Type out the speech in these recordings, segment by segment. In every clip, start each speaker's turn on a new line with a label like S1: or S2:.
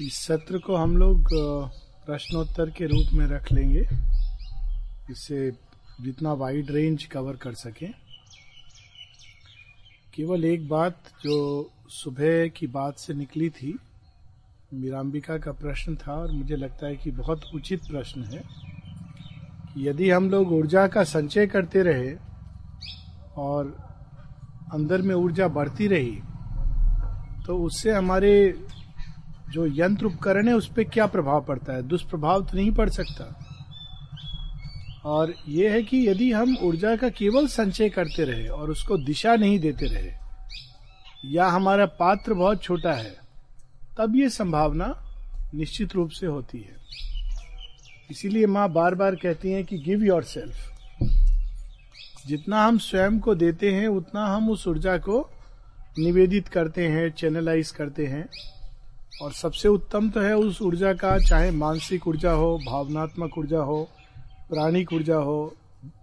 S1: इस सत्र को हम लोग प्रश्नोत्तर के रूप में रख लेंगे। इससे जितना वाइड रेंज कवर कर सके। केवल एक बात जो सुबह की बात से निकली थी मीराम्बिका का प्रश्न था और मुझे लगता है कि बहुत उचित प्रश्न है यदि हम लोग ऊर्जा का संचय करते रहे और अंदर में ऊर्जा बढ़ती रही तो उससे हमारे जो यंत्र उपकरण है, उस पर क्या प्रभाव पड़ता है? दुष्प्रभाव तो नहीं पड़ सकता। और यह है कि यदि हम ऊर्जा का केवल संचय करते रहे और उसको दिशा नहीं देते रहे, या हमारा पात्र बहुत छोटा है, तब ये संभावना निश्चित रूप से होती है। इसीलिए माँ बार बार कहती हैं कि गिव योर सेल्फ जितना हम स्वयं को देते हैं, उतना हम उस ऊर्जा को निवेदित करते हैं चैनलाइज करते हैं। और सबसे उत्तम तो है उस ऊर्जा का, चाहे मानसिक ऊर्जा हो, भावनात्मक ऊर्जा हो, प्राणिक ऊर्जा हो,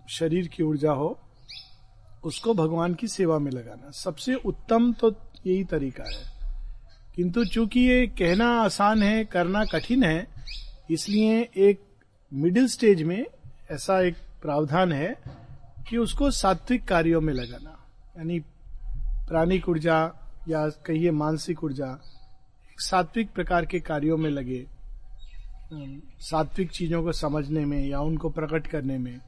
S1: शरीर की ऊर्जा हो, उसको भगवान की सेवा में लगाना। सबसे उत्तम तो यही तरीका है। किंतु चूँकि ये कहना आसान है, करना कठिन है, इसलिए एक मिडिल स्टेज में ऐसा एक प्रावधान है कि उसको सात्विक कार्यों में लगाना। यानी प्राणिक ऊर्जा या कहिए मानसिक ऊर्जा सात्विक प्रकार के कार्यों में लगे सात्विक चीज़ों को समझने में या उनको प्रकट करने में,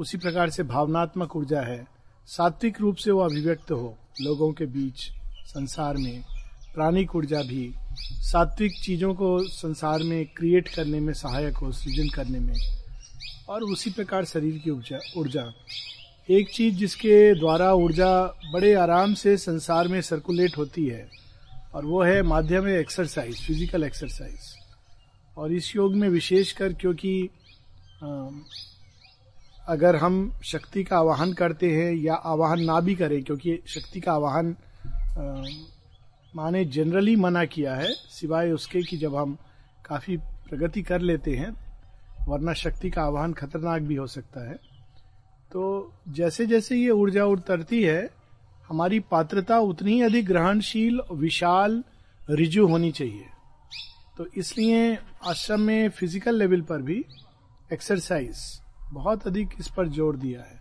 S1: उसी प्रकार से भावनात्मक ऊर्जा है। सात्विक रूप से वो अभिव्यक्त हो, लोगों के बीच, संसार में। प्राणिक ऊर्जा भी सात्विक चीज़ों को संसार में क्रिएट करने में सहायक हो, सृजन करने में। और उसी प्रकार शरीर की ऊर्जा ऊर्जा। एक चीज़ जिसके द्वारा ऊर्जा बड़े आराम से संसार में सर्कुलेट होती है और वो है माध्यम है एक्सरसाइज फ़िज़िकल एक्सरसाइज और इस योग में विशेषकर क्योंकि अगर हम शक्ति का आवाहन करते हैं या आवाहन ना भी करें, क्योंकि शक्ति का आवाहन माने जनरली मना किया है, सिवाय उसके कि जब हम काफ़ी प्रगति कर लेते हैं, वरना शक्ति का आवाहन खतरनाक भी हो सकता है। तो जैसे जैसे ये ऊर्जा उतरती है हमारी पात्रता उतनी ही अधिक ग्रहणशील, विशाल, रिजु होनी चाहिए। तो इसलिए आश्रम में फ़िज़िकल लेवल पर भी एक्सरसाइज बहुत अधिक इस पर ज़ोर दिया है।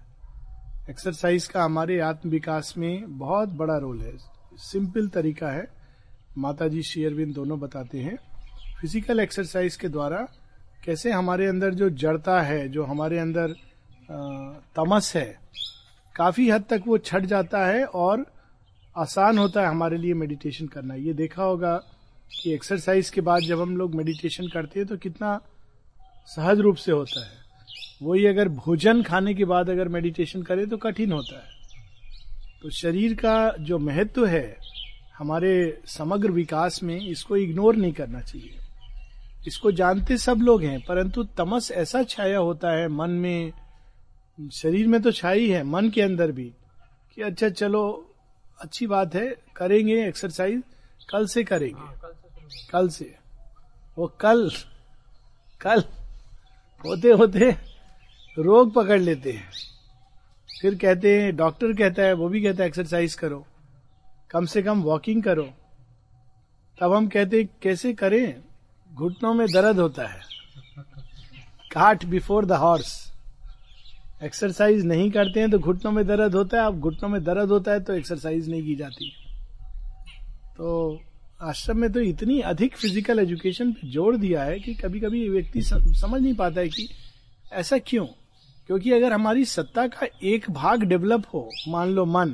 S1: एक्सरसाइज का हमारे आत्म विकास में बहुत बड़ा रोल है। सिंपल तरीका है। माता जी शेयरविंद दोनों बताते हैं फ़िज़िकल एक्सरसाइज के द्वारा कैसे हमारे अंदर जो जड़ता है, जो हमारे अंदर तमस है काफ़ी हद तक वो छट जाता है और आसान होता है हमारे लिए मेडिटेशन करना। ये देखा होगा कि एक्सरसाइज के बाद जब हम लोग मेडिटेशन करते हैं तो कितना सहज रूप से होता है। वही अगर भोजन खाने के बाद अगर मेडिटेशन करें तो कठिन होता है। तो शरीर का जो महत्व है, हमारे समग्र विकास में इसको इग्नोर नहीं करना चाहिए। इसको जानते सब लोग हैं, परंतु तमस ऐसा छाया होता है मन में शरीर में तो छाई है मन के अंदर भी कि अच्छा चलो अच्छी बात है करेंगे एक्सरसाइज कल से करेंगे। हाँ, कल से वो कल कल होते होते रोग पकड़ लेते हैं। फिर कहते हैं डॉक्टर कहता है वो भी कहता है एक्सरसाइज करो। कम से कम वॉकिंग करो। तब हम कहते हैं कैसे करें? घुटनों में दर्द होता है। काट बिफोर द हॉर्स एक्सरसाइज नहीं करते हैं तो घुटनों में दर्द होता है, अब घुटनों में दर्द होता है तो एक्सरसाइज नहीं की जाती। तो आश्रम में तो इतनी अधिक फ़िज़िकल एजुकेशन पे ज़ोर दिया है कि कभी कभी व्यक्ति समझ नहीं पाता है कि ऐसा क्यों? क्योंकि अगर हमारी सत्ता का एक भाग डेवलप हो, मान लो मन,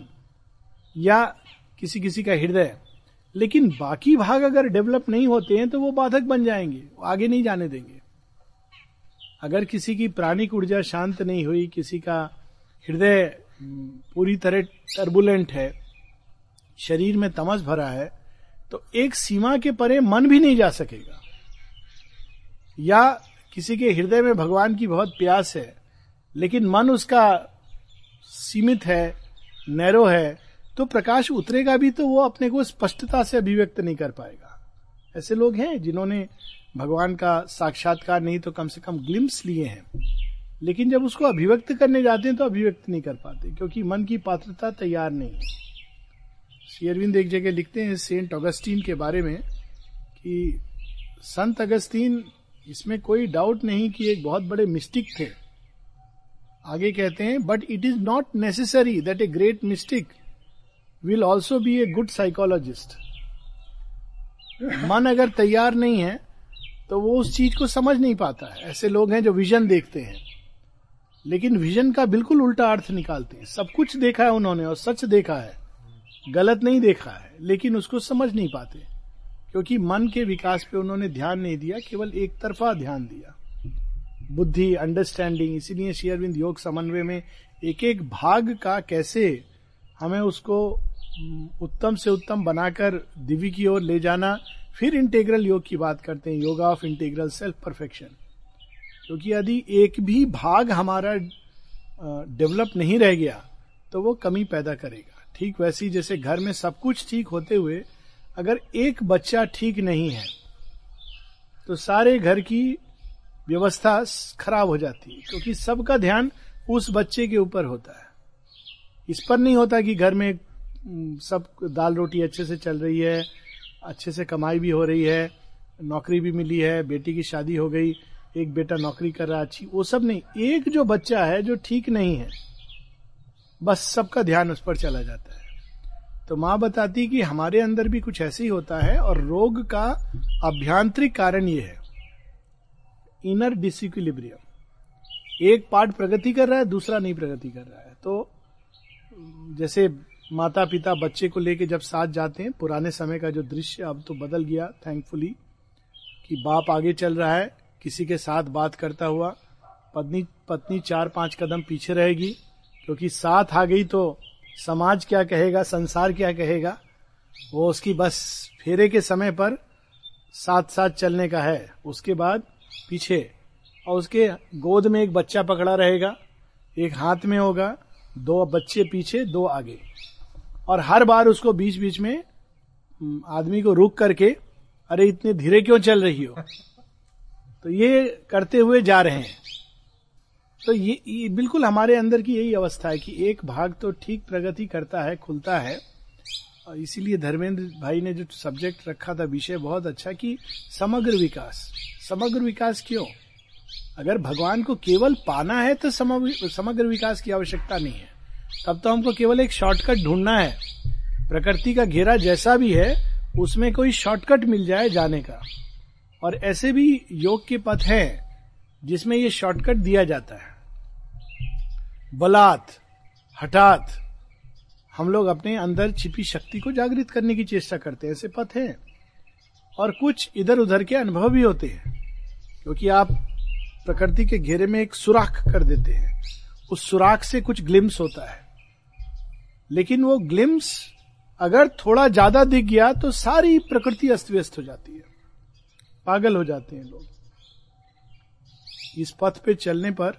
S1: या किसी किसी का हृदय, लेकिन बाकी भाग अगर डेवलप नहीं होते हैं तो वो बाधक बन जाएँगे, आगे नहीं जाने देंगे। अगर किसी की प्राणिक ऊर्जा शांत नहीं हुई, किसी का हृदय पूरी तरह टर्बुलेंट है, शरीर में तमस भरा है तो एक सीमा के परे मन भी नहीं जा सकेगा। या किसी के हृदय में भगवान की बहुत प्यास है, लेकिन मन उसका सीमित है, नैरो है तो प्रकाश उतरेगा भी तो वो अपने को स्पष्टता से अभिव्यक्त नहीं कर पाएगा। ऐसे लोग हैं जिन्होंने भगवान का साक्षात्कार नहीं तो कम से कम ग्लिम्स लिए हैं। लेकिन जब उसको अभिव्यक्त करने जाते हैं तो अभिव्यक्त नहीं कर पाते, क्योंकि मन की पात्रता तैयार नहीं है। शेयरविंद एक जगह लिखते हैं सेंट ऑगस्टीन के बारे में कि संत अगस्तीन, इसमें कोई डाउट नहीं कि एक बहुत बड़े मिस्टिक थे। आगे कहते हैं but it is not necessary that a great mystic will also be a good psychologist मन अगर तैयार नहीं है तो वो उस चीज़ को समझ नहीं पाता है। ऐसे लोग हैं जो विजन देखते हैं। लेकिन विजन का बिल्कुल उल्टा अर्थ निकालते हैं। सब कुछ देखा है उन्होंने और सच देखा है। गलत नहीं देखा है, लेकिन उसको समझ नहीं पाते। क्योंकि मन के विकास पे उन्होंने ध्यान नहीं दिया, केवल एक तरफा ध्यान दिया। बुद्धि अंडरस्टैंडिंग इसीलिए शेयरविंद योग समन्वय में एक एक भाग का कैसे हमें उसको उत्तम से उत्तम बनाकर दिव्य की ओर ले जाना फिर इंटेग्रल योग की बात करते हैं yoga of integral self perfection क्योंकि यदि एक भी भाग हमारा डेवलप नहीं रह गया तो वो कमी पैदा करेगा। ठीक वैसी जैसे घर में सब कुछ ठीक होते हुए अगर एक बच्चा ठीक नहीं है तो सारे घर की व्यवस्था खराब हो जाती है, क्योंकि सबका ध्यान उस बच्चे के ऊपर होता है। इस पर नहीं होता कि घर में सब दाल रोटी अच्छे से चल रही है अच्छे से कमाई भी हो रही है, नौकरी भी मिली है, बेटी की शादी हो गई, एक बेटा नौकरी कर रहा अच्छी, वो सब नहीं। एक जो बच्चा है जो ठीक नहीं है, बस सबका ध्यान उस पर चला जाता है। तो माँ बताती कि हमारे अंदर भी कुछ ऐसे ही होता है और रोग का अभ्यांतरिक कारण ये है। इनर डिसिक्विलिब्रियम एक पार्ट प्रगति कर रहा है, दूसरा नहीं प्रगति कर रहा है। तो जैसे माता पिता बच्चे को लेके जब साथ जाते हैं, पुराने समय का जो दृश्य अब तो बदल गया थैंकफुली कि बाप आगे चल रहा है, किसी के साथ बात करता हुआ, पत्नी पत्नी चार पाँच कदम पीछे रहेगी, क्योंकि साथ आ गई तो समाज क्या कहेगा, संसार क्या कहेगा, वो उसकी बस फेरे के समय पर साथ साथ चलने का है। उसके बाद पीछे, और उसके गोद में एक बच्चा पकड़ा रहेगा, एक हाथ में होगा, दो बच्चे पीछे, दो आगे। और हर बार उसको बीच बीच में आदमी को रुक करके अरे इतने धीरे क्यों चल रही हो? तो ये करते हुए जा रहे हैं। तो ये, ये बिल्कुल हमारे अंदर की यही अवस्था है कि एक भाग तो ठीक प्रगति करता है खुलता है। और इसीलिए धर्मेंद्र भाई ने जो सब्जेक्ट रखा था विषय बहुत अच्छा कि समग्र विकास। समग्र विकास क्यों? अगर भगवान को केवल पाना है तो समग्र विकास की आवश्यकता नहीं है। तब तो हमको केवल एक शॉर्टकट ढूंढना है। प्रकृति का घेरा जैसा भी है, उसमें कोई शॉर्टकट मिल जाए जाने का। और ऐसे भी योग के पथ हैं, जिसमें ये शॉर्टकट दिया जाता है। बलात्, हठात, हम लोग अपने अंदर छिपी शक्ति को जागृत करने की चेष्टा करते हैं, ऐसे पथ हैं। और कुछ इधर उधर के अनुभव भी होते हैं, क्योंकि आप प्रकृति के घेरे में एक सुराख कर देते हैं। उस सुराख से कुछ ग्लिम्स होता है। लेकिन वो ग्लिम्स अगर थोड़ा ज़्यादा दिख गया तो सारी प्रकृति अस्त व्यस्त हो जाती है। पागल हो जाते हैं लोग। इस पथ पे चलने पर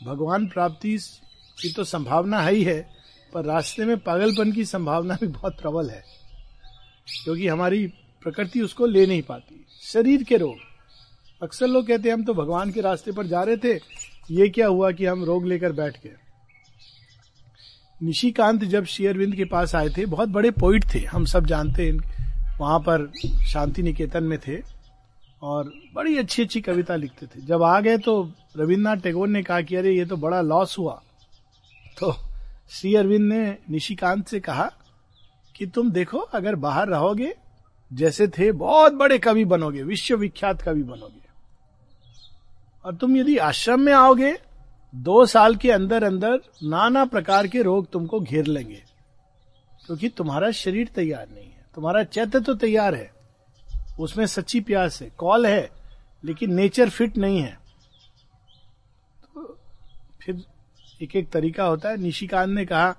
S1: भगवान प्राप्ति की तो संभावना है ही है, पर रास्ते में पागलपन की संभावना भी बहुत प्रबल है, क्योंकि हमारी प्रकृति उसको ले नहीं पाती। शरीर के रोग। अक्सर लोग कहते हैं, हम तो भगवान के रास्ते पर जा रहे थे ये क्या हुआ कि हम रोग लेकर बैठ गए। निशिकांत जब शेयरविंद के पास आए थे, बहुत बड़े पोइट थे, हम सब जानते हैं, वहाँ पर शांति निकेतन में थे, और बड़ी अच्छी अच्छी कविता लिखते थे। जब आ गए तो रविन्द्रनाथ टैगोर ने कहा कि अरे, ये तो बड़ा लॉस हुआ। तो श्री अरविंद ने निशिकांत से कहा कि तुम देखो, अगर बाहर रहोगे, जैसे थे, बहुत बड़े कवि बनोगे, विश्वविख्यात कवि बनोगे। और तुम यदि आश्रम में आओगे, दो साल के अंदर अंदर नाना प्रकार के रोग तुमको घेर लेंगे। क्योंकि तुम्हारा शरीर तैयार नहीं है। तुम्हारा चैत्य तो तैयार है। उसमें सच्ची प्यास है, कॉल है, लेकिन नेचर फिट नहीं है। तो फिर एक एक तरीका होता है। निशिकांत ने कहा,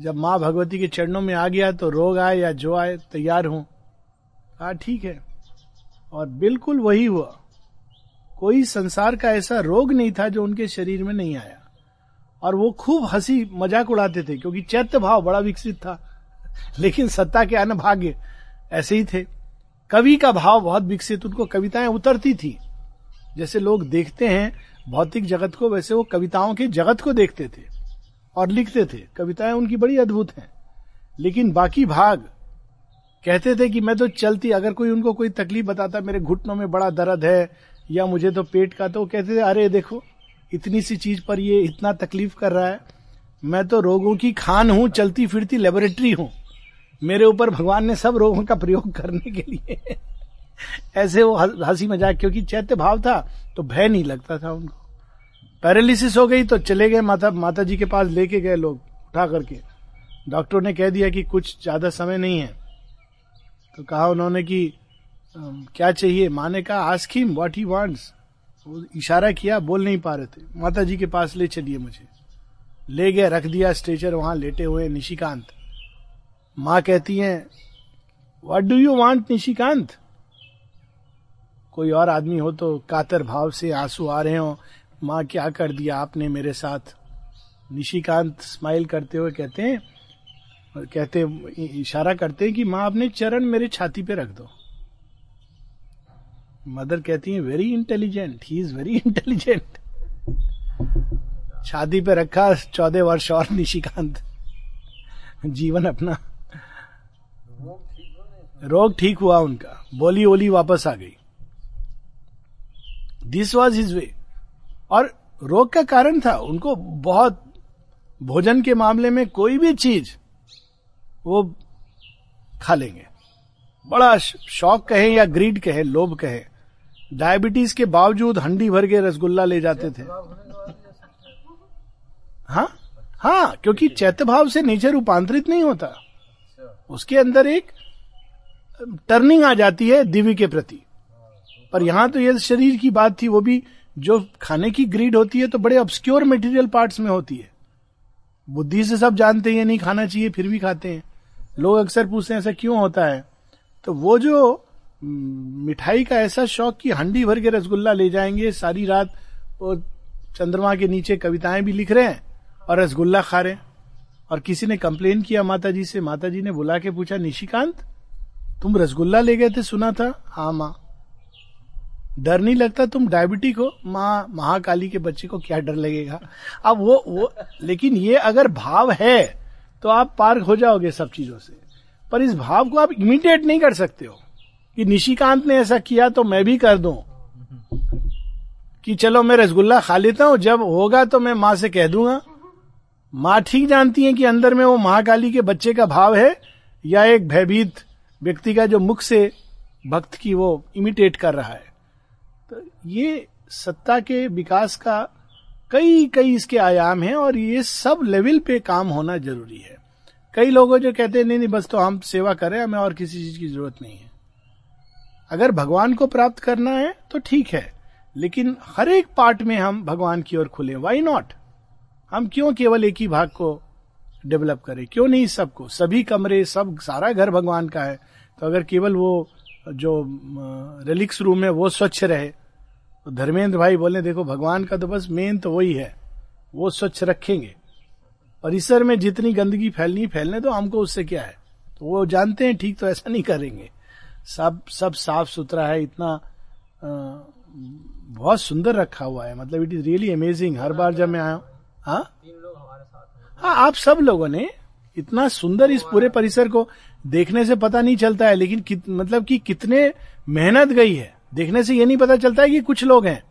S1: जब माँ भगवती के चरणों में आ गया तो रोग आए या जो आए, तैयार हूँ। कहा, ठीक है। और बिल्कुल वही हुआ। कोई संसार का ऐसा रोग नहीं था जो उनके शरीर में नहीं आया। और वो खूब हँसी मज़ाक उड़ाते थे, क्योंकि चैत्य भाव बड़ा विकसित था। लेकिन सत्ता के अनभाग्य ऐसे ही थे। कवि का भाव बहुत विकसित, उनको कविताएँ उतरती थी। जैसे लोग देखते हैं भौतिक जगत को, वैसे वो कविताओं के जगत को देखते थे और लिखते थे। कविताएँ उनकी बड़ी अद्भुत हैं। लेकिन बाकी भाग कहते थे कि मैं तो चलती, अगर कोई उनको कोई तकलीफ़ बताता, मेरे घुटनों में बड़ा दर्द है या मुझे तो पेट का तो कहते थे, अरे देखो, इतनी सी चीज़ पर ये इतना तकलीफ़ कर रहा है। मैं तो रोगों की खान हूँ, चलती फिरती लेबोरेटरी हूँ। मेरे ऊपर भगवान ने सब रोगों का प्रयोग करने के लिए ऐसे वो हँसी मज़ाक, क्योंकि चैत्य भाव था तो भय नहीं लगता था उनको। पैरालिसिस हो गई तो चले गए माता माता जी के पास लेके गए लोग, उठा करके। डॉक्टर ने कह दिया कि कुछ ज़्यादा समय नहीं है। तो कहा उन्होंने कि क्या चाहिए? माँ ने कहा आस्किम व्हाट ही वांट्स इशारा किया, बोल नहीं पा रहे थे। माता जी के पास ले चलिए मुझे। ले गए, रख दिया स्ट्रेचर वहाँ, लेटे हुए निशिकांत। माँ कहती हैं what do you want Nishikant? कोई और आदमी हो तो कातर भाव से आँसू आ रहे हो। माँ, क्या कर दिया आपने मेरे साथ? निशिकांत स्माइल करते हुए कहते हैं, कहते, इशारा करते हैं कि, माँ, अपने चरण मेरे छाती पे रख दो। मदर कहती है very intelligent he is very intelligent छाती पे रखा चौदह वर्ष और निशिकांत। जीवन अपना। रोग ठीक हुआ उनका। बोली ओली वापस आ गई। दिस वॉज़ हिज वे और रोग का कारण था, उनको बहुत भोजन के मामले में कोई भी चीज़ वो खा लेंगे। बड़ा शौक कहे या ग्रीड कहे, लोभ कहे। डायबिटीज़ के बावजूद हंडी भर के रसगुल्ला ले जाते थे। हाँ? हाँ क्योंकि चैत्य भाव से नेचर रूपांतरित नहीं होता। उसके अंदर एक टर्निंग आ जाती है दिव्य के प्रति। पर यहाँ तो ये शरीर की बात थी, वो भी जो खाने की ग्रीड होती है तो बड़े ऑब्सक्योर मटेरियल पार्ट्स में होती है। बुद्धि से सब जानते हैं, नहीं खाना चाहिए, फिर भी खाते हैं। लोग अक्सर पूछते हैं, ऐसा क्यों होता है? तो वो जो मिठाई का ऐसा शौक कि हंडी भर के रसगुल्ला ले जाएँगे, सारी रात वो चंद्रमा के नीचे कविताएँ भी लिख रहे हैं और रसगुल्ला खा रहे हैं। और किसी ने कंप्लेन किया माता जी से माता जी ने बुला के पूछा, निशिकांत, तुम रसगुल्ला ले गए थे, सुना था? हाँ माँ। डर नहीं लगता तुम डायबिटिक हो? माँ, महाकाली के बच्चे को क्या डर लगेगा? अब वो वो, लेकिन ये अगर भाव है तो आप पार हो जाओगे सब चीज़ों से। पर इस भाव को आप इमिटेट नहीं कर सकते हो। कि निशिकांत ने ऐसा किया तो मैं भी कर दू? कि चलो मैं रसगुल्ला खा लेता हूँ, जब होगा तो मैं माँ से कह दूँगा, माँ ठीक जानती है कि अंदर में वो महाकाली के बच्चे का भाव है, या एक भयभीत व्यक्ति का जो मुख से भक्त की वो इमिटेट कर रहा है? तो ये सत्ता के विकास का कई कई इसके आयाम हैं, और ये सब लेवल पे काम होना ज़रूरी है। कई लोगों जो कहते हैं, नहीं नहीं, बस तो हम सेवा करें हमें और किसी चीज़ की ज़रूरत नहीं है। अगर भगवान को प्राप्त करना है तो ठीक है। लेकिन हर एक पार्ट में हम भगवान की ओर खुले। वाई नॉट हम क्यों केवल एक ही भाग को डेवलप करें? क्यों नहीं सबको? सभी कमरे, सब, सारा घर भगवान का है। तो अगर केवल वो, जो रिलिक्स रूम है, वो स्वच्छ रहे। तो धर्मेंद्र भाई बोले, देखो, भगवान का तो बस मेन तो वही है। वो स्वच्छ रखेंगे। परिसर में जितनी गंदगी फैलनी, फैलने तो हमको उससे क्या है? तो वो जानते हैं, ठीक तो ऐसा नहीं करेंगे। सब सब साफ़ सुथरा है इतना बहुत सुंदर रखा हुआ है। मतलब इट इज़ रियली अमेजिंग हर बार जब मैं आया हाँ? हाँ आप सब लोगों ने इतना सुंदर इस पूरे परिसर को देखने से पता नहीं चलता है लेकिन कित, मतलब कि कितने मेहनत गई है। देखने से ये नहीं पता चलता है कि कुछ लोग हैं।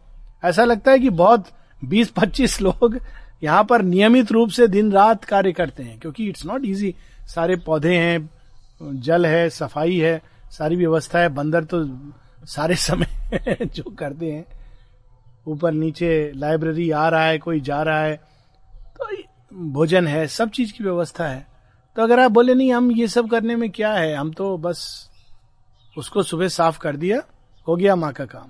S1: ऐसा लगता है कि बहुत 20-25 लोग यहाँ पर नियमित रूप से दिन रात कार्य करते हैं क्योंकि इट्स नॉट इजी सारे पौधे हैं जल है सफ़ाई है। सारी व्यवस्था है बंदर तो सारे समय जो करते हैं। ऊपर नीचे लाइब्रेरी आ रहा है, कोई जा रहा है तो भोजन है, सब चीज़ की व्यवस्था है। तो अगर आप बोले, नहीं, हम ये सब करने में क्या है? हम तो बस उसको सुबह साफ़ कर दिया, हो गया माँ का काम।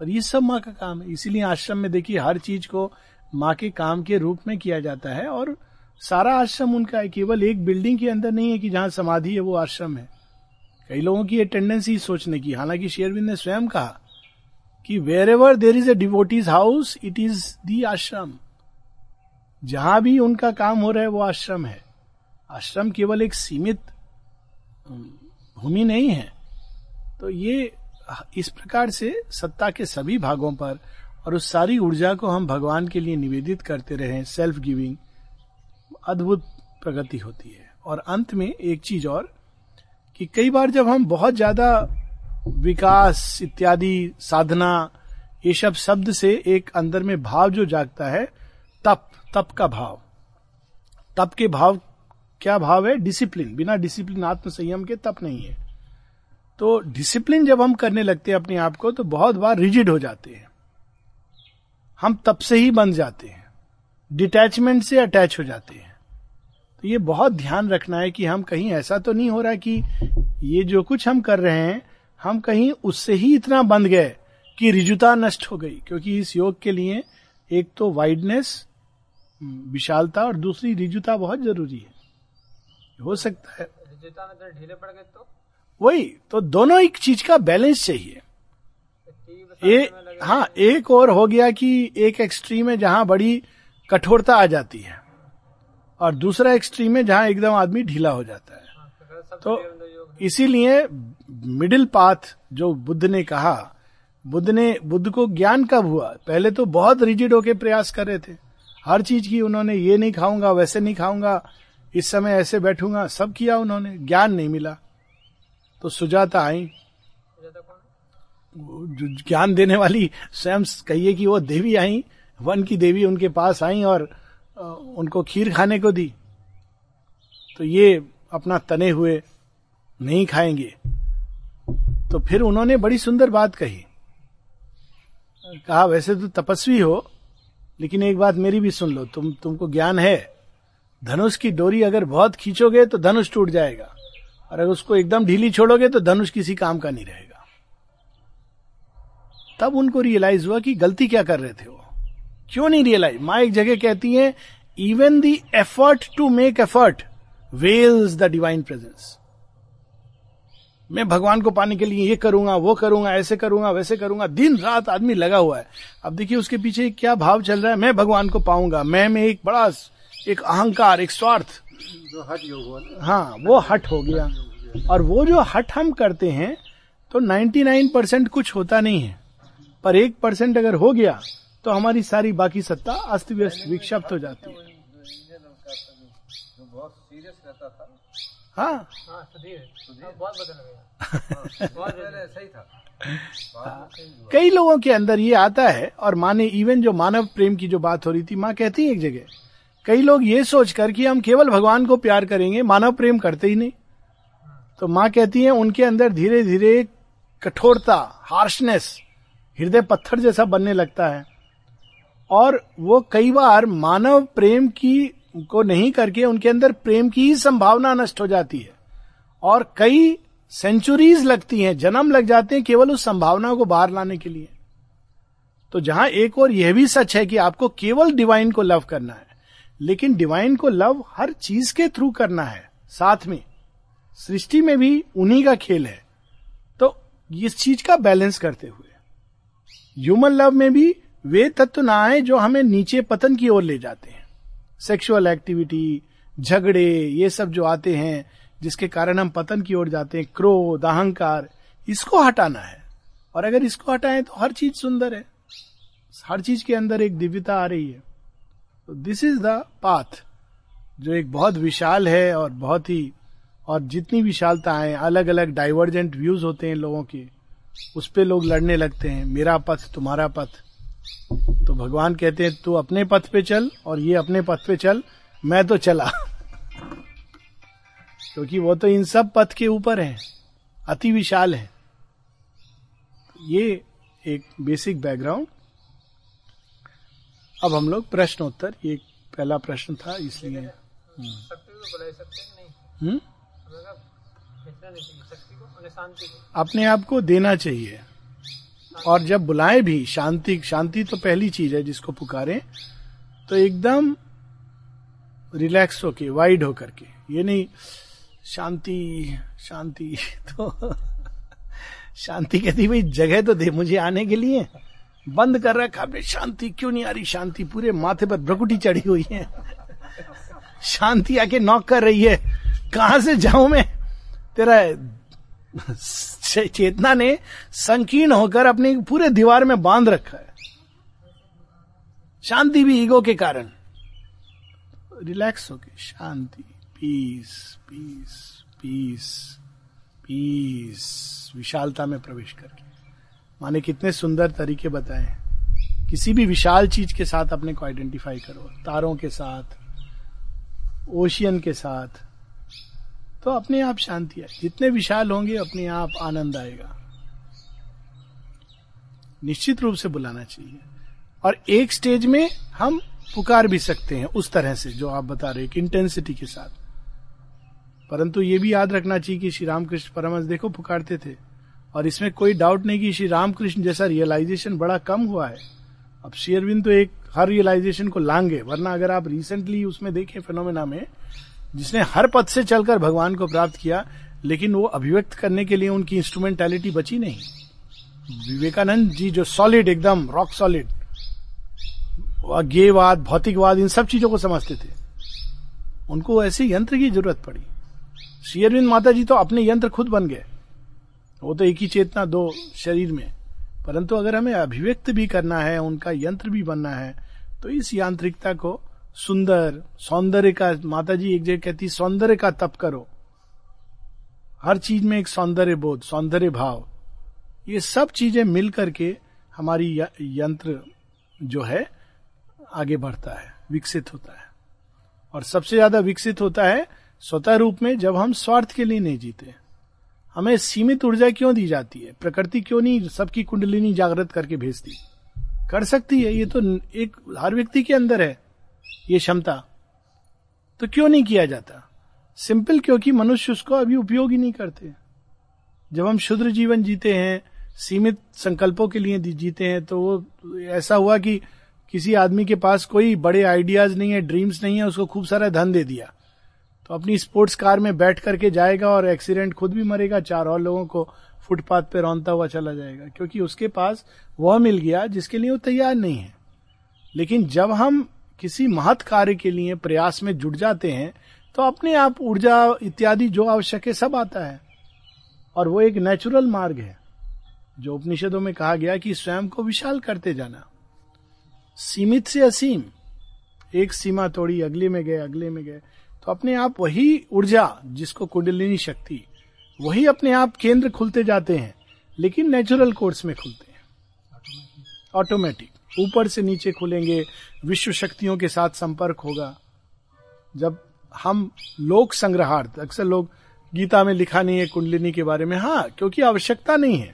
S1: पर ये सब माँ का काम है। इसीलिए आश्रम में देखिए, हर चीज़ को माँ के काम के रूप में किया जाता है, और सारा आश्रम उनका है। केवल एक बिल्डिंग के अंदर नहीं है कि जहाँ समाधि है, वो आश्रम है। कई लोगों की ये टेंडेंसी सोचने की। हालाँकि शेयरविंद ने स्वयं कहा कि wherever there is a devotee's house it is the ashram जहाँ भी उनका काम हो रहा है, वो आश्रम है। आश्रम केवल एक सीमित भूमि नहीं है। तो ये, इस प्रकार से सत्ता के सभी भागों पर और उस सारी ऊर्जा को हम भगवान के लिए निवेदित करते रहे सेल्फ गिविंग अद्भुत प्रगति होती है। और अंत में एक चीज़ और कि कई बार जब हम बहुत ज़्यादा विकास इत्यादि, साधना, ये सब शब्द से एक अंदर में भाव जो जागता है, तप तप का भाव। तप के भाव, क्या भाव है? डिसिप्लिन। बिना डिसिप्लिन आत्म संयम के तप नहीं है। तो डिसिप्लिन जब हम करने लगते हैं अपने आप को तो बहुत बार रिजिड हो जाते हैं। हम तप से ही बन जाते हैं। डिटैचमेंट से अटैच हो जाते हैं। तो ये बहुत ध्यान रखना है कि हम कहीं ऐसा तो नहीं हो रहा कि ये जो कुछ हम कर रहे हैं हम कहीं उससे ही इतना बंध गए कि रिजुता नष्ट हो गई। क्योंकि इस योग के लिए एक तो वाइडनेस विशालता और दूसरी रिजुता बहुत ज़रूरी है। हो सकता है।
S2: रिजुता में तो ढीले पड़ गए तो?
S1: वही तो दोनों एक चीज़ का बैलेंस चाहिए। ए, हाँ एक और हो गया कि एक एक्सट्रीम है जहाँ बड़ी कठोरता आ जाती है। और दूसरा एक्सट्रीम है जहाँ एकदम आदमी ढीला हो जाता है।
S2: तो
S1: इसीलिए मिडिल पाथ जो बुद्ध ने कहा, बुद्ध ने, बुद्ध को ज्ञान कब हुआ? पहले तो बहुत रिजिड होके प्रयास कर रहे थे। हर चीज़ की उन्होंने, ये नहीं खाऊँगा, वैसे नहीं खाऊँगा, इस समय ऐसे बैठूँगा, सब किया उन्होंने, ज्ञान नहीं मिला। तो सुजाता आई। ज्ञान देने वाली स्वयं कहिए कि वो देवी आई, वन की देवी उनके पास आई और उनको खीर खाने को दी। तो ये अपना तने हुए नहीं खाएँगे। तो फिर उन्होंने बड़ी सुंदर बात कही। कहा, वैसे तो तपस्वी हो, लेकिन एक बात मेरी भी सुन लो। तुम, तुमको ज्ञान है। धनुष की डोरी अगर बहुत खींचोगे तो धनुष टूट जाएगा। और अगर उसको एकदम ढीली छोड़ोगे तो धनुष किसी काम का नहीं रहेगा। तब उनको रियलाइज़ हुआ कि गलती क्या कर रहे थे वो। क्यों नहीं रियलाइज़ माँ एक जगह कहती है even the effort to make effort wells the divine presence मैं भगवान को पाने के लिए ये करूँगा वो करूँगा ऐसे करूँगा वैसे करूँगा। दिन रात आदमी लगा हुआ है। अब देखिए उसके पीछे क्या भाव चल रहा है। मैं भगवान को पाऊँगा। मैं में एक बड़ा एक अहंकार एक स्वार्थ।
S3: जो हट योग हुआ
S1: हाँ वो हट हो गया। और वो जो हट हम करते हैं तो 99 परसेंट कुछ होता नहीं है। पर एक परसेंट अगर हो गया तो हमारी सारी बाकी सत्ता अस्त व्यस्त विक्षिप्त हो जाती है। हाँ।
S3: में।
S1: कई लोगों के अंदर ये आता है, और माने इवन जो मानव प्रेम की जो बात हो रही थी, माँ कहती है एक जगह, कई लोग ये सोचकर कि हम केवल भगवान को प्यार करेंगे, मानव प्रेम करते ही नहीं। तो माँ कहती है, उनके अंदर धीरे धीरे कठोरता हार्शनेस हृदय पत्थर जैसा बनने लगता है। और वो कई बार मानव प्रेम की को नहीं करके उनके अंदर प्रेम की ही संभावना नष्ट हो जाती है। और कई सेंचुरीज लगती हैं, जन्म लग जाते हैं केवल उस संभावना को बाहर लाने के लिए। तो जहाँ एक और यह भी सच है कि आपको केवल डिवाइन को लव करना है। लेकिन डिवाइन को लव हर चीज़ के थ्रू करना है, साथ में। सृष्टि में भी उन्हीं का खेल है। तो इस चीज़ का बैलेंस करते हुए। ह्यूमन लव में भी वे तत्व ना आए जो हमें नीचे पतन की ओर ले जाते हैं। सेक्सुअल एक्टिविटी झगड़े, ये सब जो आते हैं, जिसके कारण हम पतन की ओर जाते हैं, क्रोध, अहंकार, इसको हटाना है। और अगर इसको हटाएँ तो हर चीज़ सुंदर है। हर चीज़ के अंदर एक दिव्यता आ रही है। तो दिस इज़ द पाथ जो एक बहुत विशाल है और बहुत ही, और जितनी विशालता है अलग अलग डाइवर्जेंट व्यूज़ होते हैं लोगों के, उस पे लोग लड़ने लगते हैं, मेरा पथ, तुम्हारा पथ। तो भगवान कहते हैं, तू अपने पथ पे चल और ये अपने पथ पे चल, मैं तो चला. क्योंकि वो तो इन सब पथ के ऊपर है, अति विशाल है। ये एक बेसिक बैकग्राउंड अब हम लोग प्रश्न उत्तर ये पहला प्रश्न था, इसलिए। हम्म।
S2: हमें कहा खींचना नहीं चाहिए शक्ति को उन्हें शांति को
S1: अपने आप को देना चाहिए। और जब बुलाए भी, शांति शांति तो पहली चीज़ है जिसको पुकारे तो एकदम रिलैक्स होके, वाइड होकर के, ये नहीं, शांति शांति तो शांति कहती, भाई, जगह तो दे, मुझे आने के लिए, बंद कर रखा आपने शांति क्यों नहीं आ रही, शांति, पूरे माथे पर भ्रकुटी चढ़ी हुई है, शांति आके नॉक कर रही है, कहाँ से जाऊँ मैं, तेरा चेतना ने संकीर्ण होकर अपने पूरे दीवार में बाँध रखा है। शांति भी ईगो के कारण। रिलैक्स होके, शांति, पीस पीस पीस पीस, विशालता में प्रवेश करके। माने कितने सुंदर तरीके बताए। किसी भी विशाल चीज़ के साथ अपने को आइडेंटिफाई करो। तारों के साथ ओशियन के साथ तो अपने आप शांति है। जितने विशाल होंगे, अपने आप आनंद आएगा। निश्चित रूप से बुलाना चाहिए। और एक स्टेज में हम पुकार भी सकते हैं उस तरह से, जो आप बता रहे इंटेंसिटी के साथ। परंतु ये भी याद रखना चाहिए कि श्री रामकृष्ण परमहंस देखो, पुकारते थे। और इसमें कोई डाउट नहीं कि श्री रामकृष्ण जैसा रियलाइजेशन बड़ा कम हुआ है। अब शेयरविंद तो एक, हर रियलाइजेशन को लांगे वरना अगर आप रिसेंटली उसमें देखें फिनोमेना में जिसने हर पद से चलकर भगवान को प्राप्त किया, लेकिन वो अभिव्यक्त करने के लिए उनकी इंस्ट्रूमेंटेलिटी बची नहीं। विवेकानंद जी जो सॉलिड एकदम रॉक सॉलिड गेयवाद भौतिकवाद, इन सब चीज़ों को समझते थे। उनको ऐसे यंत्र की ज़रूरत पड़ी। शेयरविंद माता जी तो अपने यंत्र खुद बन गए। वो तो एक ही चेतना दो शरीर में। परंतु अगर हमें अभिव्यक्त भी करना है, उनका यंत्र भी बनना है तो इस यांत्रिकता को सुंदर, सौंदर्य का माता जी एक जगह कहती, सौंदर्य का तप करो। हर चीज़ में एक सौंदर्य बोध, सौंदर्य भाव। ये सब चीज़ें मिल करके हमारी यंत्र जो है, आगे बढ़ता है, विकसित होता है। और सबसे ज़्यादा विकसित होता है स्वतः रूप में जब हम स्वार्थ के लिए नहीं जीते। हमें सीमित ऊर्जा क्यों दी जाती है? प्रकृति क्यों नहीं सबकी कुंडलिनी जागृत करके भेजती? कर सकती है, ये तो एक, हर व्यक्ति के अंदर है। ये क्षमता तो क्यों नहीं किया जाता? सिंपल क्योंकि मनुष्य उसको अभी उपयोग ही नहीं करते। जब हम शुद्र जीवन जीते हैं, सीमित संकल्पों के लिए जीते हैं तो वो ऐसा हुआ कि किसी आदमी के पास कोई बड़े आइडियाज़ नहीं है ड्रीम्स नहीं है, उसको खूब सारा धन दे दिया। तो अपनी स्पोर्ट्स कार में बैठ करके जाएगा और एक्सीडेंट खुद भी मरेगा, चार और लोगों को फुटपाथ पे रौनता हुआ चला जाएगा, क्योंकि उसके पास वह मिल गया जिसके लिए वो तैयार नहीं है। लेकिन जब हम किसी महत् कार्य के लिए प्रयास में जुट जाते हैं तो अपने आप ऊर्जा इत्यादि जो आवश्यक है, सब आता है। और वो एक नेचुरल मार्ग है, जो उपनिषदों में कहा गया कि स्वयं को विशाल करते जाना। सीमित से असीम, एक सीमा तोड़ी, अगले में गए, अगले में गए तो अपने आप वही ऊर्जा जिसको कुंडलिनी शक्ति, वही अपने आप केंद्र खुलते जाते हैं, लेकिन नेचुरल कोर्स में खुलते हैं। ऑटोमेटिक ऊपर से नीचे खुलेंगे, विश्व शक्तियों के साथ संपर्क होगा। जब हम लोक संग्रहार्थ, अक्सर लोग गीता में लिखा नहीं है, कुंडलिनी के बारे में हाँ क्योंकि आवश्यकता नहीं है।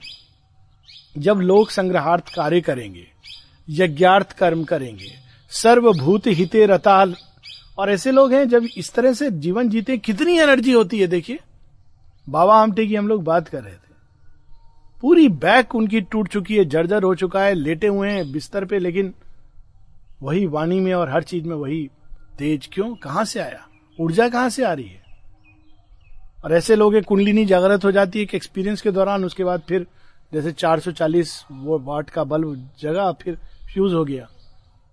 S1: जब लोक संग्रहार्थ कार्य करेंगे, यज्ञार्थ कर्म करेंगे, सर्वभूत हिते रताल, और ऐसे लोग हैं, जब इस तरह से जीवन जीते, कितनी एनर्जी होती है, देखिए। बाबा आमटे की हम लोग बात कर रहे थे। पूरी बैक उनकी टूट चुकी है, जर्जर हो चुका है, लेटे हुए हैं बिस्तर पे, लेकिन वही वाणी में और हर चीज़ में वही तेज क्यों? कहाँ से आया? ऊर्जा कहाँ से आ रही है? और ऐसे लोग कुंडलिनी जागृत हो जाती है कि एक्सपीरियंस के दौरान, उसके बाद फिर जैसे 440 वो वाट का बल्ब जगा, फिर फ्यूज हो गया।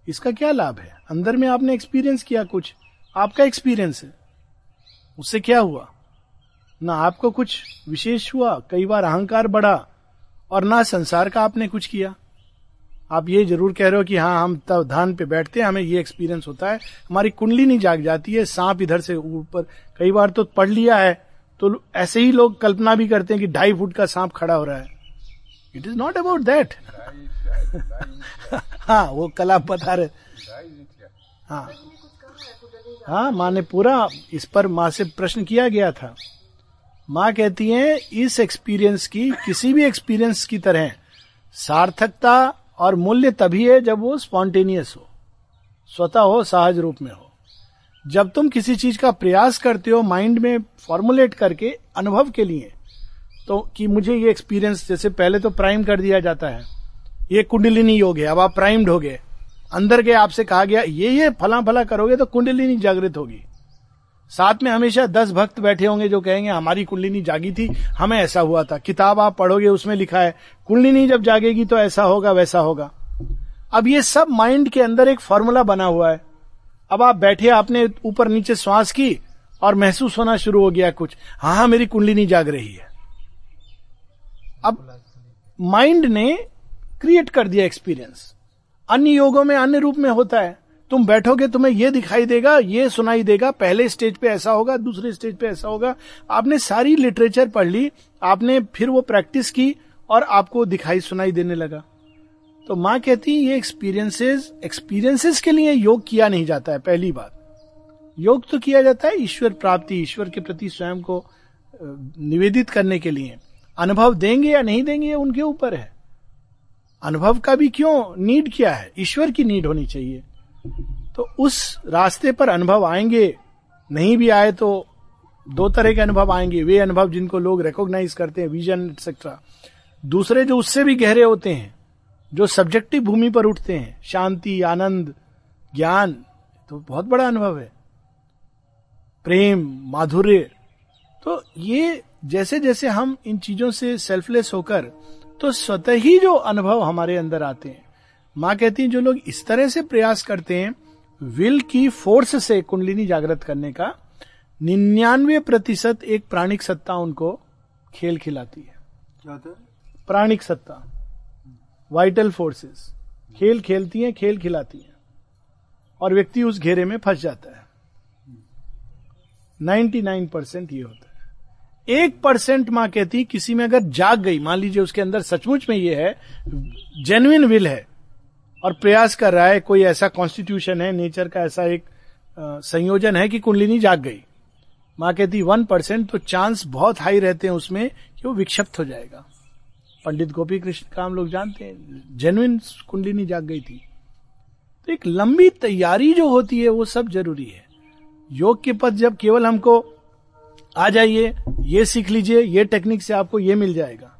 S1: इसका क्या लाभ है? अंदर में आपने एक्सपीरियंस किया कुछ? आपका एक्सपीरियंस है। उससे क्या हुआ? ना आपको कुछ विशेष हुआ? कई बार अहंकार बढ़ा और ना संसार का आपने कुछ किया। आप ये ज़रूर कह रहे हो कि हाँ हम तब धान पे बैठते हैं, हमें ये एक्सपीरियंस होता है। हमारी कुंडली नहीं जाग जाती है, सांप इधर से ऊपर। कई बार तो पढ़ लिया है तो ऐसे ही लोग कल्पना भी करते हैं कि ढाई फुट का सांप खड़ा हो रहा है। It is not about that हाँ वो कल आप बता रहे हाँ। हाँ माँ ने पूरा इस पर माँ से प्रश्न किया गया था। माँ कहती है, इस एक्सपीरियंस की, किसी भी एक्सपीरियंस की तरह, सार्थकता और मूल्य तभी है जब वो स्पॉन्टेनियस हो। स्वतः हो, सहज रूप में हो। जब तुम किसी चीज़ का प्रयास करते हो माइंड में फॉर्मुलेट करके अनुभव के लिए तो कि मुझे ये एक्सपीरियंस जैसे पहले तो प्राइम कर दिया जाता है। ये कुंडलिनी योग है, अब आप प्राइम्ड हो गए। अंदर के आपसे कहा गया, ये ये फला फला करोगे तो कुंडलिनी जागृत होगी। साथ में हमेशा दस भक्त बैठे होंगे जो कहेंगे, हमारी कुंडलिनी जागी थी, हमें ऐसा हुआ था। किताब आप पढ़ोगे, उसमें लिखा है, कुंडलिनी जब जागेगी तो ऐसा होगा, वैसा होगा। अब ये सब माइंड के अंदर एक फॉर्मूला बना हुआ है। अब आप बैठे, आपने ऊपर नीचे श्वास की और महसूस होना शुरू हो गया कुछ। हाँ हाँ मेरी कुंडलिनी जाग रही है। अब माइंड ने क्रिएट कर दिया एक्सपीरियंस। अन्य योगों में अन्य रूप में होता है। तुम बैठोगे, तुम्हें ये दिखाई देगा, ये सुनाई देगा, पहले स्टेज पे ऐसा होगा, दूसरे स्टेज पे ऐसा होगा। आपने सारी लिटरेचर पढ़ ली, आपने फिर वो प्रैक्टिस की और आपको दिखाई सुनाई देने लगा। तो माँ कहती, ये एक्सपीरियंसेस एक्सपीरियंसेस के लिए योग किया नहीं जाता है, पहली बात। योग तो किया जाता है ईश्वर प्राप्ति, ईश्वर के प्रति स्वयं को निवेदित करने के लिए। अनुभव देंगे या नहीं देंगे उनके ऊपर है। अनुभव का भी क्यों? नीड क्या है? ईश्वर की नीड होनी चाहिए। तो उस रास्ते पर अनुभव आएँगे, नहीं भी आए तो दो तरह के अनुभव आएँगे। वे अनुभव जिनको लोग रिकॉग्नाइज करते हैं विजन एक्सेट्रा दूसरे जो उससे भी गहरे होते हैं, जो सब्जेक्टिव भूमि पर उठते हैं, शांति, आनंद, ज्ञान तो बहुत बड़ा अनुभव है। प्रेम, माधुर्य। तो ये जैसे जैसे हम इन चीज़ों से सेल्फलेस होकर तो स्वतः ही जो अनुभव हमारे अंदर आते हैं माँ कहती हैं जो लोग इस तरह से प्रयास करते हैं विल की फोर्स से कुंडलिनी जागृत करने का निन्यानवे प्रतिशत एक प्राणिक सत्ता उनको खेल खिलाती है।
S3: क्या होता है?
S1: प्राणिक सत्ता। वाइटल फोर्सेस खेल खेलती हैं खेल खिलाती हैं। और व्यक्ति उस घेरे में फंस जाता है। 99 परसेंट ये होता है। एक परसेंट माँ कहती किसी में अगर जाग गई मान लीजिए उसके अंदर सचमुच में ये है जेन्युइन विल है और प्रयास कर रहा है, कोई ऐसा कॉन्स्टिट्यूशन है नेचर का ऐसा एक संयोजन है कि कुंडलिनी जाग गई। माँ कहती वन परसेंट तो चांस बहुत हाई रहते हैं उसमें कि वो विक्षिप्त हो जाएगा। पंडित गोपी कृष्ण का हम लोग जानते हैं जेन्युइन कुंडलिनी जाग गई थी। तो एक लंबी तैयारी जो होती है, वो सब ज़रूरी है। योग के पद जब केवल हमको आ जाइए, ये सीख लीजिए, ये टेक्निक से आपको ये मिल जाएगा।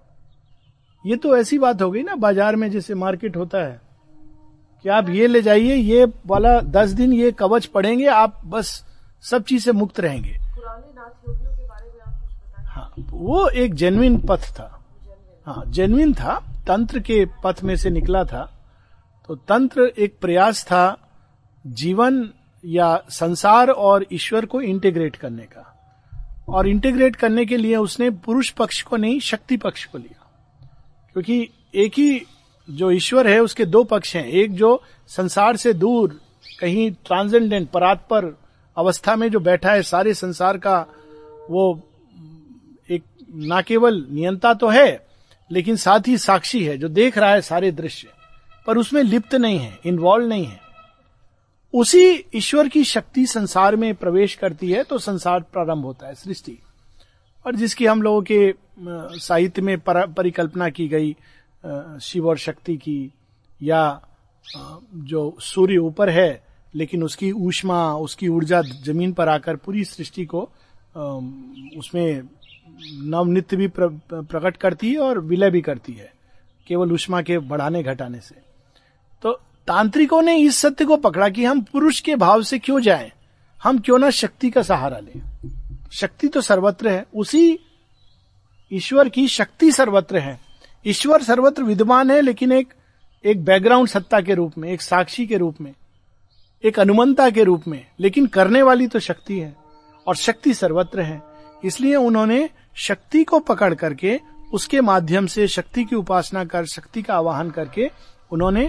S1: ये तो ऐसी बात हो गई ना, बाज़ार में जैसे मार्केट होता है। कि आप ये ले जाइए ये वाला दस दिन ये कवच पढ़ेंगे आप बस सब चीज़ से मुक्त रहेंगे। हाँ वो एक जेन्युइन पथ था। हाँ जेन्युइन था तंत्र के पथ में से निकला था। तो तंत्र एक प्रयास था जीवन या संसार और ईश्वर को इंटीग्रेट करने का। और इंटीग्रेट करने के लिए उसने पुरुष पक्ष को नहीं शक्ति पक्ष को लिया। क्योंकि एक ही जो ईश्वर है उसके दो पक्ष हैं। एक जो संसार से दूर कहीं ट्रांसेंडेंट परात्पर अवस्था में जो बैठा है सारे संसार का वो एक ना केवल नियंता तो है लेकिन साथ ही साक्षी है जो देख रहा है सारे दृश्य। पर उसमें लिप्त नहीं है इन्वॉल्व नहीं है। उसी ईश्वर की शक्ति संसार में प्रवेश करती है तो संसार प्रारंभ होता है सृष्टि। और जिसकी हम लोगों के साहित्य में पर, परिकल्पना की गई शिव और शक्ति की, या जो सूर्य ऊपर है, लेकिन उसकी ऊष्मा, उसकी ऊर्जा ज़मीन पर आकर पूरी सृष्टि को उसमें नवनित्य भी प्रकट करती है और विलय भी करती है, केवल ऊष्मा के बढ़ाने घटाने से। तो तांत्रिकों ने इस सत्य को पकड़ा कि हम पुरुष के भाव से क्यों जाएँ? हम क्यों ना शक्ति का सहारा लें? शक्ति तो सर्वत्र है, उसी ईश्वर की शक्ति सर्वत्र है। ईश्वर सर्वत्र विद्यमान है, लेकिन एक एक बैकग्राउंड सत्ता के रूप में, एक साक्षी के रूप में, एक अनुमंता के रूप में, लेकिन करने वाली तो शक्ति है, और शक्ति सर्वत्र है। इसलिए उन्होंने शक्ति को पकड़ करके, उसके माध्यम से शक्ति की उपासना कर, शक्ति का आवाहन करके उन्होंने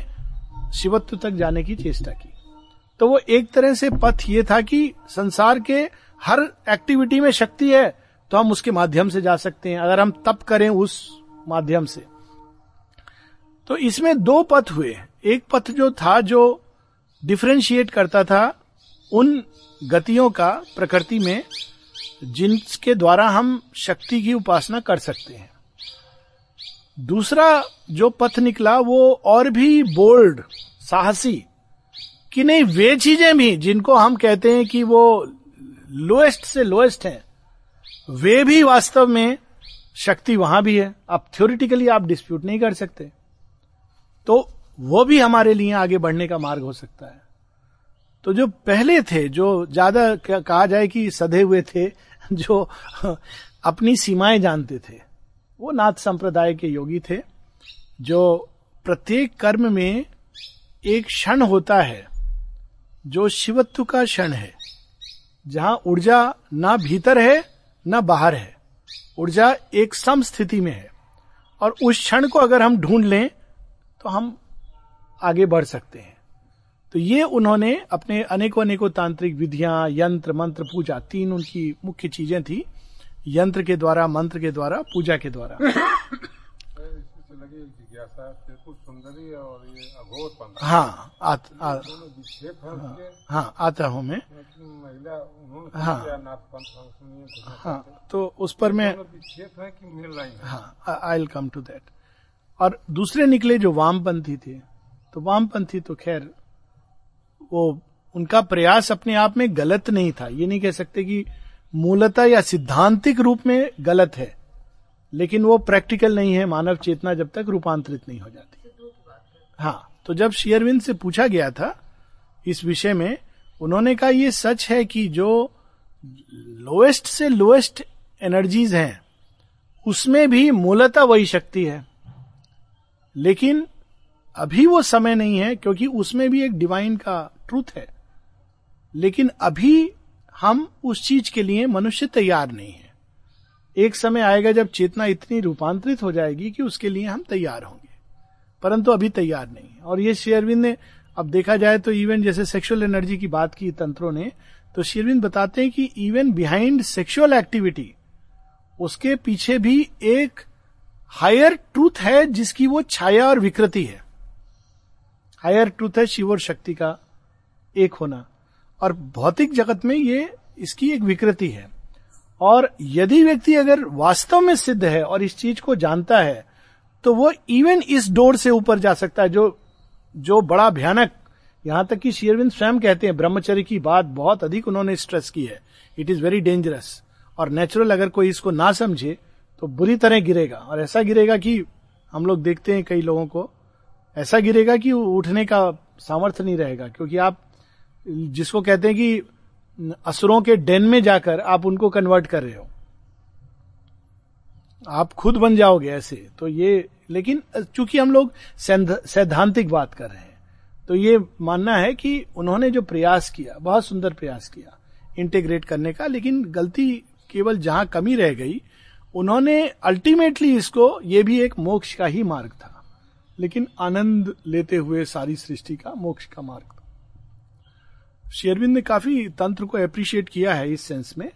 S1: शिवत्व तक जाने की चेष्टा की। तो वो एक तरह से पथ ये था कि संसार के हर एक्टिविटी में शक्ति है तो हम उसके माध्यम से जा सकते हैं। अगर हम तप करें उस माध्यम से। तो इसमें दो पथ हुए। एक पथ जो था जो डिफ्रेंशिएट करता था उन गतियों का प्रकृति में, जिनके द्वारा हम शक्ति की उपासना कर सकते हैं। दूसरा जो पथ निकला, वो और भी बोल्ड साहसी, कि नहीं, वे चीज़ें भी जिनको हम कहते हैं कि वो लोएस्ट से लोएस्ट हैं, वे भी वास्तव में शक्ति वहाँ भी है अब थ्योरिटिकली आप डिस्प्यूट नहीं कर सकते। तो वो भी हमारे लिए आगे बढ़ने का मार्ग हो सकता है। तो जो पहले थे, जो ज़्यादा कहा जाए कि सधे हुए थे, जो अपनी सीमाएँ जानते थे, वो नाथ संप्रदाय के योगी थे, जो प्रत्येक कर्म में एक क्षण होता है, जो शिवत्व का क्षण है, जहाँ ऊर्जा ना भीतर है, ना बाहर है। ऊर्जा एक सम स्थिति में है। और उस क्षण को अगर हम ढूंढ लें तो हम आगे बढ़ सकते हैं। तो ये उन्होंने अपने अनेकों अनेकों तांत्रिक विधियाँ यंत्र मंत्र पूजा तीन उनकी मुख्य चीज़ें थी। यंत्र के द्वारा मंत्र के द्वारा पूजा के द्वारा।
S4: जिज्ञासा त्रिपुर सुंदरी और ये अघोर
S1: हाँ। आत, आ,
S4: है
S1: हाँ आता हूँ मैं।
S4: महिला उन्होंने
S1: हाँ।
S4: सुनिए घोषणा
S1: हाँ तो उस पर मैं
S4: है हाँ।
S1: I will come to that और दूसरे निकले जो वामपंथी थे तो वामपंथी तो खैर वो उनका प्रयास अपने आप में गलत नहीं था। ये नहीं कह सकते कि मूलतः या सिद्धांतिक रूप में गलत है। लेकिन वो प्रैक्टिकल नहीं है, मानव चेतना जब तक रूपांतरित नहीं हो जाती। हाँ तो जब शेयरविंद से पूछा गया था इस विषय में, उन्होंने कहा यह सच है कि जो लोएस्ट से लोएस्ट एनर्जीज हैं, उसमें भी मूलतः वही शक्ति है। लेकिन अभी वो समय नहीं है, क्योंकि उसमें भी एक डिवाइन का ट्रूथ है। लेकिन अभी हम उस चीज़ के लिए मनुष्य तैयार नहीं है। एक समय आएगा जब चेतना इतनी रूपांतरित हो जाएगी कि उसके लिए हम तैयार होंगे। परंतु अभी तैयार नहीं और ये शेयरविंद ने, अब देखा जाए तो इवन जैसे सेक्सुअल एनर्जी की बात की तंत्रों ने तो शेयरविंद बताते हैं कि इवन बिहाइंड सेक्सुअल एक्टिविटी उसके पीछे भी एक हायर ट्रूथ है जिसकी वो छाया और विकृति है। हायर ट्रूथ है शिव और शक्ति का एक होना। और भौतिक जगत में ये, इसकी एक विकृति है। और यदि व्यक्ति अगर वास्तव में सिद्ध है और इस चीज़ को जानता है तो वो इवन इस डोर से ऊपर जा सकता है, जो जो बड़ा भयानक, यहाँ तक कि शेरविंद स्वयं कहते हैं, ब्रह्मचर्य की बात बहुत अधिक उन्होंने स्ट्रेस की है। इट इज़ वेरी डेंजरस और नेचुरल अगर कोई इसको ना समझे तो बुरी तरह गिरेगा। और ऐसा गिरेगा कि हम लोग देखते हैं कई लोगों को, ऐसा गिरेगा कि उठने का सामर्थ्य नहीं रहेगा, क्योंकि आप जिसको कहते हैं कि असुरों के डेन में जाकर आप उनको कन्वर्ट कर रहे हो। आप खुद बन जाओगे ऐसे। तो ये, लेकिन चूँकि हम लोग सैद्धांतिक बात कर रहे हैं तो ये मानना है कि उन्होंने जो प्रयास किया, बहुत सुंदर प्रयास किया इंटीग्रेट करने का, लेकिन गलती केवल जहाँ कमी रह गई, उन्होंने अल्टीमेटली इसको, ये भी एक मोक्ष का ही मार्ग था। लेकिन आनंद लेते हुए सारी सृष्टि का मोक्ष का मार्ग शेरविंद ने काफ़ी तंत्र को अप्रिशिएट किया है इस सेंस में।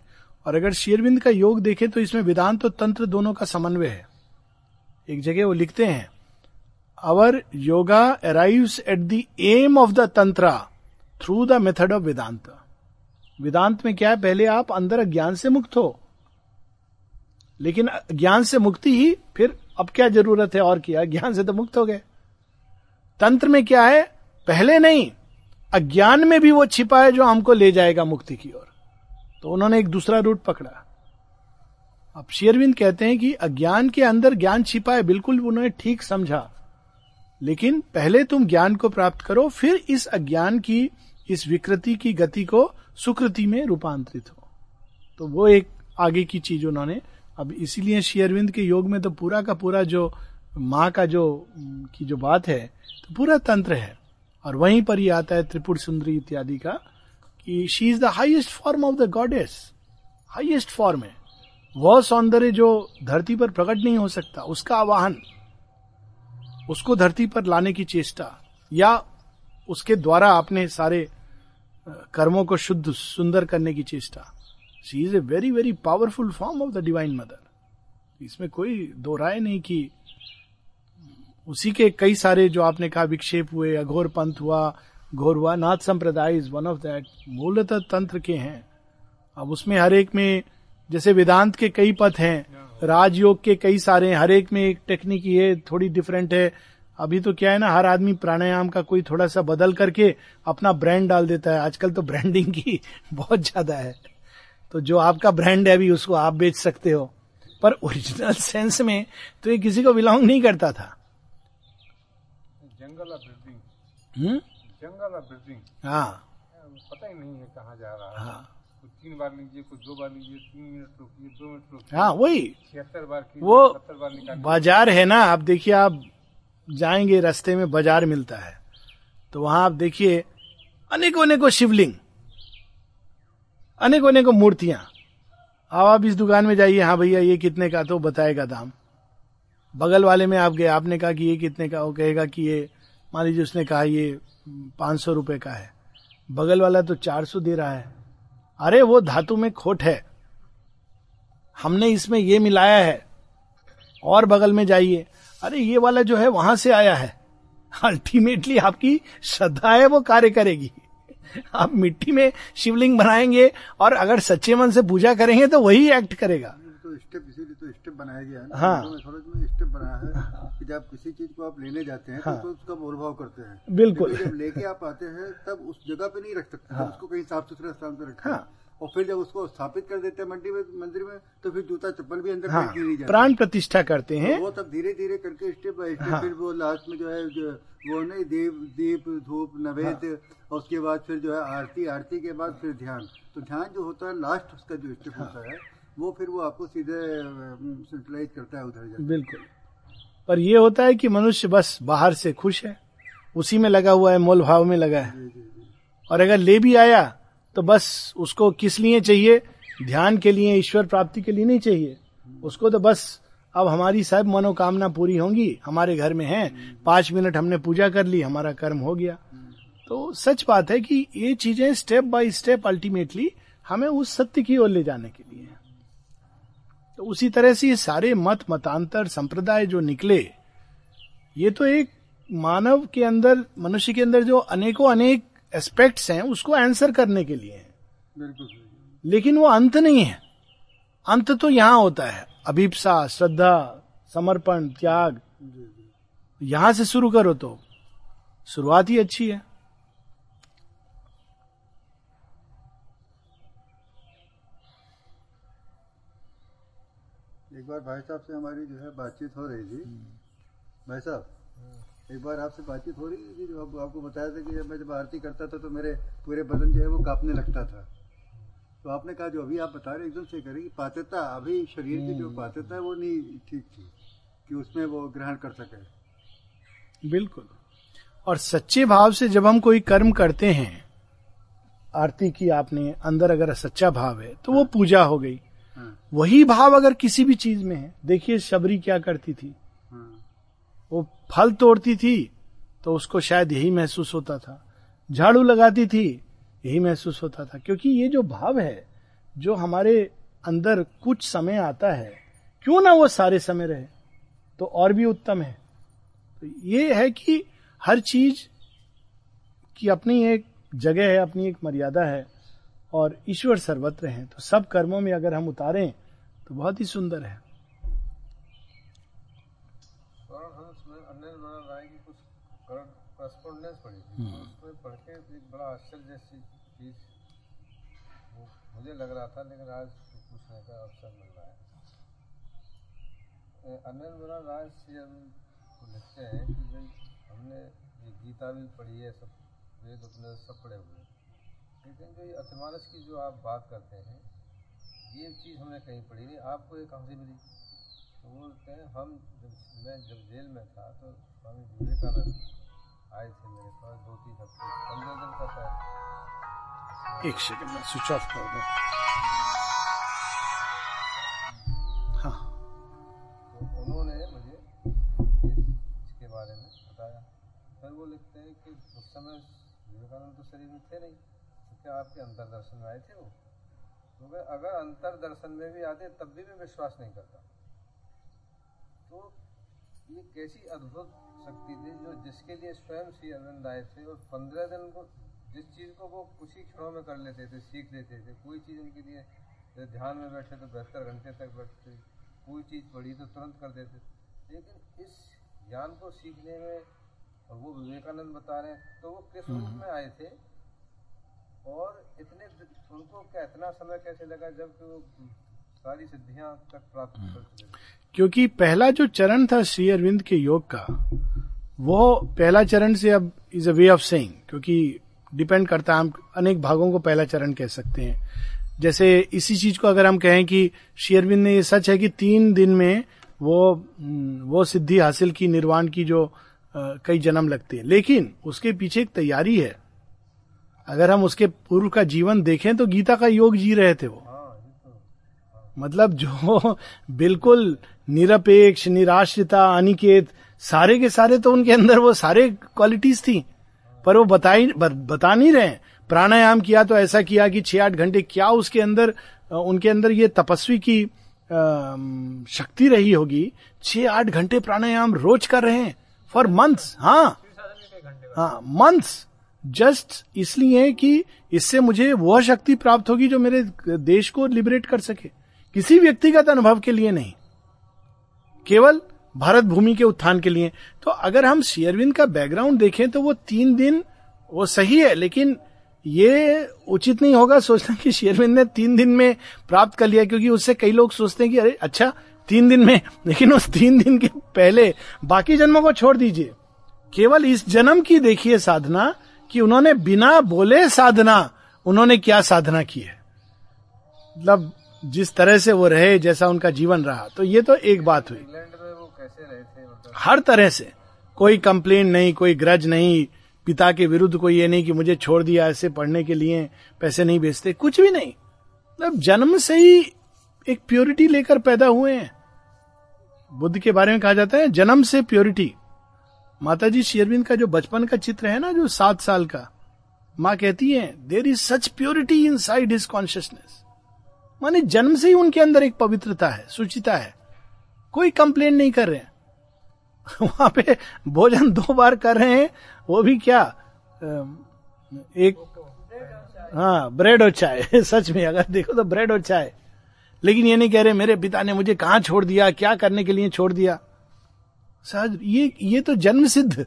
S1: और अगर शेरविंद का योग देखें तो इसमें वेदांत और तंत्र दोनों का समन्वय है। एक जगह वो लिखते हैं our yoga arrive at the aim of the tantra through the method of Vedanta Vedanta में क्या है? पहले आप अंदर ज्ञान से मुक्त हो। लेकिन ज्ञान से मुक्ति ही फिर अब क्या ज़रूरत है और किया? ज्ञान से तो मुक्त हो गए। तंत्र में क्या है? पहले नहीं अज्ञान में भी वो छिपा है जो हमको ले जाएगा मुक्ति की ओर। तो उन्होंने एक दूसरा रूट पकड़ा। अब शेरविंद कहते हैं कि अज्ञान के अंदर ज्ञान छिपा है, बिल्कुल उन्होंने ठीक समझा। लेकिन पहले तुम ज्ञान को प्राप्त करो, फिर इस अज्ञान की, इस विकृति की गति को सुकृति में रूपांतरित हो। तो वो एक आगे की चीज़ उन्होंने। अब इसीलिए शेयरविंद के योग में तो पूरा का पूरा जो माँ का जो, की जो बात है तो पूरा तंत्र है। और वहीं पर ही आता है त्रिपुर सुंदरी इत्यादि का, कि she is the highest form of the goddess highest form है। वह सौंदर्य जो धरती पर प्रकट नहीं हो सकता, उसका आवाहन, उसको धरती पर लाने की चेष्टा, या उसके द्वारा अपने सारे कर्मों को शुद्ध, सुंदर करने की चेष्टा। She is a very very powerful form of the divine mother इसमें कोई दो राय नहीं कि उसी के कई सारे जो आपने कहा विक्षेप हुए अघोर पंथ हुआ घोर हुआ नाथ संप्रदाय इज़ वन ऑफ़ दैट मूलतः तंत्र के हैं। अब उसमें हर एक में, जैसे वेदांत के कई पथ हैं, राजयोग के कई सारे हर एक में एक टेक्निक ये थोड़ी डिफरेंट है। अभी तो क्या है ना, हर आदमी प्राणायाम का कोई थोड़ा सा बदल करके अपना ब्रांड डाल देता है। आजकल तो ब्रांडिंग की बहुत ज़्यादा है। तो जो आपका ब्रांड है अभी, उसको आप बेच सकते हो। पर ओरिजिनल सेंस में तो ये किसी को बिलोंग नहीं करता था।
S4: जंगल
S1: हम्म?
S4: जंगल
S1: हाँ।
S4: पता ही नहीं है कहाँ जा रहा है।
S1: हाँ।
S4: कुछ तीन बार लीजिए कुछ दो बार लीजिए तीन मिनट रोकिए दो मिनट रोकिए।
S1: हाँ वही।
S4: छिहत्तर बार कीजिए
S1: वो
S4: सत्तर बार निकालिए।
S1: बाज़ार है ना आप देखिए आप जाएँगे रास्ते में बाज़ार मिलता है। तो वहाँ आप देखिए अनेकों अनेकों शिवलिंग अनेकों अनेकों मूर्तियाँ। अब आप इस दुकान में जाइए हाँ भैया ये कितने का तो बताएगा दाम। बगल वाले में आप गए आपने कहा कि ये कितने का वो कहेगा कि ये मान लीजिए उसने कहा, ये पाँच सौ रुपए का है। बगल वाला तो चार सौ दे रहा है। अरे, वो धातु में खोट है। हमने इसमें ये मिलाया है। और बगल में जाइए। अरे, ये वाला जो है, वहाँ से आया है। अल्टीमेटली आपकी श्रद्धा है, वो कार्य करेगी। आप मिट्टी में शिवलिंग बनाएँगे और अगर सच्चे मन से पूजा करेंगे तो वही एक्ट करेगा।
S3: तो स्टेप इसीलिए तो स्टेप बनाया गया है ना
S1: हाँ।
S3: तो समझ में स्टेप बनाया है कि जब किसी चीज़ को आप लेने जाते हैं
S1: हाँ।
S3: तो उसका मोल भाव करते हैं
S1: बिल्कुल।
S3: जब लेके आप आते हैं तब उस जगह पे नहीं रख सकते
S1: हाँ।
S3: उसको कहीं साफ़ सुथरे स्थान पे रखते हैं
S1: हाँ।
S3: और फिर जब उसको स्थापित कर देते हैं मंडी में मंदिर में तो फिर जूता चप्पल भी अंदर
S1: हाँ
S3: नहीं जाता
S1: प्राण प्रतिष्ठा करते हैं
S3: तो
S1: हैं
S3: वो तब धीरे धीरे करके स्टेप बाय स्टेप
S1: हाँ।
S3: फिर वो लास्ट में जो है जो वो नहीं देव दीप धूप नवेद और उसके बाद फिर जो है आरती आरती के बाद फिर ध्यान तो ध्यान जो होता है लास्ट उसका जो स्टेप
S1: हाँ।
S3: होता है वो फिर वो आपको सीधे सेंट्रलाइज करता है उधर
S1: बिल्कुल। पर ये होता है कि मनुष्य बस बाहर से खुश है उसी में लगा हुआ है मोल भाव में लगा है।
S3: जी जी जी।
S1: और अगर ले भी आया तो बस उसको किस लिए चाहिए? ध्यान के लिए ईश्वर प्राप्ति के लिए नहीं चाहिए। उसको तो बस अब हमारी सब मनोकामना पूरी होंगी हमारे घर में है पाँच मिनट हमने पूजा कर ली हमारा कर्म हो गया। तो सच बात है कि ये चीज़ें स्टेप बाय स्टेप अल्टीमेटली हमें उस सत्य की ओर ले जाने के लिए है। तो उसी तरह से ये सारे मत मतांतर संप्रदाय जो निकले ये तो एक मानव के अंदर मनुष्य के अंदर जो अनेकों अनेक एस्पेक्ट्स हैं उसको आंसर करने के लिए हैं। लेकिन वो अंत नहीं है। अंत तो यहाँ होता है। अभिप्सा श्रद्धा समर्पण त्याग। यहाँ से शुरू करो तो शुरुआत ही अच्छी है
S3: एक बार भाई साहब से हमारी जो है बातचीत हो रही थी। भाई साहब एक बार आपसे बातचीत हो रही थी जो आप, आपको बताया था कि जब मैं जब आरती करता था तो मेरे पूरे बदन जो है वो कांपने लगता था। तो आपने कहा जो अभी आप बता रहे एकदम से करें कि पात्रता अभी शरीर की जो पात्रता है वो नहीं ठीक थी कि उसमें वो ग्रहण कर सके।
S1: बिल्कुल। और सच्चे भाव से जब हम कोई कर्म करते हैं आरती की आपने अंदर अगर सच्चा भाव है तो वो पूजा हो गई।
S3: हाँ
S1: वही भाव अगर किसी भी चीज़ में है, देखिए शबरी क्या करती थी। वो फल तोड़ती थी तो उसको शायद यही महसूस होता था। झाड़ू लगाती थी, यही महसूस होता था। क्योंकि ये जो भाव है, जो हमारे अंदर कुछ समय आता है, क्यों ना वो सारे समय रहे? तो और भी उत्तम है। तो ये है कि हर चीज़ की अपनी एक जगह है, अपनी एक मर्यादा है। और ईश्वर सर्वत्र है। तो सब कर्मों में अगर हम उतारें तो बहुत ही सुंदर है।
S4: स्वर्ण हंस में अनिल मरण राय की कुछ करस्पॉन्डेंस पढ़ी थी। तो उसमें पढ़ के एक बड़ा आश्चर्य जैसी चीज़ वो मुझे लग रहा था लेकिन आज पूछने का अवसर मिल रहा है। अनिल मरण राय श्री अरविंद को लिखते हैं कि भाई हमने ये गीता भी पढ़ी है सब वेद उपनिषद सब पढ़े हुए हैं। लेकिन जो ये अतिमानस की जो आप बात करते हैं ये चीज़ हमने कहीं पढ़ी नहीं आपको ये कहाँ से मिली। तो बोलते हैं हम जब मैं जब जेल में था तो स्वामी विवेकानंद आए थे मेरे पास दो तीन हफ़्ते पंद्रह दिन का शायद
S1: एक सेकंड में स्विच ऑफ़ कर दो। हाँ।
S4: तो उन्होंने मुझे इसके बारे में बताया। फिर वो लिखते हैं कि उस समय विवेकानंद तो शरीर में थे नहीं। क्या आपके अंतर दर्शन में आए थे वो? तो अगर अंतर दर्शन में भी आते तब भी मैं विश्वास नहीं करता। तो ये कैसी अद्भुत शक्ति थी जो जिसके लिए स्वयं श्री अरविंद आए थे और पंद्रह दिन को जिस चीज़ को वो कुछ ही क्षणों में कर लेते थे सीख लेते थे कोई चीज़ उनके लिए ध्यान में बैठे तो बहत्तर घंटे तक बैठते कोई चीज़ पढ़ी तो तुरंत कर देते। लेकिन इस ज्ञान को सीखने में और वो विवेकानंद बता रहे हैं तो वो किस रूप में आए थे? और इतने उनको क्या इतना समय कैसे लगा जबकि वो सारी सिद्धियाँ तक प्राप्त कर चुके
S1: क्योंकि पहला जो चरण था श्री अरविंद के योग का वो पहला चरण से अब is a way of saying क्योंकि डिपेंड करता है हम अनेक भागों को पहला चरण कह सकते हैं। जैसे इसी चीज़ को अगर हम कहें कि श्री अरविंद ने ये सच है कि तीन दिन में वो हम्म, वो सिद्धि हासिल की निर्वाण की जो अ, कई जन्म लगते हैं। लेकिन उसके पीछे एक तैयारी है। अगर हम उसके पूर्व का जीवन देखें तो गीता का योग जी रहे थे वो।
S4: हाँ तो
S1: मतलब जो बिल्कुल निरपेक्ष निराश्रिता अनिकेत सारे के सारे तो उनके अंदर वो सारे क्वालिटीज थी। पर वो बता ही बता नहीं रहे। प्राणायाम किया तो ऐसा किया कि छह आठ घंटे क्या उसके अंदर उनके अंदर ये तपस्वी की शक्ति रही होगी। छह आठ घंटे प्राणायाम रोज कर रहे हैं। फॉर मंथ्स हाँ। हाँ मंथ्स जस्ट इसलिए कि इससे मुझे वह शक्ति प्राप्त होगी जो मेरे देश को लिबरेट कर सके। किसी व्यक्तिगत अनुभव के लिए नहीं। केवल भारत भूमि के उत्थान के लिए। तो अगर हम शेयरविंद का बैकग्राउंड देखें तो वो तीन दिन वो सही है, लेकिन ये उचित नहीं होगा सोचना कि शेयरविंद ने तीन दिन में प्राप्त कर लिया, क्योंकि उससे कई लोग सोचते हैं कि अरे अच्छा तीन दिन में, लेकिन उस तीन दिन के पहले बाकी जन्मों को छोड़ दीजिए। केवल इस जन्म की देखिए साधना कि उन्होंने बिना बोले साधना, उन्होंने क्या साधना की है? मतलब जिस तरह से वो रहे, जैसा उनका जीवन रहा तो ये तो एक बात हुई। हर तरह से। कोई कंप्लेन नहीं, कोई ग्रज नहीं, पिता के विरुद्ध कोई ये नहीं कि मुझे छोड़ दिया, ऐसे पढ़ने के लिए पैसे नहीं भेजते, कुछ भी नहीं। मतलब जन्म से ही एक प्योरिटी लेकर पैदा हुए हैं। बुद्ध के बारे में कहा जाता है, जन्म से प्योरिटी। माता जी का जो बचपन का चित्र है ना, जो सात साल का, माँ कहती है there is such purity inside his consciousness माने जन्म से ही उनके अंदर एक पवित्रता है, सुचिता है। कोई कंप्लेन नहीं कर रहे वहाँ पे भोजन दो बार कर रहे हैं, वो भी क्या एक हाँ ब्रेड और चाय, सच में, अगर देखो तो ब्रेड और चाय। लेकिन ये नहीं कह रहे, मेरे पिता ने मुझे कहा छोड़ दिया, क्या करने के लिए छोड़ दिया? सहज ये ये तो जन्म सिद्ध।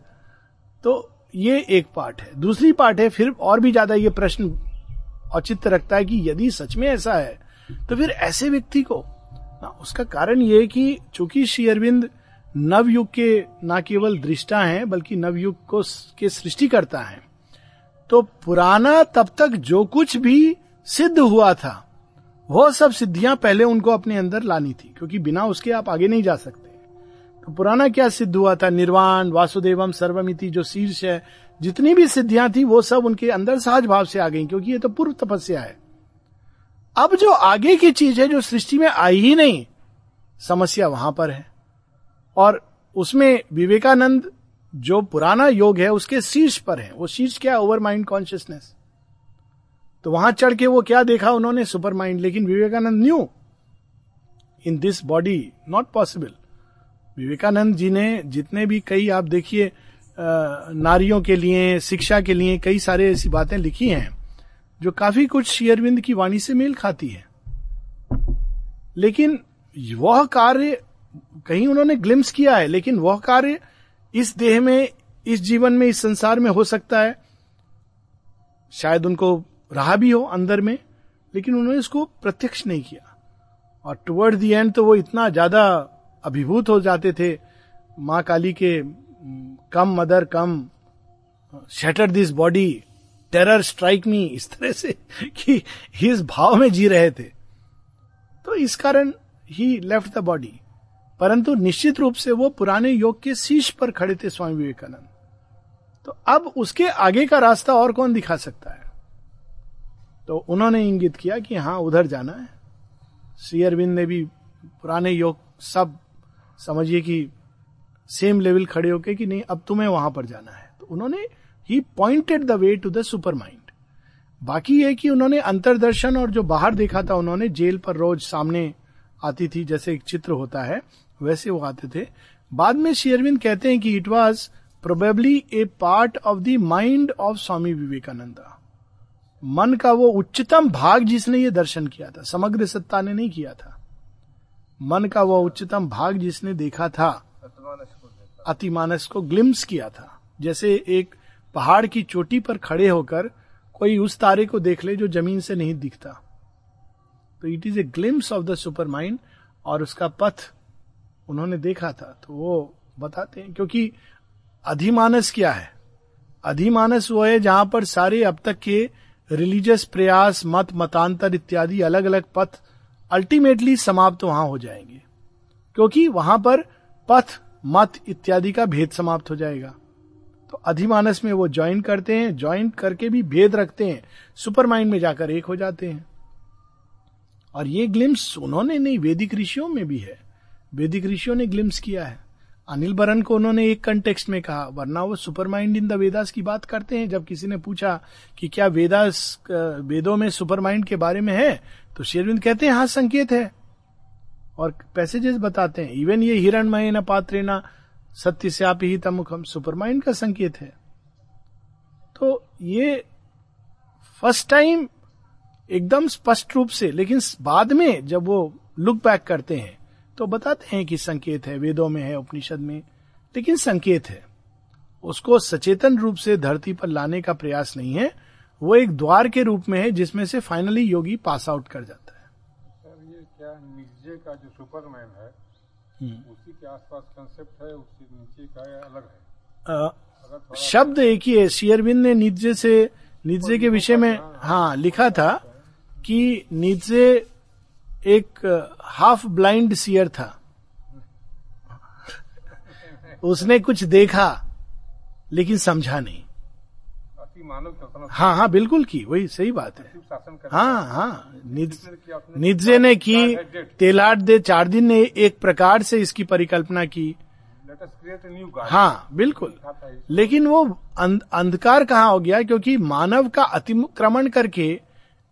S1: तो ये एक पार्ट है। दूसरी पार्ट है, फिर और भी ज़्यादा ये प्रश्न औचित्य रखता है कि यदि सच में ऐसा है तो फिर ऐसे व्यक्ति को, ना, उसका कारण ये कि चूँकि श्री अरविंद नवयुग के ना केवल दृष्टा हैं, बल्कि नवयुग को के सृष्टि करता है तो पुराना तब तक जो कुछ भी सिद्ध हुआ था वह सब सिद्धियाँ पहले उनको अपने अंदर लानी थी, क्योंकि बिना उसके आप आगे नहीं जा सकते। तो पुराना क्या सिद्ध हुआ था? निर्वाण, वासुदेवम, सर्वमिति, जो शीर्ष है, जितनी भी सिद्धियाँ थी, वो सब उनके अंदर सहज भाव से आ गई, क्योंकि ये तो पूर्व तपस्या है। अब जो आगे की चीज़ है, जो सृष्टि में आई ही नहीं, समस्या वहाँ पर है। और उसमें विवेकानंद जो पुराना योग है, उसके शीर्ष पर है। वो शीर्ष क्या ओवर माइंड कॉन्शियसनेस तो वहाँ चढ़ के वो क्या देखा उन्होंने? सुपर माइंड लेकिन Vivekananda knew in this body not possible Vivekananda ji ने जितने भी कई, आप देखिए नारियों के लिए, शिक्षा के लिए कई सारे ऐसी बातें लिखी हैं, जो काफ़ी कुछ शेयरविंद की वाणी से मेल खाती है। लेकिन वह कार्य, कहीं उन्होंने ग्लिम्स किया है, लेकिन वह कार्य इस देह में, इस जीवन में, इस संसार में हो सकता है। शायद उनको रहा भी हो अंदर में, लेकिन उन्होंने इसको प्रत्यक्ष नहीं किया। और टुवर्ड दी एंड तो वो इतना ज़्यादा अभिभूत हो जाते थे। माँ काली के come mother, come shatter this body terror strike me इस तरह से कि इस भाव में जी रहे थे। तो इस कारण ही लेफ़्ट द बॉडी परंतु निश्चित रूप से वो पुराने योग के शीश पर खड़े थे स्वामी विवेकानंद। तो अब उसके आगे का रास्ता और कौन दिखा सकता है? तो उन्होंने इंगित किया कि हाँ उधर जाना है। श्री अरविंद ने भी पुराने योग सब समझिए कि सेम लेवल खड़े होके कि नहीं, अब तुम्हें वहाँ पर जाना है। तो उन्होंने he pointed the way to the supermind बाकी ये कि उन्होंने अंतरदर्शन और जो बाहर देखा था उन्होंने जेल पर रोज सामने आती थी, जैसे एक चित्र होता है, वैसे वो आते थे। बाद में शेयरविंद कहते हैं कि it was probably a part of the mind of स्वामी विवेकानंदा। मन का वो उच्चतम भाग जिसने ये दर्शन किया था, समग्र सत्ता ने नहीं किया था। मन का वह उच्चतम भाग जिसने देखा था, अतिमानस को ग्लिम्स किया था। जैसे एक पहाड़ की चोटी पर खड़े होकर कोई उस तारे को देख ले जो ज़मीन से नहीं दिखता। तो it is a glimpse of the supermind और उसका पथ उन्होंने देखा था। तो वो बताते हैं, क्योंकि अधिमानस क्या है? अधिमानस वो है जहाँ पर सारे अब तक के रिलीजियस प्रयास, मत, मतांतर इत्यादि अलग अलग पथ अल्टीमेटली समाप्त वहाँ हो जाएँगे। क्योंकि वहाँ पर पथ, मत इत्यादि का भेद समाप्त हो जाएगा। तो अधिमानस में वो ज्वाइन करते हैं ज्वाइन करके भी भेद रखते हैं। सुपर माइंड में जाकर एक हो जाते हैं। और ये ग्लिम्स उन्होंने नहीं वैदिक ऋषियों में भी है। वैदिक ऋषियों ने ग्लिम्स किया है। अनिल बरन को उन्होंने एक कंटेक्स्ट में कहा, वरना वो super mind in the Vedas की बात करते हैं। जब किसी ने पूछा कि क्या वेदास वेदों में सुपर माइंड के बारे में है तो शेरविंद कहते हैं हाँ संकेत है। और पैसेजेस बताते हैं, इवन ये हिरणमय न पात्र न सत्य से आप ही तमुखम सुपर माइंड का संकेत है। तो ये फ़र्स्ट टाइम एकदम स्पष्ट रूप से, लेकिन बाद में जब वो लुक बैक करते हैं तो बताते हैं कि संकेत है, वेदों में है, उपनिषद में, लेकिन संकेत है। उसको सचेतन रूप से धरती पर लाने का प्रयास नहीं है। वो एक द्वार के रूप में है जिसमें से फाइनली योगी पास आउट कर जाता है।
S5: सर ये क्या का जो सुपरमैन है उसी के आसपास कंसेप्ट है उससे नीचे का या अलग है? थोड़ा
S1: शब्द एक ही है। शेयरविंद ने निजे से निजे के विषय में हाँ लिखा था कि निजे एक हाफ़ ब्लाइंड सियर था। उसने कुछ देखा लेकिन समझा नहीं।
S5: अति मानव कल्पना
S1: हाँ हाँ बिल्कुल की वही सही बात है। हाँ हाँ। निज ने की तेलाट दे चार दिन ने एक प्रकार से इसकी परिकल्पना की। हाँ बिल्कुल। लेकिन वो अंधकार कहाँ हो गया? क्योंकि मानव का अतिक्रमण करके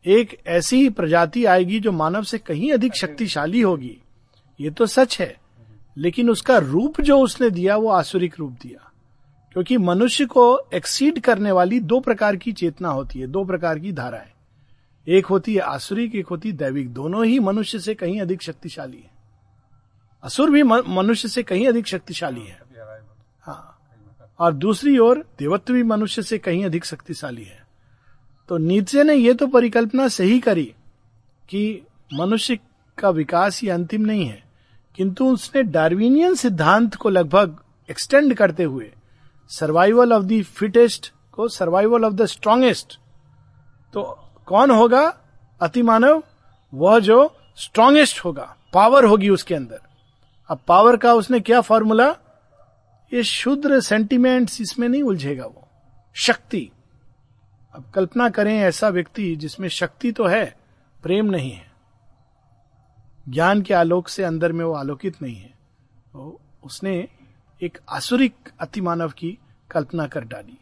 S1: एक ऐसी ही प्रजाति आएगी जो मानव से कहीं अधिक शक्तिशाली होगी। ये तो सच है। लेकिन उसका रूप जो उसने दिया वो आसुरिक रूप दिया। क्योंकि मनुष्य को एक्सीड करने वाली दो प्रकार की चेतना होती है, दो प्रकार की धाराएँ एक होती है आसुरिक, एक होती है दैविक। दोनों ही मनुष्य से कहीं अधिक शक्तिशाली है। असुर भी मनुष्य से कहीं अधिक शक्तिशाली है। हाँ। और दूसरी ओर देवत्व भी मनुष्य से कहीं अधिक शक्तिशाली है। तो नीचे ने यह तो परिकल्पना सही करी कि मनुष्य का विकास ही अंतिम नहीं है। किंतु उसने डार्विनियन सिद्धांत को लगभग एक्सटेंड करते हुए सर्वाइवल ऑफ़ द फिटेस्ट को सर्वाइवल ऑफ़ द स्ट्रांगेस्ट तो कौन होगा? अति मानव, वह जो स्ट्रांगेस्ट होगा। पावर होगी उसके अंदर। अब पावर का उसने क्या फॉर्मूला ये शुद्र सेंटिमेंट्स इसमें नहीं उलझेगा वो। शक्ति। अब कल्पना करें ऐसा व्यक्ति जिसमें शक्ति तो है, प्रेम नहीं है। ज्ञान के आलोक से अंदर में वो आलोकित नहीं है। तो उसने एक आसुरिक अतिमानव की कल्पना कर डाली।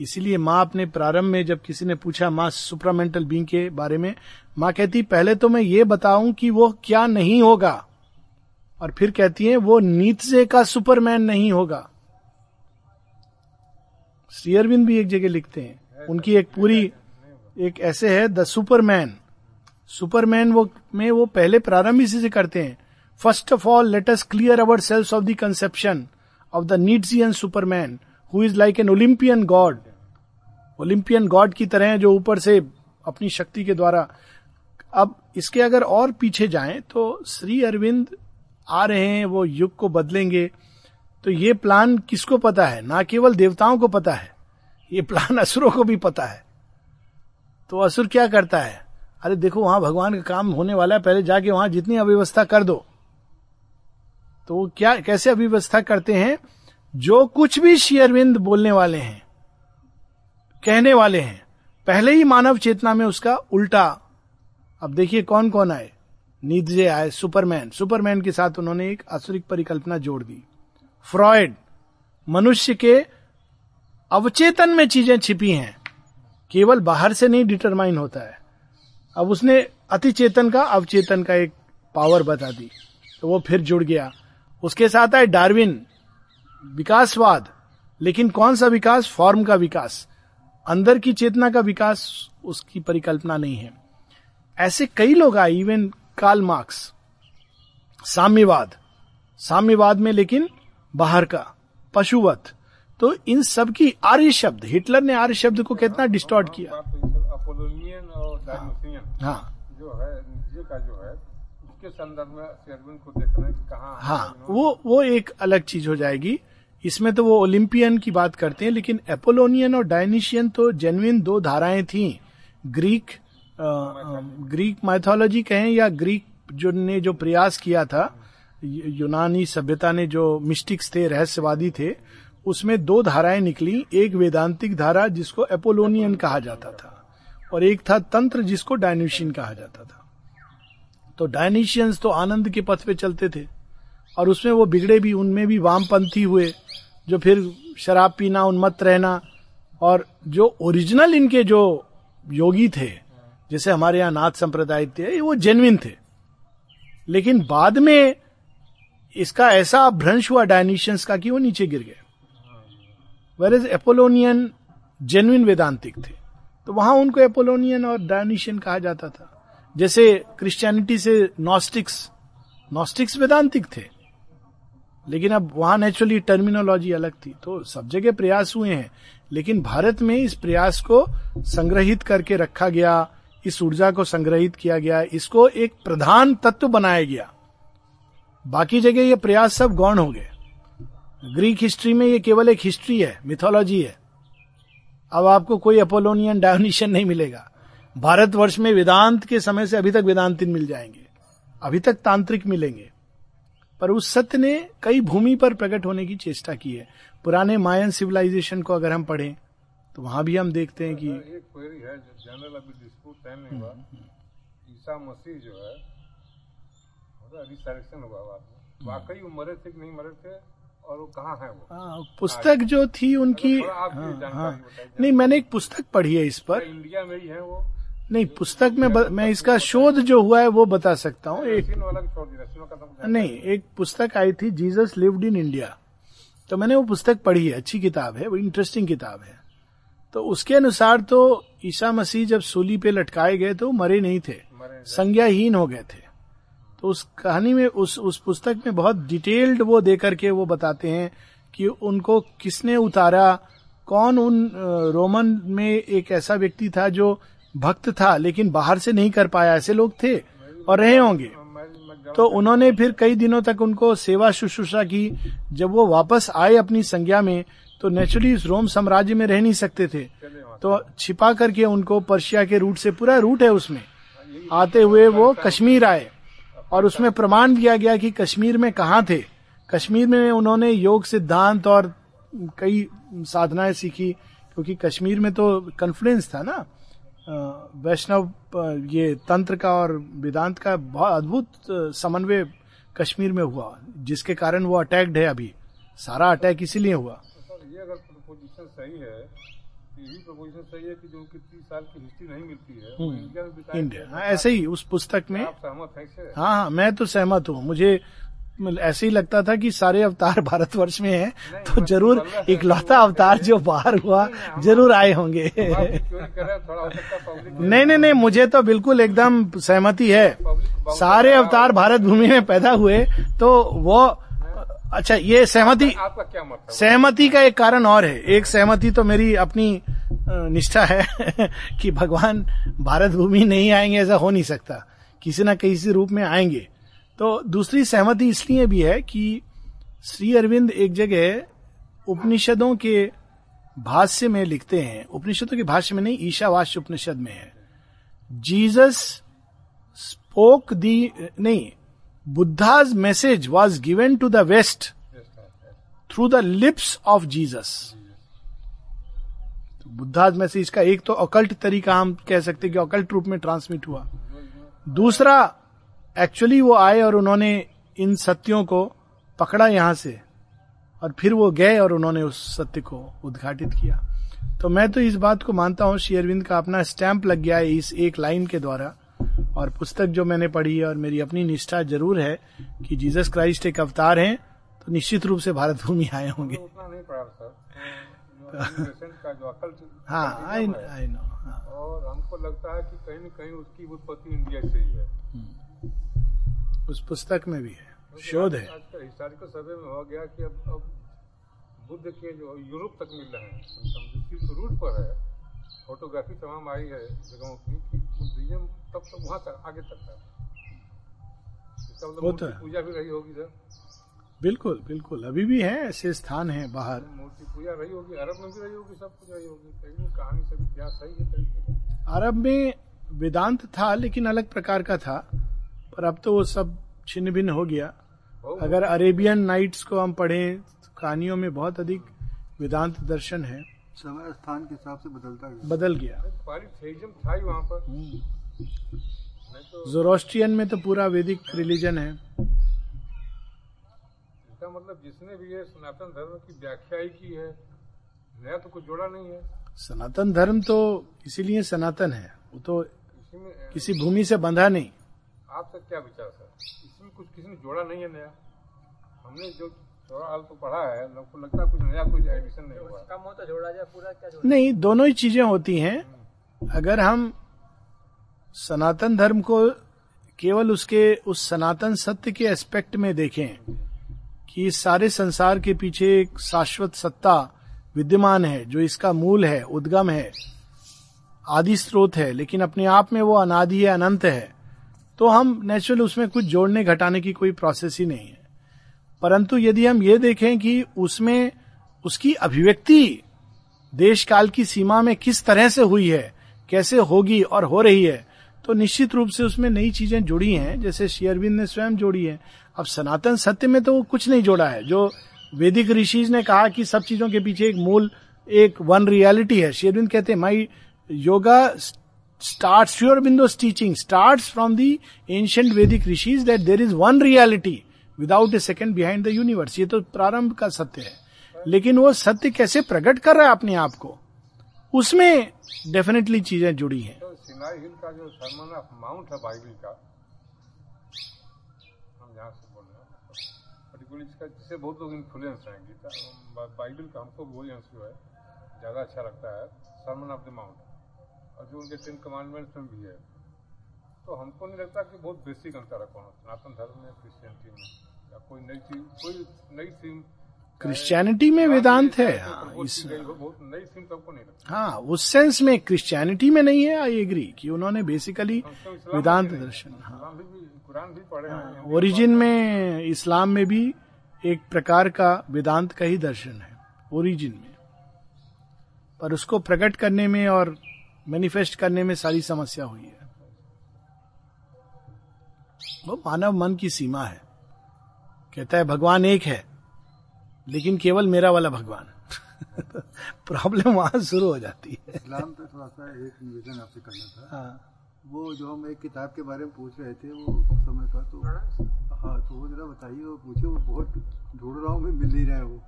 S1: इसीलिए माँ अपने प्रारंभ में जब किसी ने पूछा, माँ सुपरामेंटल बींग के बारे में? माँ कहती, पहले तो मैं ये बताऊँ कि वो क्या नहीं होगा। और फिर कहती है, वो नीचे का सुपरमैन नहीं होगा। श्री भी एक जगह लिखते हैं। उनकी एक पूरी, एक ऐसे है, द सुपरमैन। सुपरमैन वो, में वो पहले प्रारंभ इसी से करते हैं। First of all, let us clear ourselves of the conception. Of the Nietzschean superman who is like an Olympian god Olympian god की तरह जो ऊपर से अपनी शक्ति के द्वारा। अब इसके अगर और पीछे जाएँ तो श्री अरविंद आ रहे हैं, वो युग को बदलेंगे। तो ये प्लान किसको पता है? ना केवल देवताओं को पता है, ये प्लान असुरों को भी पता है। तो असुर क्या करता है? अरे देखो, वहाँ भगवान का काम होने वाला है, पहले जाके वहाँ जितनी अव्यवस्था कर दो। तो वो क्या, कैसे अव्यवस्था करते हैं? जो कुछ भी शेयरविंद बोलने वाले हैं, कहने वाले हैं, पहले ही मानव चेतना में उसका उल्टा, अब देखिए कौन कौन आए। नीचे आए, सुपरमैन। सुपरमैन के साथ उन्होंने एक आसुरिक परिकल्पना जोड़ दी। फ्रॉयड, मनुष्य के अवचेतन में चीज़ें छिपी हैं। केवल बाहर से नहीं डिटरमाइन होता है। अब उसने अति चेतन का अवचेतन का एक पावर बता दी। तो वो फिर जुड़ गया। उसके साथ आए डार्विन विकासवाद। लेकिन कौन सा विकास? फॉर्म का विकास। अंदर की चेतना का विकास उसकी परिकल्पना नहीं है। ऐसे कई लोग आए इवन कार्ल मार्क्स साम्यवाद। साम्यवाद में लेकिन बाहर का पशुवत। तो इन सब की आर्य शब्द हिटलर ने आर्य शब्द को कितना डिस्टॉर्ट किया?
S5: डायनोसियन
S1: हाँ।
S5: जो है जो है उसके संदर्भ में को देखना है कहाँ
S1: हाँ वो वो एक अलग चीज़ हो जाएगी। इसमें तो वो ओलिम्पियन की बात करते हैं लेकिन एपोलोनियन और डायनिशियन तो जेन्युइन दो धाराएँ थी। ग्रीक ग्रीक माइथोलॉजी कहें या ग्रीक जो ने जो प्रयास किया था यूनानी सभ्यता ने जो मिस्टिक्स थे रहस्यवादी थे उसमें दो धाराएँ निकली। एक वेदांतिक धारा जिसको एपोलोनियन कहा जाता था और एक था तंत्र जिसको डायनिशियन कहा जाता था। तो डायनिशियंस तो आनंद के पथ पे चलते थे। और उसमें वो बिगड़े भी, उनमें भी वामपंथी हुए, जो फिर शराब पीना, उन्मत्त रहना, और जो ओरिजिनल इनके जो योगी थे, जैसे हमारे यहाँ नाथ संप्रदाय थे वो जेन्युइन थे। लेकिन बाद में इसका ऐसा भ्रंश हुआ डायनिशियंस का कि वो नीचे गिर गए। Where is Apollonian genuine Vedantic थे। तो वहाँ उनको एपोलोनियन और डायनिशियन कहा जाता था। जैसे क्रिश्चियनिटी से नॉस्टिक्स नॉस्टिक्स वेदांतिक थे, लेकिन अब वहाँ नेचुरली टर्मिनोलॉजी अलग थी। तो सब जगह प्रयास हुए हैं, लेकिन भारत में इस प्रयास को संग्रहित करके रखा गया, इस ऊर्जा को संग्रहित किया गया, इसको एक प्रधान तत्व बनाया गया। बाकी जगह ये प्रयास सब गौण हो गए। ग्रीक हिस्ट्री में ये केवल एक हिस्ट्री है मिथोलॉजी है। अब आपको कोई अपोलोनियन डायोनिशियन नहीं मिलेगा। भारतवर्ष में वेदांत के समय से अभी तक वेदांतिन मिल जाएँगे। अभी तक तांत्रिक मिलेंगे। पर उस सत्य ने कई भूमि पर प्रकट होने की चेष्टा की है। पुराने मायन सिविलाइजेशन को अगर हम पढ़ें तो वहाँ भी हम देखते हैं कि
S5: एक क्वेरी है जो जनरल अभी डिस्प्यूट तय नहीं हुआ। ईसा मसीह जो है रिसरेक्शन हुआ बाद वाकई वो मरे थे कि नहीं मरे थे? और वो कहाँ है वो?
S1: हाँ, पुस्तक जो थी उनकी हाँ, हाँ, नहीं मैंने एक पुस्तक पढ़ी है इस पर।
S5: इंडिया में ही है वो।
S1: नहीं पुस्तक में ब, मैं इसका शोध जो हुआ है वो बता सकता हूँ। एक नहीं एक पुस्तक आई थी जीसस लिव्ड इन इंडिया। तो मैंने वो पुस्तक पढ़ी है अच्छी किताब है वो इंटरेस्टिंग किताब है। तो उसके अनुसार तो ईसा मसीह जब सूली पे लटकाए गए तो मरे नहीं थे। संज्ञाहीन हो गए थे। तो उस कहानी में उस उस पुस्तक में बहुत डिटेल्ड वो दे करके वो बताते हैं कि उनको किसने उतारा कौन उन रोमन में एक ऐसा व्यक्ति था जो भक्त था, लेकिन बाहर से नहीं कर पाया, ऐसे लोग थे और रहे होंगे। तो उन्होंने फिर कई दिनों तक उनको सेवा शुश्रूषा की। जब वो वापस आए अपनी संज्ञा में तो नेचुरली रोम साम्राज्य में रह नहीं सकते थे। तो छिपा करके उनको पर्शिया के रूट से, पूरा रूट है उसमें। आते हुए वो कश्मीर आए और उसमें प्रमाण दिया गया कि कश्मीर में कहाँ थे। कश्मीर में उन्होंने योग सिद्धांत और कई साधनाएँ सीखी, क्योंकि कश्मीर में तो कन्फ्लुएंस था ना। वैष्णव ये तंत्र का और वेदांत का बहुत अद्भुत समन्वय कश्मीर में हुआ जिसके कारण वो अटैक्ड है अभी। सारा अटैक इसीलिए हुआ।
S5: सर ये अगर प्रपोजिशन सही है यही प्रपोजिशन सही है कि जो उनकी तीस साल की हिस्ट्री नहीं मिलती है इंडिया में
S1: इंडिया हाँ, ऐसे ही उस पुस्तक में।
S5: सहमत हैं
S1: हाँ हाँ मैं तो सहमत हूँ। मुझे ऐसे ही लगता था कि सारे अवतार भारतवर्ष में हैं तो ज़रूर इकलौता अवतार जो बाहर हुआ ज़रूर आए होंगे।
S5: पब्लिक
S1: नहीं नहीं नहीं मुझे तो बिल्कुल एकदम सहमति है। सारे अवतार भारत भूमि में पैदा हुए तो वो अच्छा ये सहमति सहमति का एक कारण और है। एक सहमति तो मेरी अपनी निष्ठा है कि भगवान भारत भूमि नहीं आएँगे ऐसा हो नहीं सकता। किसी ना किसी रूप में आएँगे। तो दूसरी सहमति इसलिए भी है कि श्री अरविंद एक जगह उपनिषदों के भाष्य में लिखते हैं। उपनिषदों के भाष्य में नहीं, ईशावास्य उपनिषद में है। जीसस स्पोक दी, नहीं, Buddha's message was given to the West through the lips of Jesus. Buddha's message का एक तो अकल्ट तरीका हम कह सकते कि अकल्ट रूप में ट्रांसमिट हुआ। दूसरा एक्चुअली वो आए और उन्होंने इन सत्यों को पकड़ा यहाँ से। और फिर वो गए और उन्होंने उस सत्य को उद्घाटित किया। तो मैं तो इस बात को मानता हूँ श्री अरविंद का अपना स्टैंप लग गया है इस एक लाइन के द्वारा। और पुस्तक जो मैंने पढ़ी है और मेरी अपनी निष्ठा ज़रूर है कि जीसस क्राइस्ट एक अवतार हैं तो निश्चित रूप से भारत भूमि आए होंगे।
S5: अकल
S1: हाँ आई आई नो हाँ?
S5: और हमको लगता है कि कहीं न कहीं उसकी उत्पत्ति इंडिया से ही है।
S1: उस पुस्तक में भी है। शोध है।
S5: हिस्टोरिकल सर्वे में हो गया कि अब अब बुद्ध के जो यूरोप तक मिल रहे हैं रूट पर है फोटोग्राफी तमाम आई है जगहों की कि बुद्धिज्म तब तक वहाँ तक आगे तक है इसका मतलब
S1: तो है।
S5: पूजा भी रही होगी सर।
S1: बिल्कुल बिल्कुल। अभी भी है ऐसे स्थान है बाहर।
S5: मूर्ति पूजा रही होगी अरब में भी रही होगी सब कुछ रही होगी। कहीं कहानी सब इतिहास सही है।
S1: अरब में वेदांत था लेकिन अलग प्रकार का था। पर अब तो वो सब छिन्न भिन्न हो गया। अगर अरेबियन नाइट्स को हम पढ़ें तो कहानियों में बहुत अधिक वेदांत दर्शन है।
S3: समय स्थान के हिसाब से बदलता गया।
S1: बदल गया।
S5: था ही वहाँ पर। तो
S1: जोरोस्ट्रियन में तो पूरा वैदिक रिलीजन है।
S5: इसका मतलब जिसने भी ये सनातन धर्म की व्याख्या ही की है नया तो कुछ जोड़ा नहीं है।
S1: सनातन धर्म तो इसीलिए सनातन है। वो तो किसी भूमि से बंधा नहीं।
S5: आपका क्या विचार सर? इसमें कुछ किसी ने जोड़ा नहीं है नया। हमने जो थोड़ा तो पढ़ा है लोग को लगता है कुछ नया कुछ एडिशन नहीं हुआ।
S2: कम हो तो जोड़ा जाए पूरा क्या जोड़ा?
S1: नहीं दोनों ही चीज़ें होती हैं। अगर हम सनातन धर्म को केवल उसके उस सनातन सत्य के एस्पेक्ट में देखें कि इस सारे संसार के पीछे एक शाश्वत सत्ता विद्यमान है जो इसका मूल है उद्गम है आदि स्रोत है लेकिन अपने आप में वो अनादि है अनंत है तो हम नेचुरल उसमें कुछ जोड़ने घटाने की कोई प्रोसेस ही नहीं है। परंतु यदि हम ये देखें कि उसमें उसकी अभिव्यक्ति देश काल की सीमा में किस तरह से हुई है, कैसे होगी और हो रही है तो निश्चित रूप से उसमें नई चीज़ें जुड़ी हैं, जैसे शेयरविंद ने स्वयं जोड़ी है। अब सनातन सत्य में तो वो कुछ नहीं जोड़ा है। जो वैदिक ऋषिज ने कहा कि सब चीज़ों के पीछे एक मूल, एक वन रियलिटी है। शेयरविंद कहते हैं, माई yoga start Sri Aurobindo's teaching start from the ancient वैदिक rishis that there is one reality without A second behind the universe ये तो प्रारंभ का सत्य है। लेकिन वो सत्य कैसे प्रकट कर रहा है अपने आप को? उसमें डेफिनेटली चीज़ें जुड़ी हैं।
S5: तो माउंट है बाइबल का, हम से बोल रहे हैं बहुत लोग इन्फ्लुएंस हैं बाइबल का हमको ज़्यादा अच्छा लगता है सरमन ऑफ़ द माउंट और जो उनके टेन कमांडमेंट्स में भी है। तो हमको नहीं लगता कि बहुत बेसिक अंतर है कौन सनातन धर्म में क्रिश्चियनिटी में या कोई नई चीज़ कोई नई थीम
S1: क्रिश्चियनिटी में वेदांत है। हाँ,
S5: थीम तो हमको नहीं लगता।
S1: हाँ उस सेंस में क्रिश्चियनिटी में नहीं है आई एग्री कि उन्होंने बेसिकली
S5: तो
S1: वेदांत दर्शन हाँ।
S5: इस्लाम भी, भी कुरान भी पढ़े
S1: ओरिजिन में इस्लाम में भी एक प्रकार का वेदांत का ही दर्शन है ओरिजिन में। पर उसको प्रकट करने में और मैनिफेस्ट करने में सारी समस्या हुई है। वो मानव मन की सीमा है। कहता है भगवान एक है लेकिन केवल मेरा वाला भगवान प्रॉब्लम वहाँ शुरू हो जाती है।
S3: इस्लाम पे थोड़ा सा एक निवेदन आपसे करना था।
S1: हाँ।
S3: वो जो हम एक किताब के बारे में पूछ रहे थे वो समय का तो हाँ तो वो जरा बताइए वो पूछे वो बहुत ढूंढ रहा हूँ मिल नहीं रहा है वो।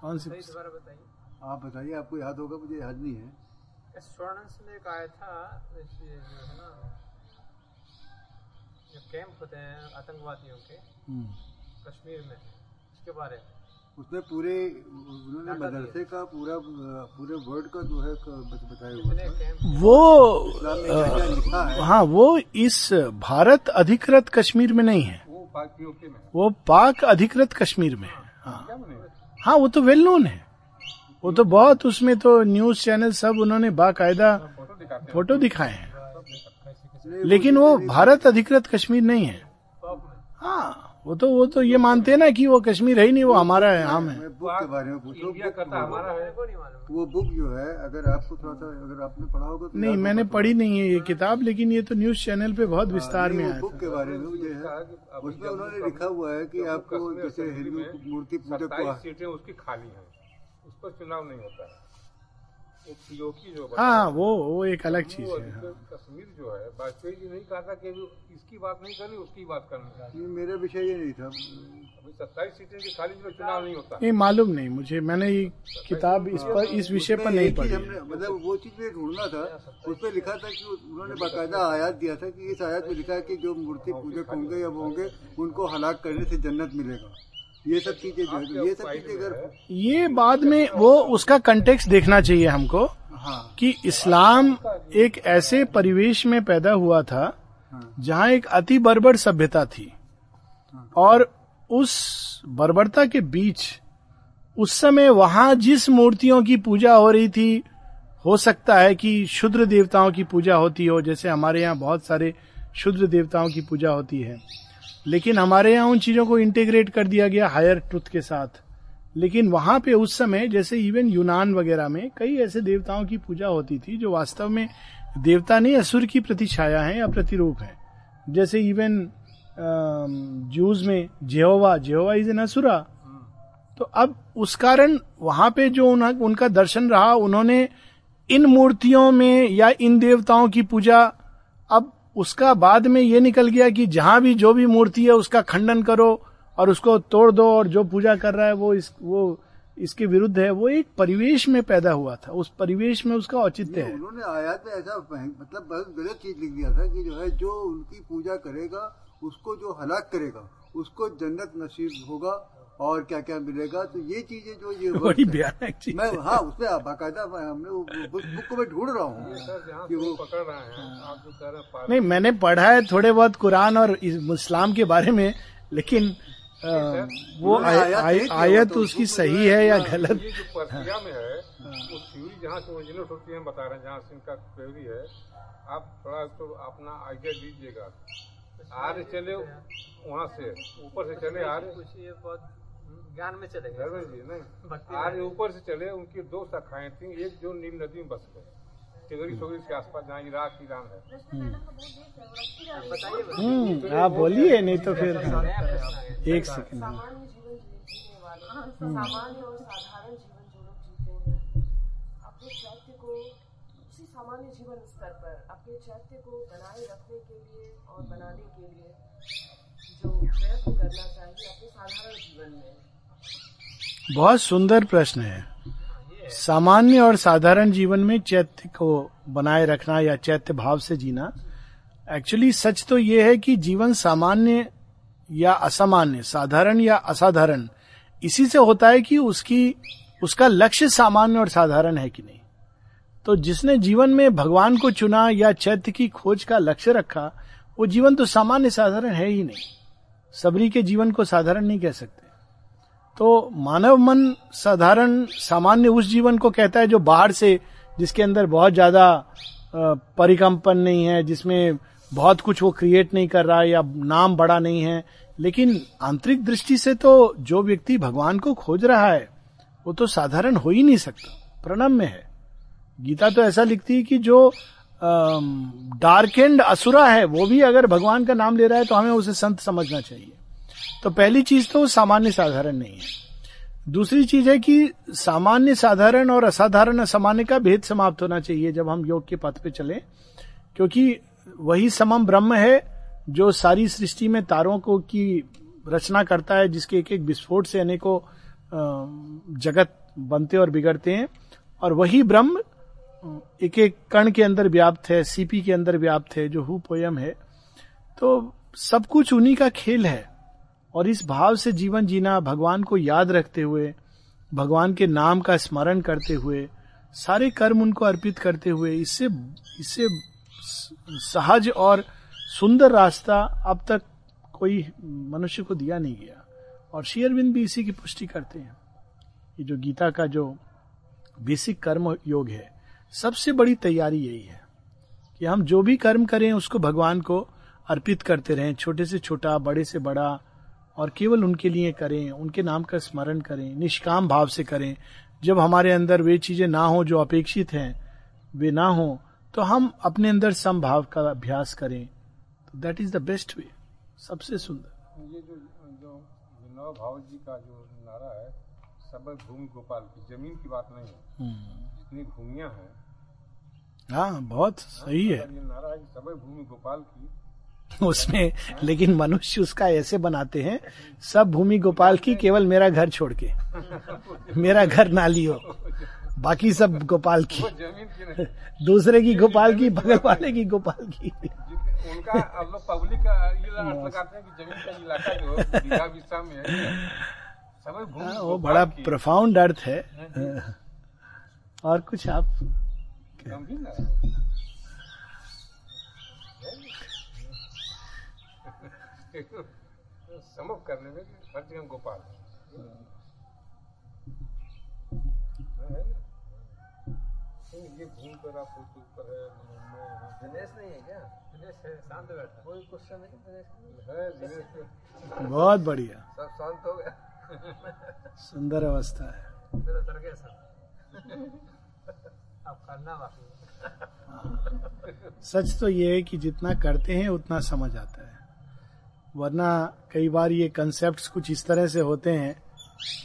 S1: कौन सी
S2: बताइए।
S3: आप बताइए आपको याद होगा मुझे याद नहीं है।
S2: स्वर्णस में एक आया था जैसे जो है ना जो कैंप होते हैं आतंकवादियों के
S1: हम्म।
S2: कश्मीर में उसके बारे में।
S3: उसमें पूरे उन्होंने मदरसे का पूरा पूरे वर्ल्ड का जो है बताया हुआ
S1: वो
S3: है?
S1: हाँ वो इस भारत अधिकृत कश्मीर में नहीं है।
S5: है।
S1: वो पाक अधिकृत कश्मीर में है। हाँ। हाँ वो तो वेल नोन है। वो तो बहुत उसमें तो न्यूज़ चैनल सब उन्होंने बाकायदा
S5: फ़ोटो हैं
S1: दिखाए हैं। लेकिन वो भारत अधिकृत कश्मीर नहीं है। हाँ वो तो वो तो ये मानते हैं ना कि वो कश्मीर है ही नहीं वो हमारा है हम है।
S3: बुक के बारे में पूछूँ
S5: है।
S3: वो बुक जो है अगर आपको थोड़ा सा अगर आपने पढ़ा होगा तो
S1: नहीं मैंने पढ़ी नहीं है ये किताब लेकिन ये तो न्यूज़ चैनल पे बहुत विस्तार में आया
S3: बुक के बारे में मुझे है। उसमें उन्होंने लिखा हुआ है कि आपको जैसे हिंदू मूर्ति पूजक
S5: उसकी खाली हैं। पर चुनाव नहीं होता है। वो जो
S1: हाँ वो वो एक अलग चीज़ है हाँ।
S5: कश्मीर जो है वाजपेयी जी नहीं कहा था कि इसकी बात नहीं करनी उसकी बात करनी
S3: ये मेरा विषय ये नहीं था।
S5: अभी सत्ताईस सीटें की खाली जो चुनाव नहीं होता।
S1: नहीं मालूम नहीं मुझे मैंने ये किताब इस पर इस विषय पर नहीं पढ़ी
S3: मतलब वो चीज़ में ढूंढना था उस पर लिखा था कि उन्होंने बाकायदा आयात दिया था कि इस आयात में लिखा है कि जो मूर्ति पूजक होंगे या वो होंगे उनको हलाक करने से जन्नत मिलेगा। ये सब चीज़ें जो है तो ये सब चीज़ें अगर
S1: ये बाद में वो उसका कंटेक्स्ट देखना चाहिए हमको
S3: हाँ।
S1: कि इस्लाम एक ऐसे परिवेश में पैदा हुआ था
S3: हाँ।
S1: जहाँ एक अति बर्बर सभ्यता थी। और उस बर्बरता के बीच उस समय वहाँ जिस मूर्तियों की पूजा हो रही थी हो सकता है कि शुद्र देवताओं की पूजा होती हो जैसे हमारे यहाँ बहुत सारे शुद्र देवताओं की पूजा होती है। लेकिन हमारे यहाँ उन चीज़ों को इंटीग्रेट कर दिया गया हायर ट्रुथ के साथ। लेकिन वहाँ पे उस समय जैसे इवन यूनान वगैरह में कई ऐसे देवताओं की पूजा होती थी जो वास्तव में देवता नहीं असुर की प्रतिछाया है या प्रतिरूप है। जैसे इवन जूज में Jehovah Jehovah is an asura तो अब उस कारण वहाँ पे जो उन, उनका दर्शन रहा उन्होंने इन मूर्तियों में या इन देवताओं की पूजा अब उसका बाद में ये निकल गया कि जहाँ भी जो भी मूर्ति है उसका खंडन करो और उसको तोड़ दो और जो पूजा कर रहा है वो इस वो इसके विरुद्ध है। वो एक परिवेश में पैदा हुआ था। उस परिवेश में उसका औचित्य है।
S3: उन्होंने आयात में ऐसा मतलब बहुत गलत चीज़ लिख दिया था कि जो है जो उनकी पूजा करेगा उसको जो हलाक करेगा उसको जन्नत नसीब होगा। और क्या क्या मिलेगा? तो ये चीज़ें जो ये है,
S1: भयानक चीज़।
S3: मैं
S1: हाँ
S3: उसमें बाकायदा हमने बुक बुक को मैं ढूंढ रहा हूँ। कि वो-
S5: पकड़ रहे हैं आप जो कह रहे हैं पार-
S1: नहीं मैंने पढ़ा है थोड़े बहुत कुरान और इस्लाम के बारे में लेकिन अ, वो
S3: आयत तो
S1: उसकी सही है या गलत?
S5: जो पर्सिया में है वो थ्योरी जहाँ से ओरिजिनेट होती है बता रहे हैं जहाँ से इनका थ्योरी है आप थोड़ा तो अपना आइडिया दीजिएगा। आर्य चले वहाँ से ऊपर से चले आर्य
S2: कुछ ये बहुत ज्ञान में चले गए।
S5: जी नहीं। आर्य ऊपर से चले उनकी दो शाखाएँ थी एक जो नील नदी में बस गए। तिगरी सोगरी के आसपास जहाँ इराक ईरान है।
S1: हम्म आप बोलिए नहीं तो फिर। एक सेकंड
S6: जीवन जी- जीने वाले सामान्य और साधारण जीवन जो लोग जीते हैं अपने चैत्य को उसी सामान्य जीवन स्तर पर अपने चैत्य को बनाए रखने के लिए और बनाने के लिए
S1: बहुत सुंदर प्रश्न है। सामान्य और साधारण जीवन में चैत्य को बनाए रखना या चैत्य भाव से जीना एक्चुअली सच तो ये है कि जीवन सामान्य या असामान्य, साधारण या असाधारण, इसी से होता है कि उसकी, उसका लक्ष्य सामान्य और साधारण है कि नहीं। तो जिसने जीवन में भगवान को चुना या चैत्य की खोज का लक्ष्य रखा, वो जीवन तो सामान्य साधारण है ही नहीं। सबरी के जीवन को साधारण नहीं कह सकते। तो मानव मन साधारण, सामान्य उस जीवन को कहता है जो बाहर से, जिसके अंदर बहुत ज़्यादा परिकंपन नहीं है, जिसमें बहुत कुछ वो क्रिएट नहीं कर रहा है या नाम बड़ा नहीं है। लेकिन आंतरिक दृष्टि से तो जो व्यक्ति भगवान को खोज रहा है, वो तो साधारण हो ही नहीं सकता प्रणम में है। गीता तो ऐसा लिखती है कि जो डार्क एंड असुरा है, वो भी अगर भगवान का नाम ले रहा है तो हमें उसे संत समझना चाहिए। तो पहली चीज़ तो सामान्य साधारण नहीं है। दूसरी चीज़ है कि सामान्य साधारण और असाधारण असामान्य का भेद समाप्त होना चाहिए जब हम योग के पथ पे चले, क्योंकि वही समम ब्रह्म है जो सारी सृष्टि में तारों को की रचना करता है, जिसके एक एक विस्फोट से अनेकों जगत बनते और बिगड़ते हैं, और वही ब्रह्म एक एक कण के अंदर व्याप्त है सीपी के अंदर व्याप्त है, जो हु पोयम है। तो सब कुछ उन्हीं का खेल है। और इस भाव से जीवन जीना भगवान को याद रखते हुए, भगवान के नाम का स्मरण करते हुए, सारे कर्म उनको अर्पित करते हुए, इससे इससे सहज और सुंदर रास्ता अब तक कोई मनुष्य को दिया नहीं गया। और शेयरविंद भी इसी की पुष्टि करते हैं। ये जो गीता का जो बेसिक कर्म योग है सबसे बड़ी तैयारी यही है कि हम जो भी कर्म करें उसको भगवान को अर्पित करते रहें छोटे से छोटा बड़े से बड़ा और केवल उनके लिए करें उनके नाम का स्मरण करें निष्काम भाव से करें। जब हमारे अंदर वे चीज़ें ना हो जो अपेक्षित हैं वे ना हो तो हम अपने अंदर समभाव का अभ्यास करें। तो that is the best way सबसे सुंदर।
S5: ये जो जो विनोद भाव जी का जो नारा है सब भूमि गोपाल की ज़मीन की बात नहीं है। जितनी भूमियाँ हैं।
S1: हाँ बहुत सही है।
S5: ये नारा सब भूमि गोपाल की।
S1: उसमें लेकिन मनुष्य उसका ऐसे बनाते हैं सब भूमि गोपाल की केवल मेरा घर छोड़ के। मेरा घर ना लियो बाकी सब गोपाल की। दूसरे की गोपाल की बगल वाले की गोपाल की।
S5: उनका अब लोग पब्लिक का ये लगाते हैं कि ज़मीन का इलाका जो है में है।
S1: हाँ, वो बड़ा। प्रफाउंड अर्थ है। और कुछ आप।
S5: समझ करने में हर जगह गोपाल। ये भूमि पर आप उसके ऊपर है
S4: दिनेश नहीं है क्या?
S2: दिनेश है, शांत बैठा।
S4: कोई क्वेश्चन है दिनेश
S5: है दिनेश
S1: बहुत बढ़िया।
S4: सब शांत हो गया।
S1: सुंदर अवस्था है।
S2: फिर उतर गया सब करना बाकी
S1: सच तो ये है कि जितना करते हैं, उतना समझ आता है। वरना कई बार ये कंसेप्ट कुछ इस तरह से होते हैं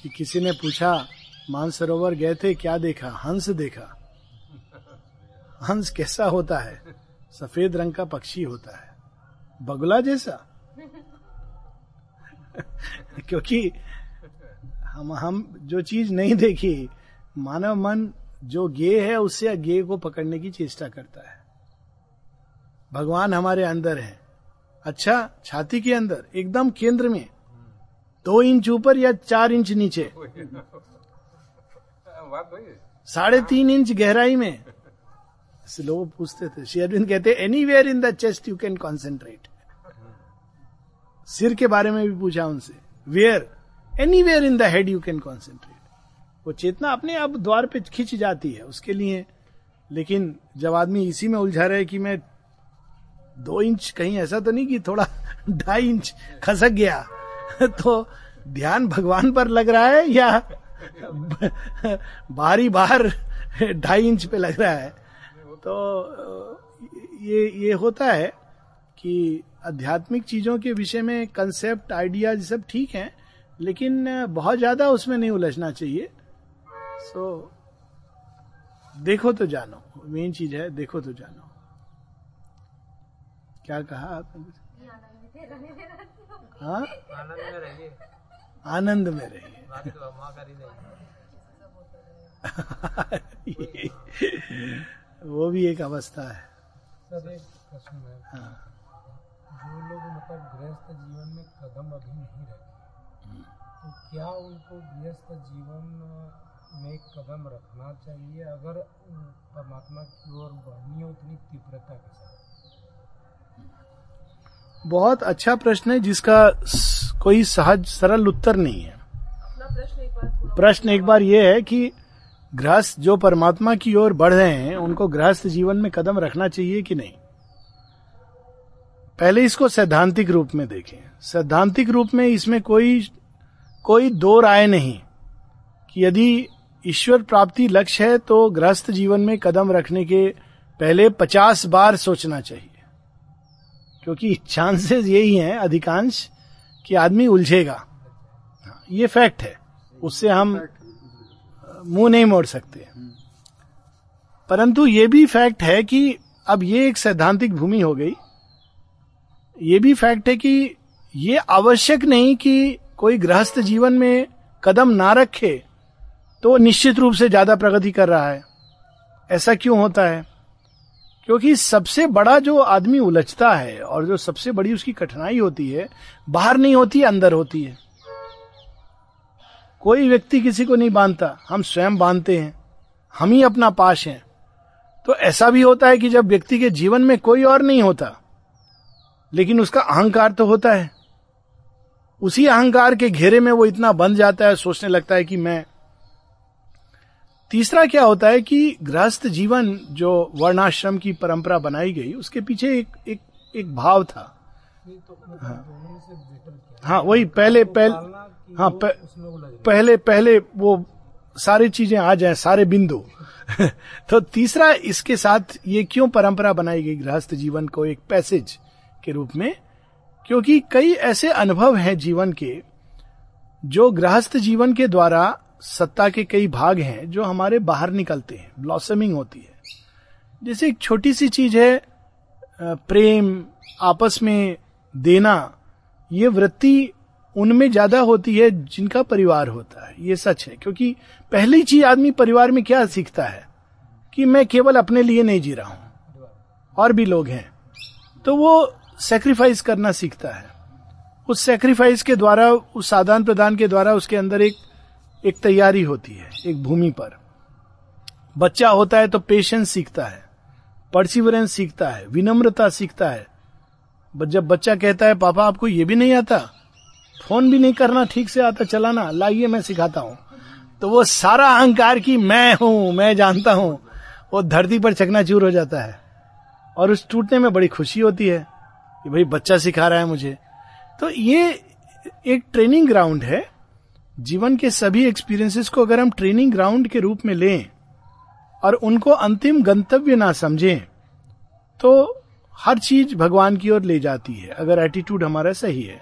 S1: कि किसी ने पूछा मानसरोवर गए थे, क्या देखा? हंस देखा? हंस कैसा होता है? सफ़ेद रंग का पक्षी होता है। बगुला जैसा। क्योंकि हम हम जो चीज़ नहीं देखी, मानव मन जो गे है उससे गे को पकड़ने की चेष्टा करता है। भगवान हमारे अंदर है। अच्छा छाती के अंदर, एकदम केंद्र में। दो इंच ऊपर या चार इंच नीचे। साढ़े तीन इंच गहराई में। लोग पूछते थे, श्री अरविंद कहते anywhere in the chest you can concentrate सिर के बारे में भी पूछा उनसे where anywhere in the head you can concentrate वो चेतना अपने आप द्वार पे खिंच जाती है उसके लिए। लेकिन जब आदमी इसी में उलझा रहे कि मैं दो इंच कहीं ऐसा तो नहीं कि थोड़ा ढाई इंच खसक गया तो ध्यान भगवान पर लग रहा है या बारी बार ढाई इंच पे लग रहा है? तो ये ये होता है कि आध्यात्मिक चीज़ों के विषय में कंसेप्ट आइडिया सब ठीक है, लेकिन बहुत ज़्यादा उसमें नहीं उलझना चाहिए। सो so, देखो तो जानो। मेन चीज़ है देखो तो जानो। क्या कहा आपने? हाँ?
S2: आनंद में रहिए। ही?
S1: वो भी एक अवस्था है।
S7: सर एक प्रश्न जो लोग मतलब गृहस्थ जीवन में कदम अभी नहीं रखे तो क्या उनको गृहस्थ जीवन में कदम रखना चाहिए अगर परमात्मा की ओर बढ़नी है उतनी तीव्रता के साथ।
S1: बहुत अच्छा प्रश्न है जिसका कोई सहज सरल उत्तर नहीं है।
S6: प्रश्न एक बार थोड़ा
S1: प्रश्न एक बार यह है कि गृहस्थ जो परमात्मा की ओर बढ़ रहे हैं उनको गृहस्थ जीवन में कदम रखना चाहिए कि नहीं? पहले इसको सैद्धांतिक रूप में देखें। सैद्धांतिक रूप में इसमें कोई कोई दो राय नहीं कि यदि ईश्वर प्राप्ति लक्ष्य है तो गृहस्थ जीवन में कदम रखने के पहले पचास बार सोचना चाहिए। क्योंकि चांसेस यही हैं अधिकांश कि आदमी उलझेगा। हाँ, ये फैक्ट है। उससे हम मुँह नहीं मोड़ सकते। परंतु ये भी फैक्ट है कि अब ये एक सैद्धांतिक भूमि हो गई। ये भी फैक्ट है कि ये आवश्यक नहीं कि कोई गृहस्थ जीवन में कदम ना रखे। तो निश्चित रूप से ज़्यादा प्रगति कर रहा है। ऐसा क्यों होता है? क्योंकि सबसे बड़ा जो आदमी उलझता है और जो सबसे बड़ी उसकी कठिनाई होती है, बाहर नहीं होती, अंदर होती है। कोई व्यक्ति किसी को नहीं बांधता। हम स्वयं बांधते हैं। हम ही अपना पाश हैं। तो ऐसा भी होता है कि जब व्यक्ति के जीवन में कोई और नहीं होता, लेकिन उसका अहंकार तो होता है। उसी अहंकार के घेरे में वो इतना बंध जाता है, सोचने लगता है कि मैं तीसरा क्या होता है कि गृहस्थ जीवन जो वर्णाश्रम की परंपरा बनाई गई, उसके पीछे एक एक एक भाव था।
S7: क्या
S1: हाँ वही, पहले पहले हाँ। पहले पहले वो सारी चीज़ें आ जाए, सारे बिंदु। तो तीसरा इसके साथ ये क्यों परंपरा बनाई गई गृहस्थ जीवन को एक पैसेज के रूप में? क्योंकि कई ऐसे अनुभव हैं जीवन के, जो गृहस्थ जीवन के द्वारा सत्ता के कई भाग हैं जो हमारे बाहर निकलते हैं ब्लॉसमिंग होती है। जैसे एक छोटी सी चीज़ है प्रेम, आपस में देना, ये वृत्ति उनमें ज़्यादा होती है जिनका परिवार होता है। ये सच है, क्योंकि पहली चीज़ आदमी परिवार में क्या सीखता है? कि मैं केवल अपने लिए नहीं जी रहा हूँ, और भी लोग हैं। तो वो सेक्रीफाइस करना सीखता है। उस सेक्रीफाइस के द्वारा, उस आदान प्रदान के द्वारा उसके अंदर एक एक तैयारी होती है, एक भूमि पर। बच्चा होता है तो पेशेंस सीखता है परसिवरेंस सीखता है, विनम्रता सीखता है। जब बच्चा कहता है, पापा, आपको ये भी नहीं आता? फ़ोन भी नहीं करना, ठीक से आता, चलाना, लाइए, मैं सिखाता हूँ। तो वो सारा अहंकार की मैं हूँ, मैं जानता हूँ। वो धरती पर चकनाचूर हो जाता है। और उस टूटने में बड़ी खुशी होती है कि भाई, बच्चा सिखा रहा है मुझे। तो ये एक ट्रेनिंग ग्राउंड है। जीवन के सभी एक्सपीरियंसेस को अगर हम ट्रेनिंग ग्राउंड के रूप में लें और उनको अंतिम गंतव्य ना समझें तो हर चीज़ भगवान की ओर ले जाती है, अगर एटीट्यूड हमारा सही है।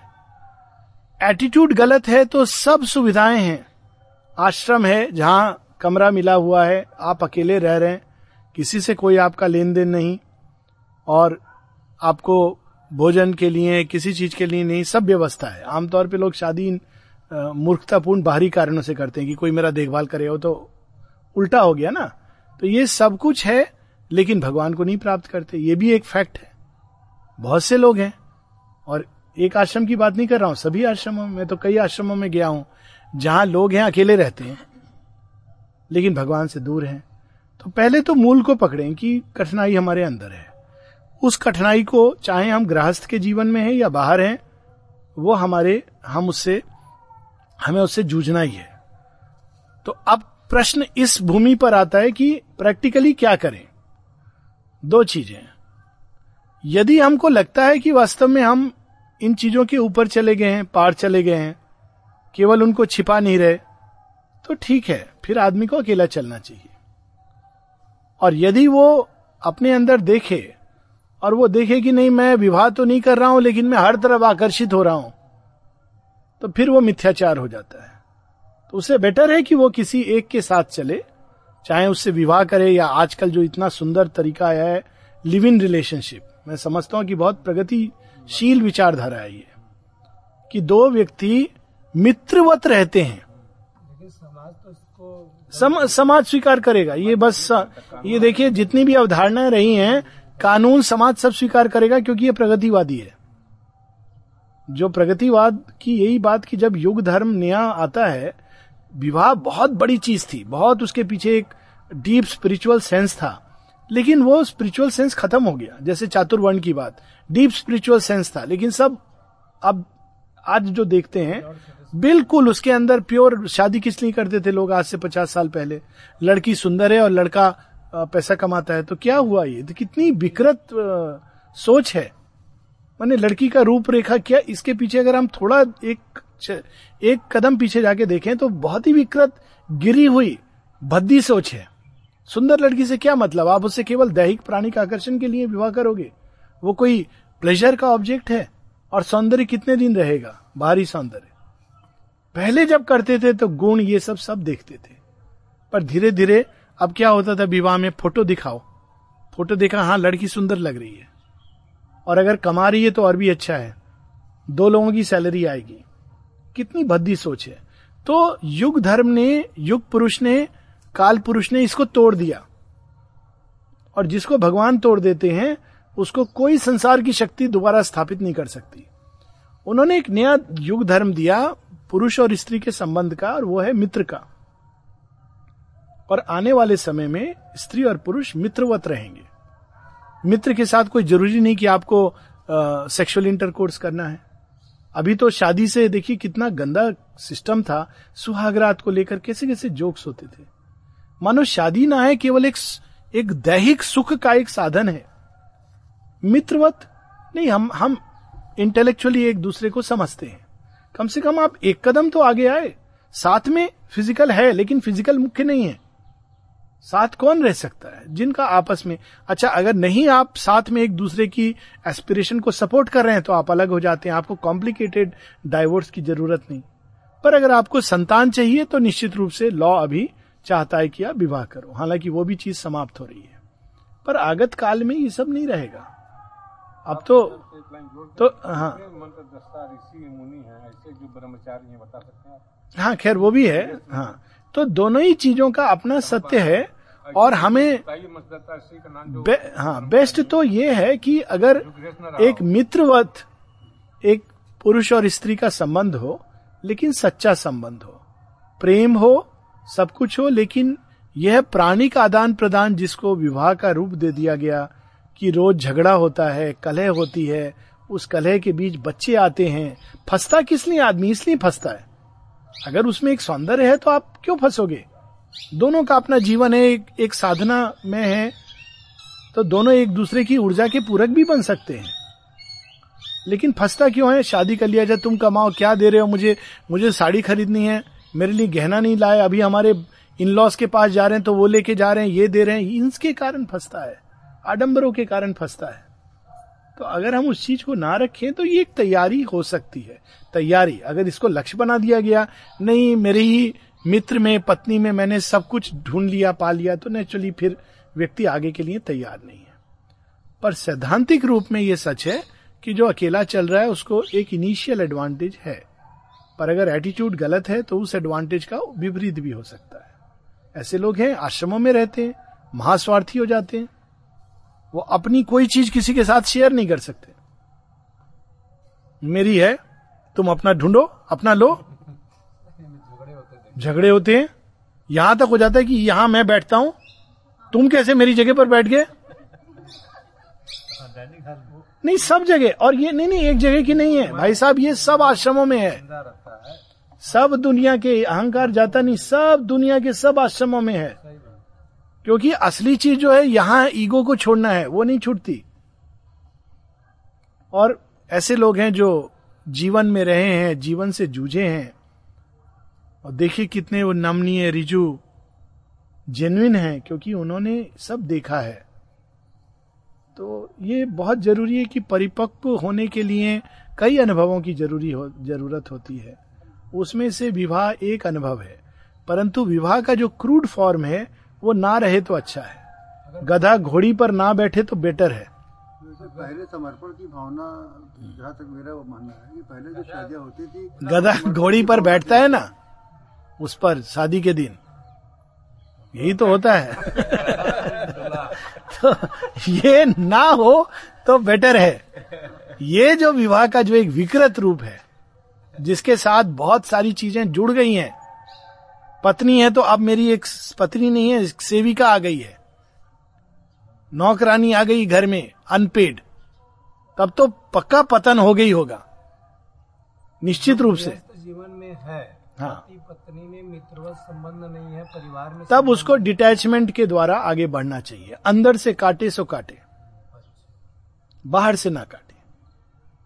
S1: एटीट्यूड गलत है तो सब सुविधाएँ हैं। आश्रम है जहाँ कमरा मिला हुआ है, आप अकेले रह रहे हैं, किसी से कोई आपका लेन देन नहीं, और आपको भोजन के लिए, किसी चीज़ के लिए नहीं, सब व्यवस्था है। आमतौर पे लोग शादी मूर्खतापूर्ण बाहरी कारणों से करते हैं कि कोई मेरा देखभाल करे हो तो उल्टा हो गया ना। तो ये सब कुछ है, लेकिन भगवान को नहीं प्राप्त करते। ये भी एक फैक्ट है। बहुत से लोग हैं, और एक आश्रम की बात नहीं कर रहा हूँ, सभी आश्रमों में तो कई आश्रमों में गया हूँ, जहाँ लोग हैं, अकेले रहते हैं, लेकिन भगवान से दूर हैं। तो पहले तो मूल को पकड़ें कि कठिनाई हमारे अंदर है। उस कठिनाई को चाहे हम गृहस्थ के जीवन में हैं या बाहर हैं, वो हमारे, हम उससे हमें उससे जूझना ही है। तो अब प्रश्न इस भूमि पर आता है कि प्रैक्टिकली क्या करें? दो चीज़ें। यदि हमको लगता है कि वास्तव में हम इन चीज़ों के ऊपर चले गए हैं, पार चले गए हैं, केवल उनको छिपा नहीं रहे तो ठीक है, फिर आदमी को अकेला चलना चाहिए। और यदि वो अपने अंदर देखे, और वो देखे कि नहीं, मैं विवाह तो नहीं कर रहा हूँ, लेकिन मैं हर तरफ़ आकर्षित हो रहा हूँ तो फिर वो मिथ्याचार हो जाता है। तो उसे बेटर है कि वो किसी एक के साथ चले चाहे उससे विवाह करे या आजकल जो इतना सुंदर तरीका आया है लिव इन रिलेशनशिप मैं समझता हूँ कि बहुत प्रगतिशील विचारधारा है ये कि दो व्यक्ति मित्रवत रहते हैं।
S7: समाज तो
S1: सम, समाज स्वीकार करेगा। ये बस ये देखिए जितनी भी अवधारणाएँ रही हैं कानून समाज सब स्वीकार करेगा क्योंकि ये प्रगतिवादी है। जो प्रगतिवाद की यही बात कि जब युग धर्म नया आता है, विवाह बहुत बड़ी चीज़ थी, बहुत उसके पीछे एक डीप स्पिरिचुअल सेंस था, लेकिन वो स्पिरिचुअल सेंस खत्म हो गया, जैसे चातुर्वर्ण की बात डीप स्पिरिचुअल सेंस था, लेकिन सब अब आज जो देखते हैं, बिल्कुल उसके अंदर प्योर शादी किस लिए करते थे लोग आज से पचास साल पहले, लड़की सुंदर है और लड़का पैसा कमाता है तो क्या हुआ ये? तो कितनी विकृत सोच है। माने लड़की का रूपरेखा क्या, इसके पीछे अगर हम थोड़ा एक एक कदम पीछे जाके देखें तो बहुत ही विकृत, गिरी हुई, भद्दी सोच है। सुंदर लड़की से क्या मतलब? आप उससे केवल दैहिक प्राणिक आकर्षण के लिए विवाह करोगे? वो कोई प्लेजर का ऑब्जेक्ट है? और सौंदर्य कितने दिन रहेगा? बाहरी सौंदर्य। पहले जब करते थे तो गुण ये सब सब देखते थे। पर धीरे धीरे अब क्या होता था, विवाह में? फ़ोटो दिखाओ। फ़ोटो देखा हाँ लड़की सुंदर लग रही है। और अगर कमा रही है तो और भी अच्छा है। दो लोगों की सैलरी आएगी। कितनी भद्दी सोच है। तो युग धर्म ने, युग पुरुष ने, काल पुरुष ने इसको तोड़ दिया। और जिसको भगवान तोड़ देते हैं, उसको कोई संसार की शक्ति दोबारा स्थापित नहीं कर सकती। उन्होंने एक नया युग धर्म दिया, पुरुष और स्त्री के संबंध का, और वो है मित्र का। और आने वाले समय में स्त्री और पुरुष मित्रवत रहेंगे। मित्र के साथ कोई ज़रूरी नहीं कि आपको सेक्सुअल इंटरकोर्स करना है। अभी तो शादी से देखिए कितना गंदा सिस्टम था सुहागरात को लेकर कैसे कैसे जोक्स होते थे। मानो शादी ना है, केवल एक एक दैहिक सुख का एक साधन है। मित्रवत नहीं, हम हम इंटेलेक्चुअली एक दूसरे को समझते हैं। कम से कम आप एक कदम तो आगे आए। साथ में फ़िज़िकल है, लेकिन फ़िज़िकल मुख्य नहीं है। साथ कौन रह सकता है? जिनका आपस में अच्छा अगर नहीं आप साथ में एक दूसरे की एस्पिरेशन को सपोर्ट कर रहे हैं तो आप अलग हो जाते हैं। आपको कॉम्प्लिकेटेड डाइवोर्स की ज़रूरत नहीं। पर अगर आपको संतान चाहिए तो निश्चित रूप से लॉ अभी चाहता है कि आप विवाह करो। हालाँकि वो भी चीज़ समाप्त हो रही है। पर आगत काल में ये सब नहीं रहेगा। अब तो तो हाँ।
S5: मंत्र दस्ता ऋषि मुनि हैं ऐसे जो ब्रह्मचारी हैं बता सकते हैं
S1: हाँ खैर वो भी है। हाँ। तो दोनों ही चीज़ों का अपना सत्य है और हमें बे, हाँ बेस्ट तो ये है कि अगर एक मित्रवत एक पुरुष और स्त्री का संबंध हो लेकिन सच्चा संबंध हो। प्रेम हो सब कुछ हो लेकिन यह प्राणिक आदान प्रदान जिसको विवाह का रूप दे दिया गया कि रोज झगड़ा होता है कलह होती है उस कलह के बीच बच्चे आते हैं। फंसता किस लिए आदमी? इसलिए फंसता है। अगर उसमें एक सौंदर्य है तो आप क्यों फंसोगे? दोनों का अपना जीवन है एक, एक साधना में है तो दोनों एक दूसरे की ऊर्जा के पूरक भी बन सकते हैं। लेकिन फंसता क्यों है? शादी कर लिया जाए तुम कमाओ क्या दे रहे हो मुझे? मुझे साड़ी खरीदनी है मेरे लिए गहना नहीं लाए अभी हमारे इन लॉस के पास जा रहे हैं तो वो लेके जा रहे हैं ये दे रहे हैं इनके कारण फंसता है आडंबरों के कारण फंसता है। तो अगर हम उस चीज़ को ना रखें तो ये एक तैयारी हो सकती है। तैयारी। अगर इसको लक्ष्य बना दिया गया, नहीं, मेरे ही मित्र में, पत्नी में मैंने सब कुछ ढूंढ लिया, पा लिया तो नेचुरली फिर व्यक्ति आगे के लिए तैयार नहीं है। पर सैद्धांतिक रूप में यह सच है कि जो अकेला चल रहा है, उसको एक इनिशियल एडवांटेज है। पर अगर एटीट्यूड गलत है तो उस एडवांटेज का विपरीत भी हो सकता है। ऐसे लोग हैं, आश्रमों में रहते हैं, महास्वार्थी हो जाते हैं। वो अपनी कोई चीज़ किसी के साथ शेयर नहीं कर सकते। मेरी है तुम अपना ढूंढो, अपना लो। झगड़े होते हैं। यहाँ तक हो जाता है कि यहाँ मैं बैठता हूँ। तुम कैसे मेरी जगह पर बैठ गए? नहीं, सब जगह। और ये, नहीं नहीं, एक जगह की नहीं है। भाई साहब, ये सब आश्रमों में है। सब दुनिया के अहंकार जाता नहीं, सब दुनिया के सब आश्रमों में है। क्योंकि असली चीज़ जो है, यहाँ ईगो को छोड़ना है, वो नहीं छूटती। और ऐसे लोग हैं जो जीवन में रहे हैं, जीवन से जूझे हैं। और देखिए कितने वो नमनीय रिजु जेन्युइन है, क्योंकि उन्होंने सब देखा है। तो ये बहुत ज़रूरी है कि परिपक्व होने के लिए कई अनुभवों की ज़रूरी हो, ज़रूरत होती है। उसमें से विवाह एक अनुभव है, परंतु विवाह का जो क्रूड फॉर्म है, वो ना रहे तो अच्छा है। गधा घोड़ी पर ना बैठे तो बेटर है।
S3: पहले समर्पण की भावना जहाँ तक मेरा वो मानना है कि पहले जो शादियाँ होती थी
S1: गधा घोड़ी पर बैठता है ना उस पर शादी के दिन। यही तो होता है। तो ये ना हो तो बेटर है। ये जो विवाह का जो एक विकृत रूप है जिसके साथ बहुत सारी चीज़ें जुड़ गई हैं पत्नी है तो अब मेरी एक पत्नी नहीं है सेविका आ गई है। नौकरानी आ गई घर में अनपेड तब तो पक्का पतन हो गई होगा। निश्चित रूप से।
S7: जीवन में है।
S1: हाँ।
S7: पत्नी में मित्रवत संबंध नहीं है परिवार में
S1: तब उसको डिटैचमेंट के द्वारा आगे बढ़ना चाहिए। अंदर से काटे सो काटे। बाहर से ना काटे।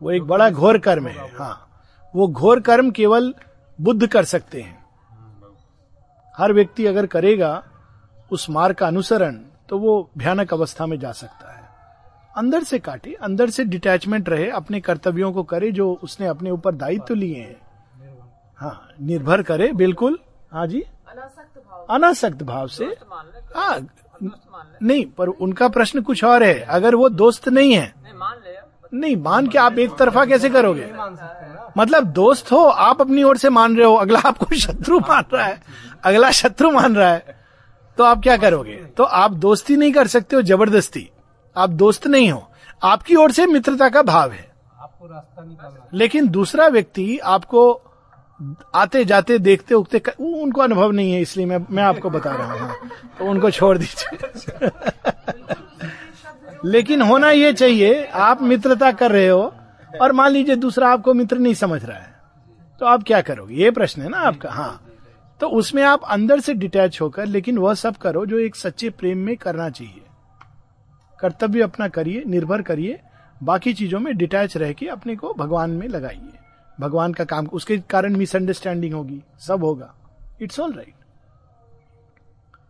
S1: वो एक बड़ा घोर कर्म है। हाँ। वो घोर कर्म केवल बुद्ध कर सकते हैं। हर व्यक्ति अगर करेगा उस मार्ग का अनुसरण तो वो भयानक अवस्था में जा सकता है। अंदर से काटे अंदर से डिटैचमेंट रहे अपने कर्तव्यों को करे जो उसने अपने ऊपर दायित्व तो लिए हैं। हाँ निर्भर करे बिल्कुल। हाँ जी?
S6: अनासक्त भाव
S1: से। हाँ
S2: दोस्त मान ले
S1: नहीं पर उनका प्रश्न कुछ और है। अगर वो दोस्त नहीं है।
S2: नहीं मान ले।
S1: नहीं मान के आप एक तरफा कैसे करोगे? मतलब दोस्त हो आप अपनी ओर से मान रहे हो अगला आपको शत्रु मान रहा है। अगला शत्रु मान रहा है। तो आप क्या करोगे? तो आप दोस्ती नहीं कर सकते हो ज़बरदस्ती। आप दोस्त नहीं हो। आपकी ओर से मित्रता का भाव है।
S7: आपको रास्ता निकालना है।
S1: लेकिन दूसरा व्यक्ति आपको आते जाते देखते उगते उनको अनुभव नहीं है इसलिए मैं मैं आपको बता रहा हूँ हाँ। तो उनको छोड़ दीजिए। लेकिन होना ये चाहिए आप मित्रता कर रहे हो और मान लीजिए दूसरा आपको मित्र नहीं समझ रहा है तो आप क्या करोगे? ये प्रश्न है ना आपका? हाँ। तो उसमें आप अंदर से डिटैच होकर लेकिन वह सब करो जो एक सच्चे प्रेम में करना चाहिए। कर्तव्य अपना करिए निर्भर करिए बाकी चीज़ों में डिटैच रह के अपने को भगवान में लगाइए। भगवान का काम उसके कारण मिसअंडरस्टैंडिंग होगी सब होगा। इट्स ऑल राइट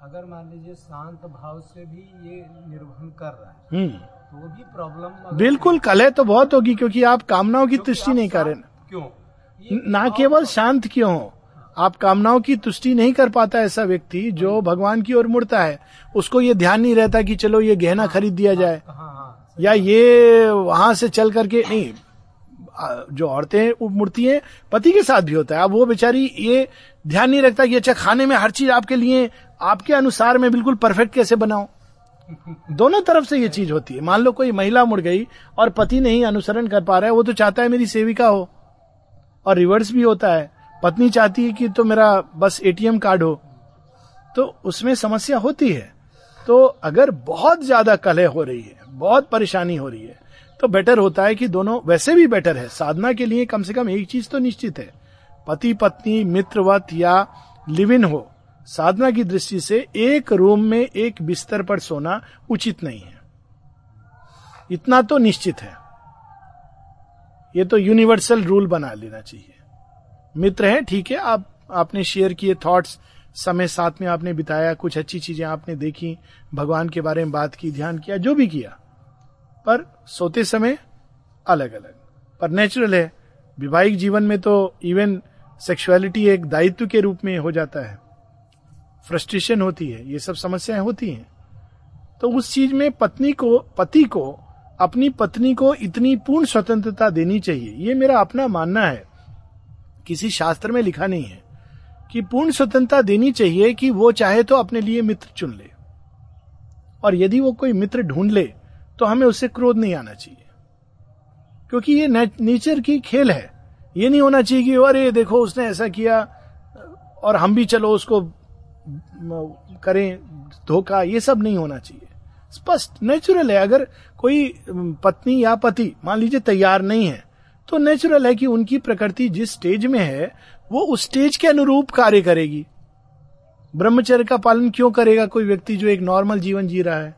S7: अगर मान लीजिए शांत भाव से भी ये निर्वहन कर रहा है
S1: हम्म।
S7: तो वो भी प्रॉब्लम
S1: बिल्कुल कलह तो बहुत होगी क्योंकि आप कामनाओं की तुष्टि नहीं कर रहे
S7: क्यों?
S1: ना केवल शांत क्यों हो? आप कामनाओं की तुष्टि नहीं कर पाता ऐसा व्यक्ति जो भगवान की ओर मुड़ता है। उसको ये ध्यान नहीं रहता कि चलो ये गहना खरीद दिया जाए।
S7: हाँ हाँ
S1: या ये वहाँ से चल करके नहीं जो औरतें वो मुड़ती हैं पति के साथ भी होता है। अब वो बेचारी ये ध्यान नहीं रखता कि अच्छा खाने में हर चीज़ आपके लिए आपके अनुसार मैं बिल्कुल परफेक्ट कैसे बनाऊँ? दोनों तरफ़ से ये चीज़ होती है। मान लो कोई महिला मुड़ गई और पति नहीं अनुसरण कर पा रहा है वो तो चाहता है मेरी सेविका हो। और रिवर्स भी होता है। पत्नी चाहती है कि तो मेरा बस एटीएम कार्ड हो तो उसमें समस्या होती है। तो अगर बहुत ज़्यादा कलह हो रही है, बहुत परेशानी हो रही है तो बेटर होता है कि दोनों वैसे भी बेटर है। साधना के लिए कम से कम एक चीज़ तो निश्चित है। पति, पत्नी, मित्रवत या लिव इन हो, साधना की दृष्टि से एक रूम में एक बिस्तर पर सोना उचित नहीं है। इतना तो निश्चित है। ये तो यूनिवर्सल रूल बना लेना चाहिए। मित्र है, ठीक है, आप, आपने शेयर किए थॉट्स समय साथ में आपने बिताया, कुछ अच्छी चीज़ें आपने देखी, भगवान के बारे में बात की, ध्यान किया, जो भी किया, पर सोते समय अलग अलग पर नेचुरल है, विवाहिक जीवन में तो इवन सेक्सुअलिटी एक दायित्व के रूप में हो जाता है फ्रस्ट्रेशन होती है, ये सब समस्याएँ होती हैं तो उस चीज़ में पत्नी को, पति को, अपनी पत्नी को इतनी पूर्ण स्वतंत्रता देनी चाहिए, ये मेरा अपना मानना है किसी शास्त्र में लिखा नहीं है कि पूर्ण स्वतंत्रता देनी चाहिए कि वो चाहे तो अपने लिए मित्र चुन ले। और यदि वो कोई मित्र ढूंढ ले तो हमें उससे क्रोध नहीं आना चाहिए। क्योंकि ये नेचर की खेल है। ये नहीं होना चाहिए कि, अरे, देखो, उसने ऐसा किया, और हम भी चलो, उसको करें, धोखा। ये सब नहीं होना चाहिए। स्पष्ट, नेचुरल है। अगर कोई, पत्नी या पति, मान लीजिए, तैयार नहीं है तो नेचुरल है कि उनकी प्रकृति जिस स्टेज में है, वो उस स्टेज के अनुरूप कार्य करेगी। ब्रह्मचर्य का पालन क्यों करेगा कोई व्यक्ति जो एक नॉर्मल जीवन जी रहा है?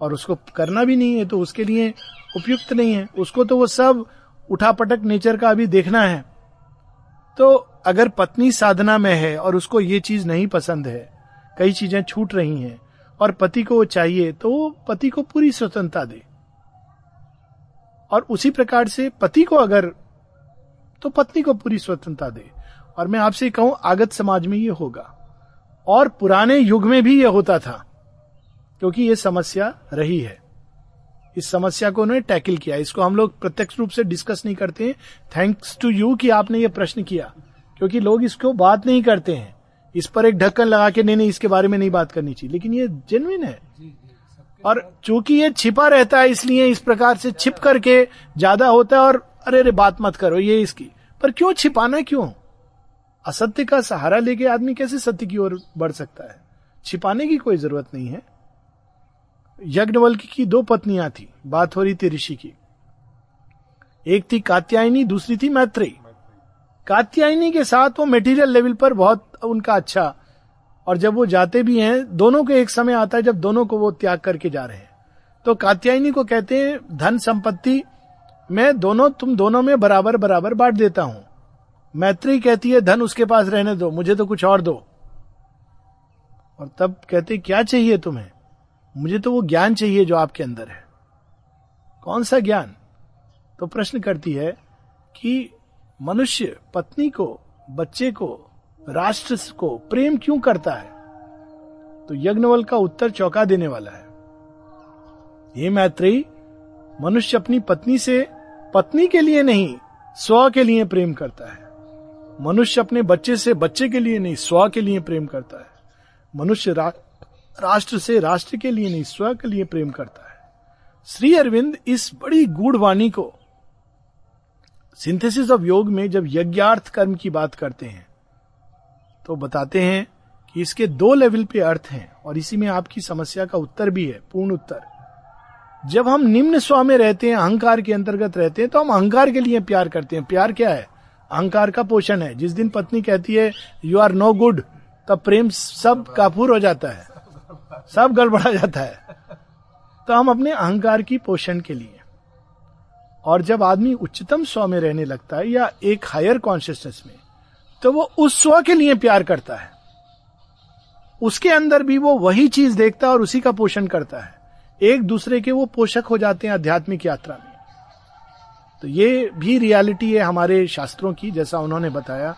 S1: और उसको करना भी नहीं है तो उसके लिए उपयुक्त नहीं है। उसको तो वो सब उठापटक नेचर का अभी देखना है। तो अगर पत्नी साधना में है और उसको ये चीज़ नहीं पसंद है, कई चीज़ें छूट रही हैं, और पति को वो चाहिए तो पति को पूरी स्वतंत्रता दे। और उसी प्रकार से पति को अगर तो पत्नी को पूरी स्वतंत्रता दे। और मैं आपसे कहूँ, आगत समाज में ये होगा। और पुराने युग में भी यह होता था, क्योंकि ये समस्या रही है। इस समस्या को उन्होंने टैकल किया। इसको हम लोग प्रत्यक्ष रूप से डिस्कस नहीं करते हैं। थैंक्स टू यू कि आपने ये प्रश्न किया। क्योंकि लोग इसको बात नहीं करते हैं। इस पर एक ढक्कन लगा के, नहीं नहीं, इसके बारे में नहीं बात करनी चाहिए। लेकिन ये जेनविन है। और चूँकि ये छिपा रहता है, इसलिए इस प्रकार से छिप करके ज़्यादा होता है और अरे अरे, बात मत करो, ये इसकी। पर क्यों छिपाना क्यों? असत्य का सहारा लेके आदमी कैसे सत्य की ओर बढ़ सकता है? छिपाने की कोई ज़रूरत नहीं है। यज्ञवल्क की दो पत्नियाँ थी बात हो रही थी ऋषि की। एक थी कात्यायनी, दूसरी थी मैत्री कात्यायनी के साथ वो मेटीरियल लेवल पर बहुत उनका अच्छा और जब वो जाते भी हैं, दोनों को एक समय आता है जब दोनों को वो त्याग करके जा रहे हैं। तो कात्यायनी को कहते हैं, धन संपत्ति, मैं दोनों, तुम दोनों में बराबर बराबर बांट देता हूँ। मैत्री कहती है, धन उसके पास रहने दो, मुझे तो कुछ और दो। और तब कहते क्या चाहिए तुम्हें? मुझे तो वो ज्ञान चाहिए जो आपके अंदर है। कौन सा ज्ञान? तो प्रश्न करती है कि मनुष्य पत्नी को, बच्चे को राष्ट्र को प्रेम क्यों करता है? तो यज्ञवल का उत्तर चौंका देने वाला है। ये मैत्री मनुष्य अपनी पत्नी से पत्नी के लिए नहीं स्व के लिए प्रेम करता है। मनुष्य अपने बच्चे से बच्चे के लिए नहीं स्व के लिए प्रेम करता है। मनुष्य रा, राष्ट्र से राष्ट्र के लिए नहीं स्व के लिए प्रेम करता है। श्री अरविंद इस बड़ी गूढ़ वाणी को सिंथेसिस ऑफ़ योग में जब यज्ञार्थ कर्म की बात करते हैं तो बताते हैं कि इसके दो लेवल पे अर्थ हैं, और इसी में आपकी समस्या का उत्तर भी है, पूर्ण उत्तर। जब हम निम्न स्व में रहते हैं, अहंकार के अंतर्गत रहते हैं तो हम अहंकार के लिए प्यार करते हैं। प्यार क्या है? अहंकार का पोषण है। जिस दिन पत्नी कहती है यू आर नो गुड तब प्रेम सब काफूर हो जाता है। सब गड़बड़ा जाता है। तो हम अपने अहंकार की पोषण के लिए। और जब आदमी उच्चतम स्व में रहने लगता है या एक हायर कॉन्शियसनेस में तो वो उस स्व के लिए प्यार करता है। उसके अंदर भी वो वही चीज़ देखता है और उसी का पोषण करता है। एक दूसरे के वो पोषक हो जाते हैं आध्यात्मिक यात्रा में। तो ये भी रियलिटी है हमारे शास्त्रों की, जैसा उन्होंने बताया,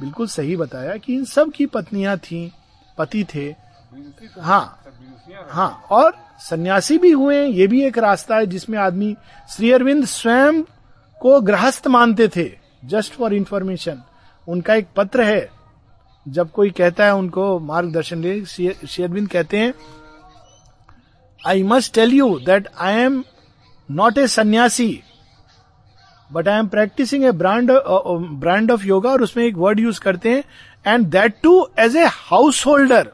S1: बिल्कुल सही बताया कि इन सब की पत्नियाँ थी, पति थे। हाँ हाँ और सन्यासी भी हुए, ये भी एक रास्ता है जिसमें आदमी श्री अरविंद स्वयं को गृहस्थ मानते थे जस्ट फॉर इंफॉर्मेशन उनका एक पत्र है। जब कोई कहता है उनको, मार्गदर्शन ले श्री अरविंद कहते हैं I must tell you that I am not a sannyasi but I am practicing a brand brand of yoga और उसमें एक वर्ड यूज़ करते हैं and that too as a householder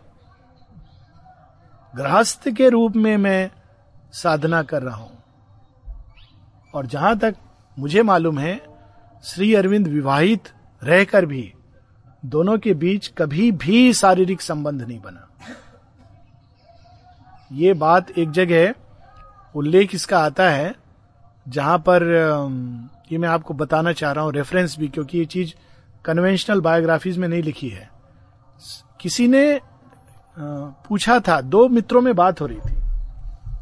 S1: गृहस्थ के रूप में मैं साधना कर रहा हूँ। और जहाँ तक मुझे मालूम है, श्री अरविंद विवाहित रहकर भी दोनों के बीच कभी भी शारीरिक संबंध नहीं बना। ये बात एक जगह उल्लेख इसका आता है, जहाँ पर ये मैं आपको बताना चाह रहा हूँ रेफरेंस भी, क्योंकि ये चीज़ कन्वेंशनल बायोग्राफीज में नहीं लिखी है। किसी ने पूछा था, दो मित्रों में बात हो रही थी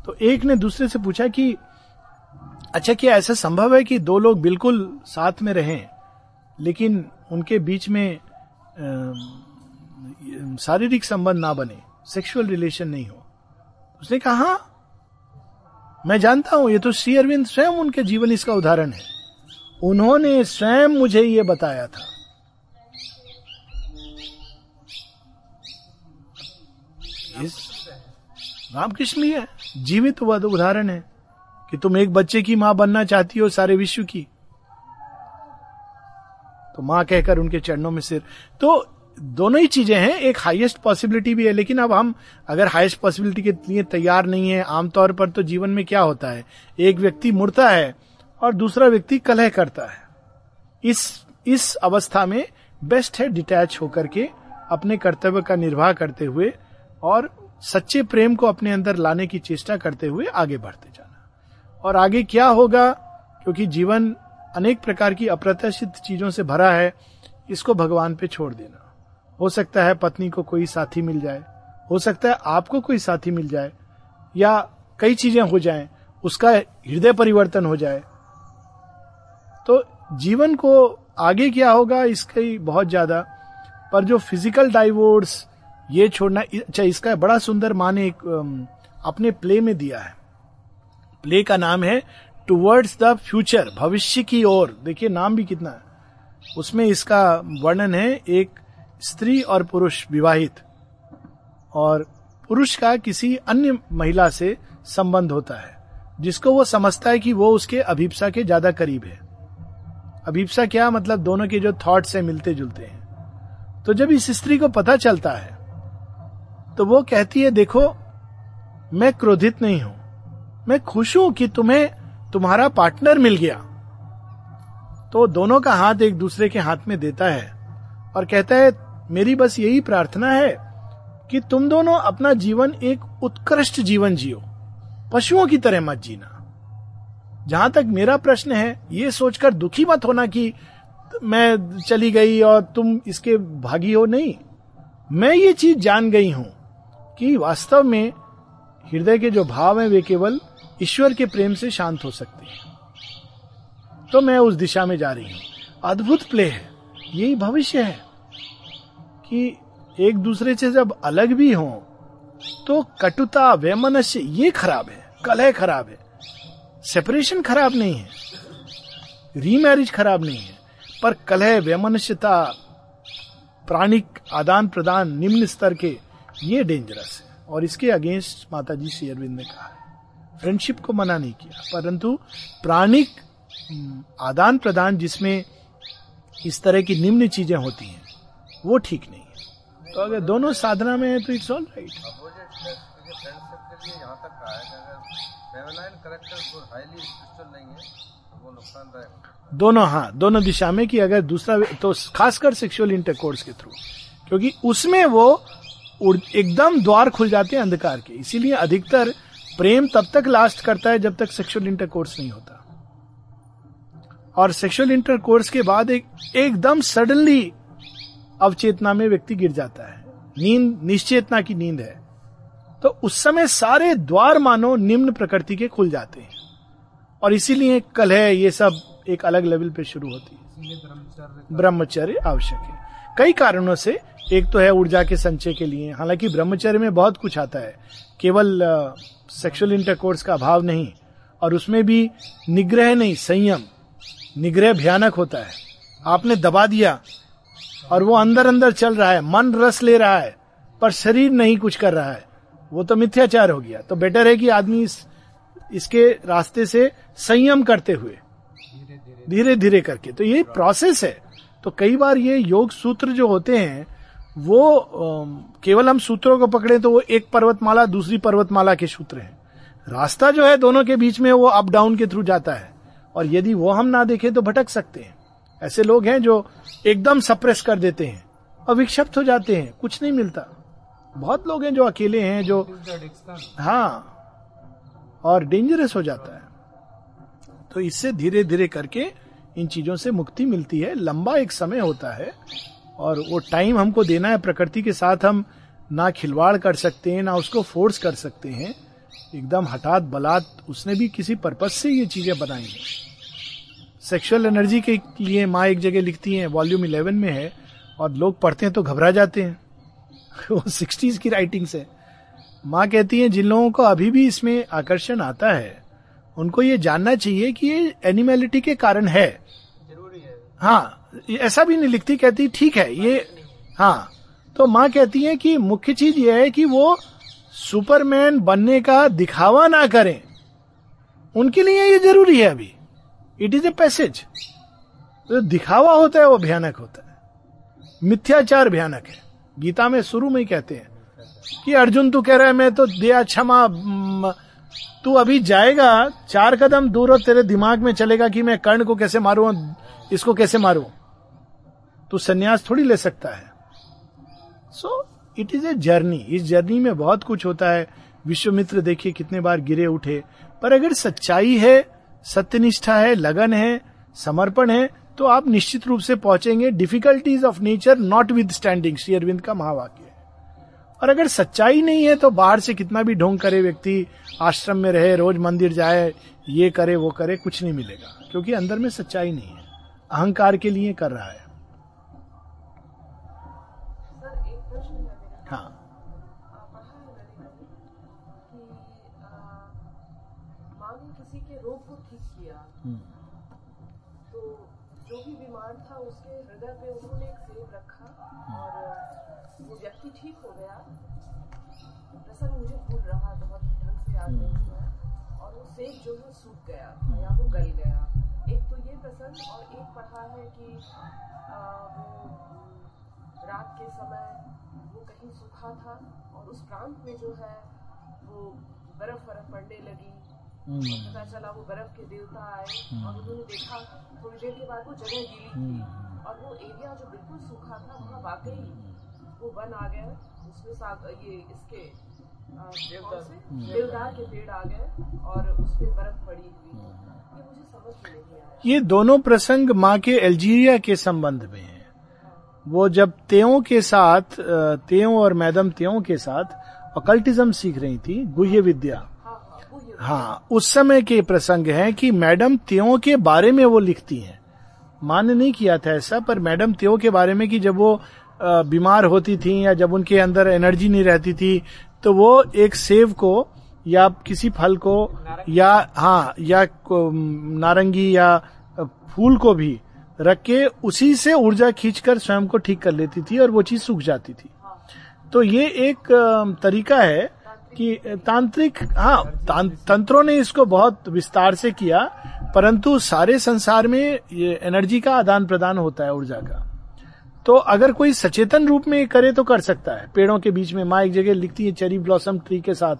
S1: तो एक ने दूसरे से पूछा कि अच्छा क्या ऐसा संभव है कि दो लोग बिल्कुल साथ में रहें? लेकिन उनके बीच में शारीरिक संबंध ना बने सेक्सुअल रिलेशन नहीं हो। उसने कहा हाँ, मैं जानता हूँ ये तो श्री अरविंद स्वयं उनके जीवन इसका उदाहरण है। उन्होंने स्वयं मुझे ये बताया था। रामकृष्ण ही है। जीवित तो उदाहरण है कि तुम एक बच्चे की माँ बनना चाहती हो सारे विश्व की। तो माँ कहकर उनके चरणों में सिर। तो दोनों ही चीज़ें हैं, एक हाईएस्ट पॉसिबिलिटी भी है, लेकिन अब हम, अगर हाईएस्ट पॉसिबिलिटी के लिए तैयार नहीं है, आमतौर पर तो जीवन में क्या होता है? एक व्यक्ति मुड़ता है और दूसरा व्यक्ति कलह करता है। इस इस अवस्था में बेस्ट है डिटैच होकर के अपने कर्तव्य का निर्वाह करते हुए और सच्चे प्रेम को अपने अंदर लाने की चेष्टा करते हुए आगे बढ़ते जाना। और आगे क्या होगा? क्योंकि जीवन अनेक प्रकार की अप्रत्याशित चीज़ों से भरा है, इसको भगवान पे छोड़ देना। हो सकता है पत्नी को कोई साथी मिल जाए, हो सकता है आपको कोई साथी मिल जाए, या कई चीज़ें हो जाएँ, उसका हृदय परिवर्तन हो जाए। तो जीवन को आगे क्या होगा इसकी बहुत ज़्यादा, पर जो फ़िज़िकल डाइवोर्स ये छोड़ना अच्छा इसका बड़ा सुंदर माने एक अपने प्ले में दिया है। प्ले का नाम है टुवर्ड्स द फ्यूचर भविष्य की ओर। देखिए, नाम भी कितना है। उसमें इसका वर्णन है, एक स्त्री और पुरुष विवाहित। और पुरुष का किसी अन्य महिला से संबंध होता है, जिसको वो समझता है कि वो उसके अभिप्सा के ज़्यादा करीब है। अभिप्सा क्या मतलब? दोनों के जो थॉट्स है मिलते जुलते हैं। तो जब इस स्त्री को पता चलता है तो वो कहती है, देखो, मैं क्रोधित नहीं हूँ। मैं खुश हूँ कि तुम्हें तुम्हारा पार्टनर मिल गया। तो दोनों का हाथ एक दूसरे के हाथ में देता है और कहता है, मेरी बस यही प्रार्थना है कि तुम दोनों अपना जीवन एक उत्कृष्ट जीवन जियो। पशुओं की तरह मत जीना। जहाँ तक मेरा प्रश्न है, ये सोचकर दुखी मत होना कि मैं चली गई और तुम इसके भागी हो। नहीं, मैं ये चीज़ जान गई हूँ कि वास्तव में हृदय के जो भाव हैं, वे केवल ईश्वर के प्रेम से शांत हो सकते हैं। तो मैं उस दिशा में जा रही हूँ। अद्भुत प्ले है। यही भविष्य है कि एक दूसरे से जब अलग भी हो तो कटुता, वैमनस्य, ये खराब है। कलह खराब है। सेपरेशन खराब नहीं है। रीमैरिज खराब नहीं है। पर कलह, वैमनस्यता, प्राणिक आदान प्रदान, निम्न स्तर के, ये डेंजरस है। और इसके अगेंस्ट माता जी श्री अरविंद ने कहा है। फ्रेंडशिप को मना नहीं किया। परंतु प्राणिक आदान प्रदान जिसमें इस तरह की निम्न चीज़ें होती हैं वो ठीक नहीं है। तो अगर दोनों साधना में है तो इट्स ऑल राइट दोनों हाँ दोनों दिशा में कि अगर दूसरा तो खासकर सेक्सुअल इंटरकोर्स के थ्रू क्योंकि उसमें वो एकदम द्वार खुल जाते हैं अंधकार के। इसीलिए अधिकतर प्रेम तब तक लास्ट करता है जब तक सेक्सुअल इंटरकोर्स नहीं होता। और सेक्सुअल इंटरकोर्स के बाद एक, एकदम सडनली अवचेतना में व्यक्ति गिर जाता है। नींद, निश्चेतना की नींद है। तो उस समय सारे द्वार मानो निम्न प्रकृति के खुल जाते हैं। और इसीलिए कलह ये सब एक अलग लेवल पे शुरू होती है। ब्रह्मचर्य आवश्यक है। कई कारणों से एक तो है ऊर्जा के संचय के लिए हालाँकि ब्रह्मचर्य में बहुत कुछ आता है। केवल सेक्सुअल इंटरकोर्स का अभाव नहीं और उसमें भी निग्रह नहीं संयम। निग्रह भयानक होता है। आपने दबा दिया और वो अंदर अंदर चल रहा है मन रस ले रहा है पर शरीर नहीं कुछ कर रहा है। वो तो मिथ्याचार हो गया। तो बेटर है कि आदमी इस, इसके रास्ते से संयम करते हुए धीरे धीरे करके। तो ये प्रोसेस है। तो कई बार ये योग सूत्र जो होते हैं, वो केवल हम सूत्रों को पकड़े तो वो एक पर्वतमाला, दूसरी पर्वतमाला के सूत्र हैं। रास्ता जो है दोनों के बीच में वो अप डाउन के थ्रू जाता है। और यदि वो हम ना देखें तो भटक सकते हैं। ऐसे लोग हैं जो एकदम सप्रेस कर देते हैं और विक्षिप्त हो जाते हैं, कुछ नहीं मिलता। बहुत लोग हैं जो अकेले हैं, जो हाँ और डेंजरस हो जाता है। तो इससे धीरे धीरे करके इन चीज़ों से मुक्ति मिलती है। लंबा एक समय होता है और वो टाइम हमको देना है। प्रकृति के साथ हम ना खिलवाड़ कर सकते हैं, ना उसको फोर्स कर सकते हैं। एकदम हठात बलात् उसने भी किसी पर्पज से ये चीज़ें बनाई हैं। सेक्सुअल एनर्जी के लिए माँ एक जगह लिखती हैं, वॉल्यूम इलेवन में है और लोग पढ़ते हैं तो घबरा जाते हैं। वो सिक्सटीज की राइटिंग से माँ कहती है, जिन लोगों को अभी भी इसमें आकर्षण आता है, उनको ये जानना चाहिए कि ये एनिमेलिटी के कारण है।
S2: है,
S1: ऐसा भी नहीं लिखती, कहती, ठीक है, ये हाँ तो माँ कहती है कि मुख्य चीज़ ये है कि वो सुपरमैन बनने का दिखावा ना करें। उनके लिए ये ज़रूरी है अभी। इट इज़ ए पैसेज दिखावा होता है, वो भयानक होता है। मिथ्याचार भयानक है। गीता में शुरू में ही कहते हैं कि अर्जुन तू कह रहा है, मैं तो दिया क्षमा तू अभी जाएगा, चार कदम दूर और तेरे दिमाग में चलेगा कि मैं कर्ण को कैसे मारूं इसको कैसे मारू। तू संन्यास थोड़ी ले सकता है। So it is a journey इस जर्नी में बहुत कुछ होता है। विश्वमित्र देखिए कितने बार गिरे उठे। पर अगर सच्चाई है, सत्यनिष्ठा है, लगन है, समर्पण है तो आप निश्चित रूप से पहुँचेंगे। Difficulties of nature notwithstanding Shri Aurobindo का महावाक्य। और अगर सच्चाई नहीं है तो बाहर से कितना भी ढोंग करे व्यक्ति, आश्रम में रहे, रोज मंदिर जाए, ये करे, वो करे, कुछ नहीं मिलेगा, क्योंकि अंदर में सच्चाई नहीं है। अहंकार के लिए कर रहा है।
S6: पढ़ा है कि आ, वो रात के समय वो कहीं सूखा था और उस प्रांत में जो है वो बर्फ़ बर्फ़ पड़ने लगी। पता चला वो बर्फ़ के देवता आए और उन्होंने देखा थोड़ी देर के बाद वो जगह गीली थी और वो एरिया जो बिल्कुल सूखा था वहाँ वाकई वो वन आ गया। उसमें ये इसके? देवदार के पेड़ आ गए और उस पे बर्फ़ पड़ी हुई। ये मुझे समझ में नहीं आया।
S1: ये दोनों प्रसंग माँ के अल्जीरिया के संबंध में है। वो जब तेओं के साथ तेओं और मैडम तेओं के साथ अकल्टिज्म सीख रही थी गुह्य विद्या।
S6: हाँ हाँ वो ये
S1: हाँ उस समय के प्रसंग हैं कि मैडम त्यों के बारे में वो लिखती हैं। माँ ने नहीं किया था ऐसा पर मैडम त्यों के बारे में कि जब वो बीमार होती थी या जब उनके अंदर एनर्जी नहीं रहती थी तो वो एक सेव को या किसी फल को या हाँ या नारंगी या फूल को भी रख के उसी से ऊर्जा खींचकर स्वयं को ठीक कर लेती थी और वो चीज़ सूख जाती थी। तो ये एक तरीका है कि तांत्रिक हाँ तां- तंत्रों ने इसको बहुत विस्तार से किया परंतु सारे संसार में ये एनर्जी का आदान प्रदान होता है ऊर्जा का। तो अगर कोई सचेतन रूप में करे तो कर सकता है। पेड़ों के बीच में माँ एक जगह लिखती है चेरी ब्लॉसम ट्री के साथ।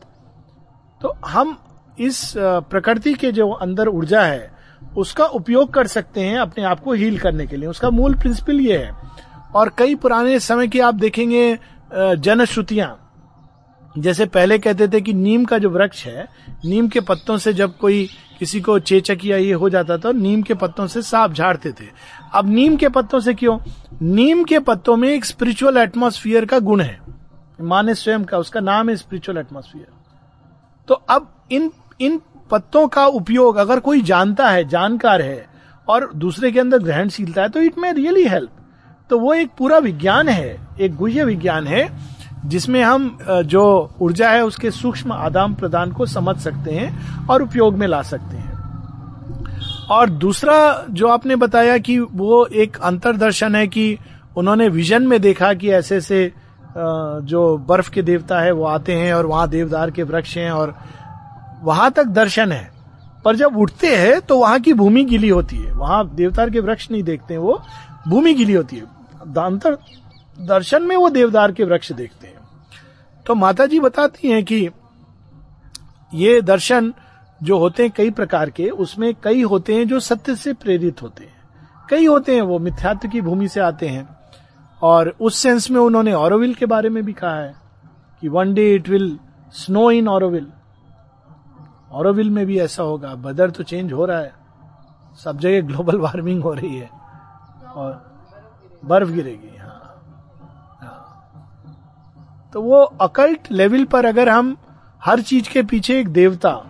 S1: तो हम इस प्रकृति के जो अंदर ऊर्जा है, उसका उपयोग कर सकते हैं अपने आप को हील करने के लिए। उसका मूल प्रिंसिपल ये है। और कई पुराने समय की आप देखेंगे जनश्रुतियाँ। जैसे पहले कहते थे कि नीम का जो वृक्ष है, नीम के पत्तों से जब कोई किसी को चेचक या ये हो जाता था, नीम के पत्तों से सांप झाड़ते थे। अब नीम के पत्तों से क्यों? नीम के पत्तों में एक स्पिरिचुअल एटमोस्फियर का गुण है। माने स्वयं का, उसका नाम है स्पिरिचुअल एटमोस्फियर तो अब इन इन पत्तों का उपयोग अगर कोई जानता है, जानकार है, और दूसरे के अंदर ग्रहणशीलता है तो इट मे रियली हेल्प तो वो एक पूरा विज्ञान है, एक गुह्य विज्ञान है, जिसमें हम जो ऊर्जा है, उसके सूक्ष्म आदान प्रदान को समझ सकते हैं और उपयोग में ला सकते हैं। और दूसरा जो आपने बताया कि वो एक अंतरदर्शन है कि उन्होंने विजन में देखा कि ऐसे अ, जो बर्फ़ के देवता है वो आते हैं और वहाँ देवदार के वृक्ष हैं और वहाँ तक दर्शन है। पर जब उठते हैं तो वहाँ की भूमि गीली होती है। वहाँ देवदार के वृक्ष नहीं देखते हैं वो भूमि गीली होती है। अंतर दर्शन में वो देवदार के वृक्ष देखते हैं। तो माता जी बताती हैं कि ये दर्शन जो होते हैं कई प्रकार के, उसमें कई होते हैं जो सत्य से प्रेरित होते हैं। कई होते हैं वो मिथ्यात्व की भूमि से आते हैं। और उस सेंस में उन्होंने ऑरोविल के बारे में भी कहा है कि one day it will snow in Auroville Auroville में भी ऐसा होगा। वेदर तो चेंज हो रहा है। सब जगह ग्लोबल वार्मिंग हो रही है। और बर्फ़ गिरेगी हाँ। हाँ। तो वो अकल्ट लेवल पर अगर हम हर चीज़ के पीछे एक देवता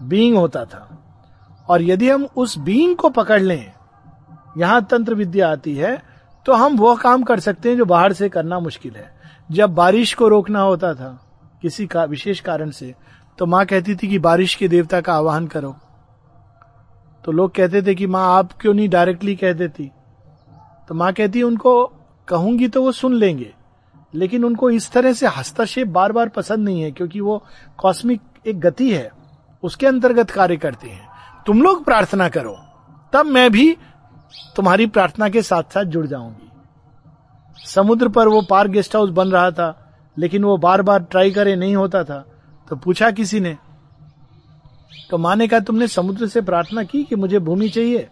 S1: बीइंग होता था। और यदि हम उस बीइंग को पकड़ लें, यहाँ तंत्र विद्या आती है तो हम वो काम कर सकते हैं जो बाहर से करना मुश्किल है। जब बारिश को रोकना होता था, किसी का, विशेष कारण से तो माँ कहती थी कि बारिश के देवता का आवाहन करो। तो लोग कहते थे कि माँ, आप क्यों नहीं डायरेक्टली कह देती? तो माँ कहती, उनको कहूँगी तो वो सुन लेंगे, लेकिन उनको इस तरह से हस्तक्षेप बार बार पसंद नहीं है, क्योंकि वो कॉस्मिक एक गति है उसके अंतर्गत कार्य करते हैं। तुम लोग प्रार्थना करो। तब मैं भी तुम्हारी प्रार्थना के साथ साथ जुड़ जाऊँगी। समुद्र पर वो पार गेस्ट हाउस बन रहा था, लेकिन वो बार बार ट्राई करे नहीं होता था तो पूछा किसी ने तो माने कहा तुमने समुद्र से प्रार्थना की कि मुझे भूमि चाहिए?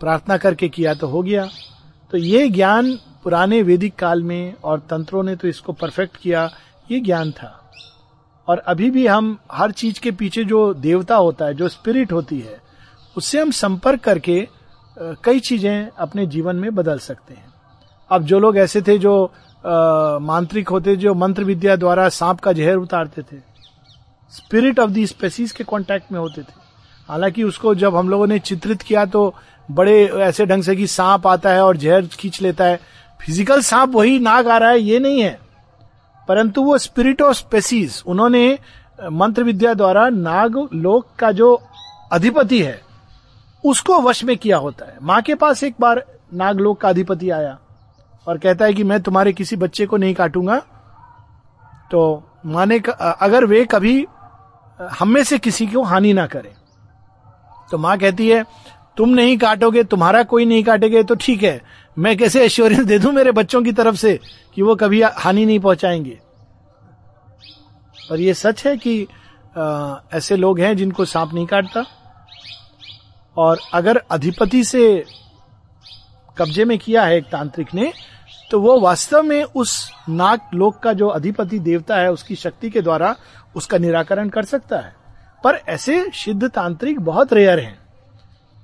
S1: प्रार्थना करके किया तो हो गया। तो ये ज्ञान पुराने वैदिक काल में और तंत्रों ने तो इसको परफेक्ट किया, ये ज्ञान था। और अभी भी हम हर चीज़ के पीछे जो देवता होता है, जो स्पिरिट होती है, उससे हम संपर्क करके कई चीज़ें अपने जीवन में बदल सकते हैं। अब जो लोग ऐसे थे जो मांत्रिक होते, जो मंत्र विद्या द्वारा सांप का जहर उतारते थे स्पिरिट ऑफ़ दी स्पेसीज के कांटेक्ट में होते थे। हालाँकि उसको जब हम लोगों ने चित्रित किया तो बड़े ऐसे ढंग से कि सांप आता है और जहर खींच लेता है। फ़िज़िकल सांप वही नाग आ रहा है, ये नहीं है। परंतु वो स्पिरिट ऑफ़ स्पेसीज उन्होंने मंत्र विद्या द्वारा नाग लोक का जो अधिपति है, उसको वश में किया होता है। माँ के पास एक बार नागलोक का अधिपति आया और कहता है कि मैं तुम्हारे किसी बच्चे को नहीं काटूँगा। तो माँ ने अगर वे कभी हम में से किसी को हानि ना करें तो माँ कहती है, तुम नहीं काटोगे, तुम्हारा कोई नहीं काटेगा तो ठीक है मैं कैसे एश्योरेंस दे दूँ मेरे बच्चों की तरफ़ से कि वो कभी हानि नहीं पहुंचाएँगे? पर ये सच है कि आ, ऐसे लोग हैं जिनको सांप नहीं काटता। और अगर अधिपति से कब्जे में किया है एक तांत्रिक ने तो वो वास्तव में उस नाग लोक का जो अधिपति देवता है उसकी शक्ति के द्वारा उसका निराकरण कर सकता है। पर ऐसे सिद्ध तांत्रिक बहुत रेयर हैं।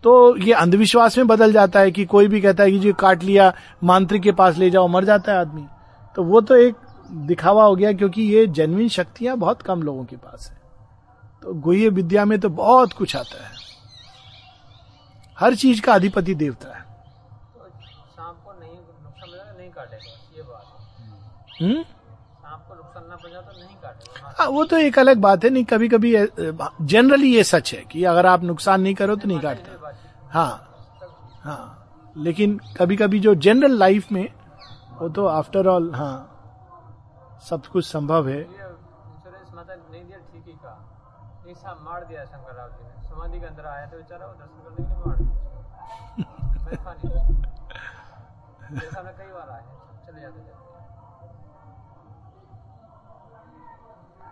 S1: तो ये अंधविश्वास में बदल जाता है कि कोई भी कहता है कि जी काट लिया मांत्रिक के पास ले जाओ मर जाता है आदमी। तो वो तो एक दिखावा हो गया क्योंकि ये जेनविन शक्तियाँ बहुत कम लोगों के पास है। तो गुह्य विद्या में तो बहुत कुछ आता है। हर चीज़ का अधिपति देवता है।
S2: तो
S1: हम्म?
S2: तो काटेगा।
S1: हाँ। वो तो एक अलग बात है नहीं कभी कभी जनरली ये सच है कि अगर आप नुकसान नहीं करो तो नहीं काटता। हाँ हाँ। लेकिन कभी कभी जो जनरल लाइफ में वो तो आफ्टर ऑल हाँ सब कुछ संभव है।
S2: तो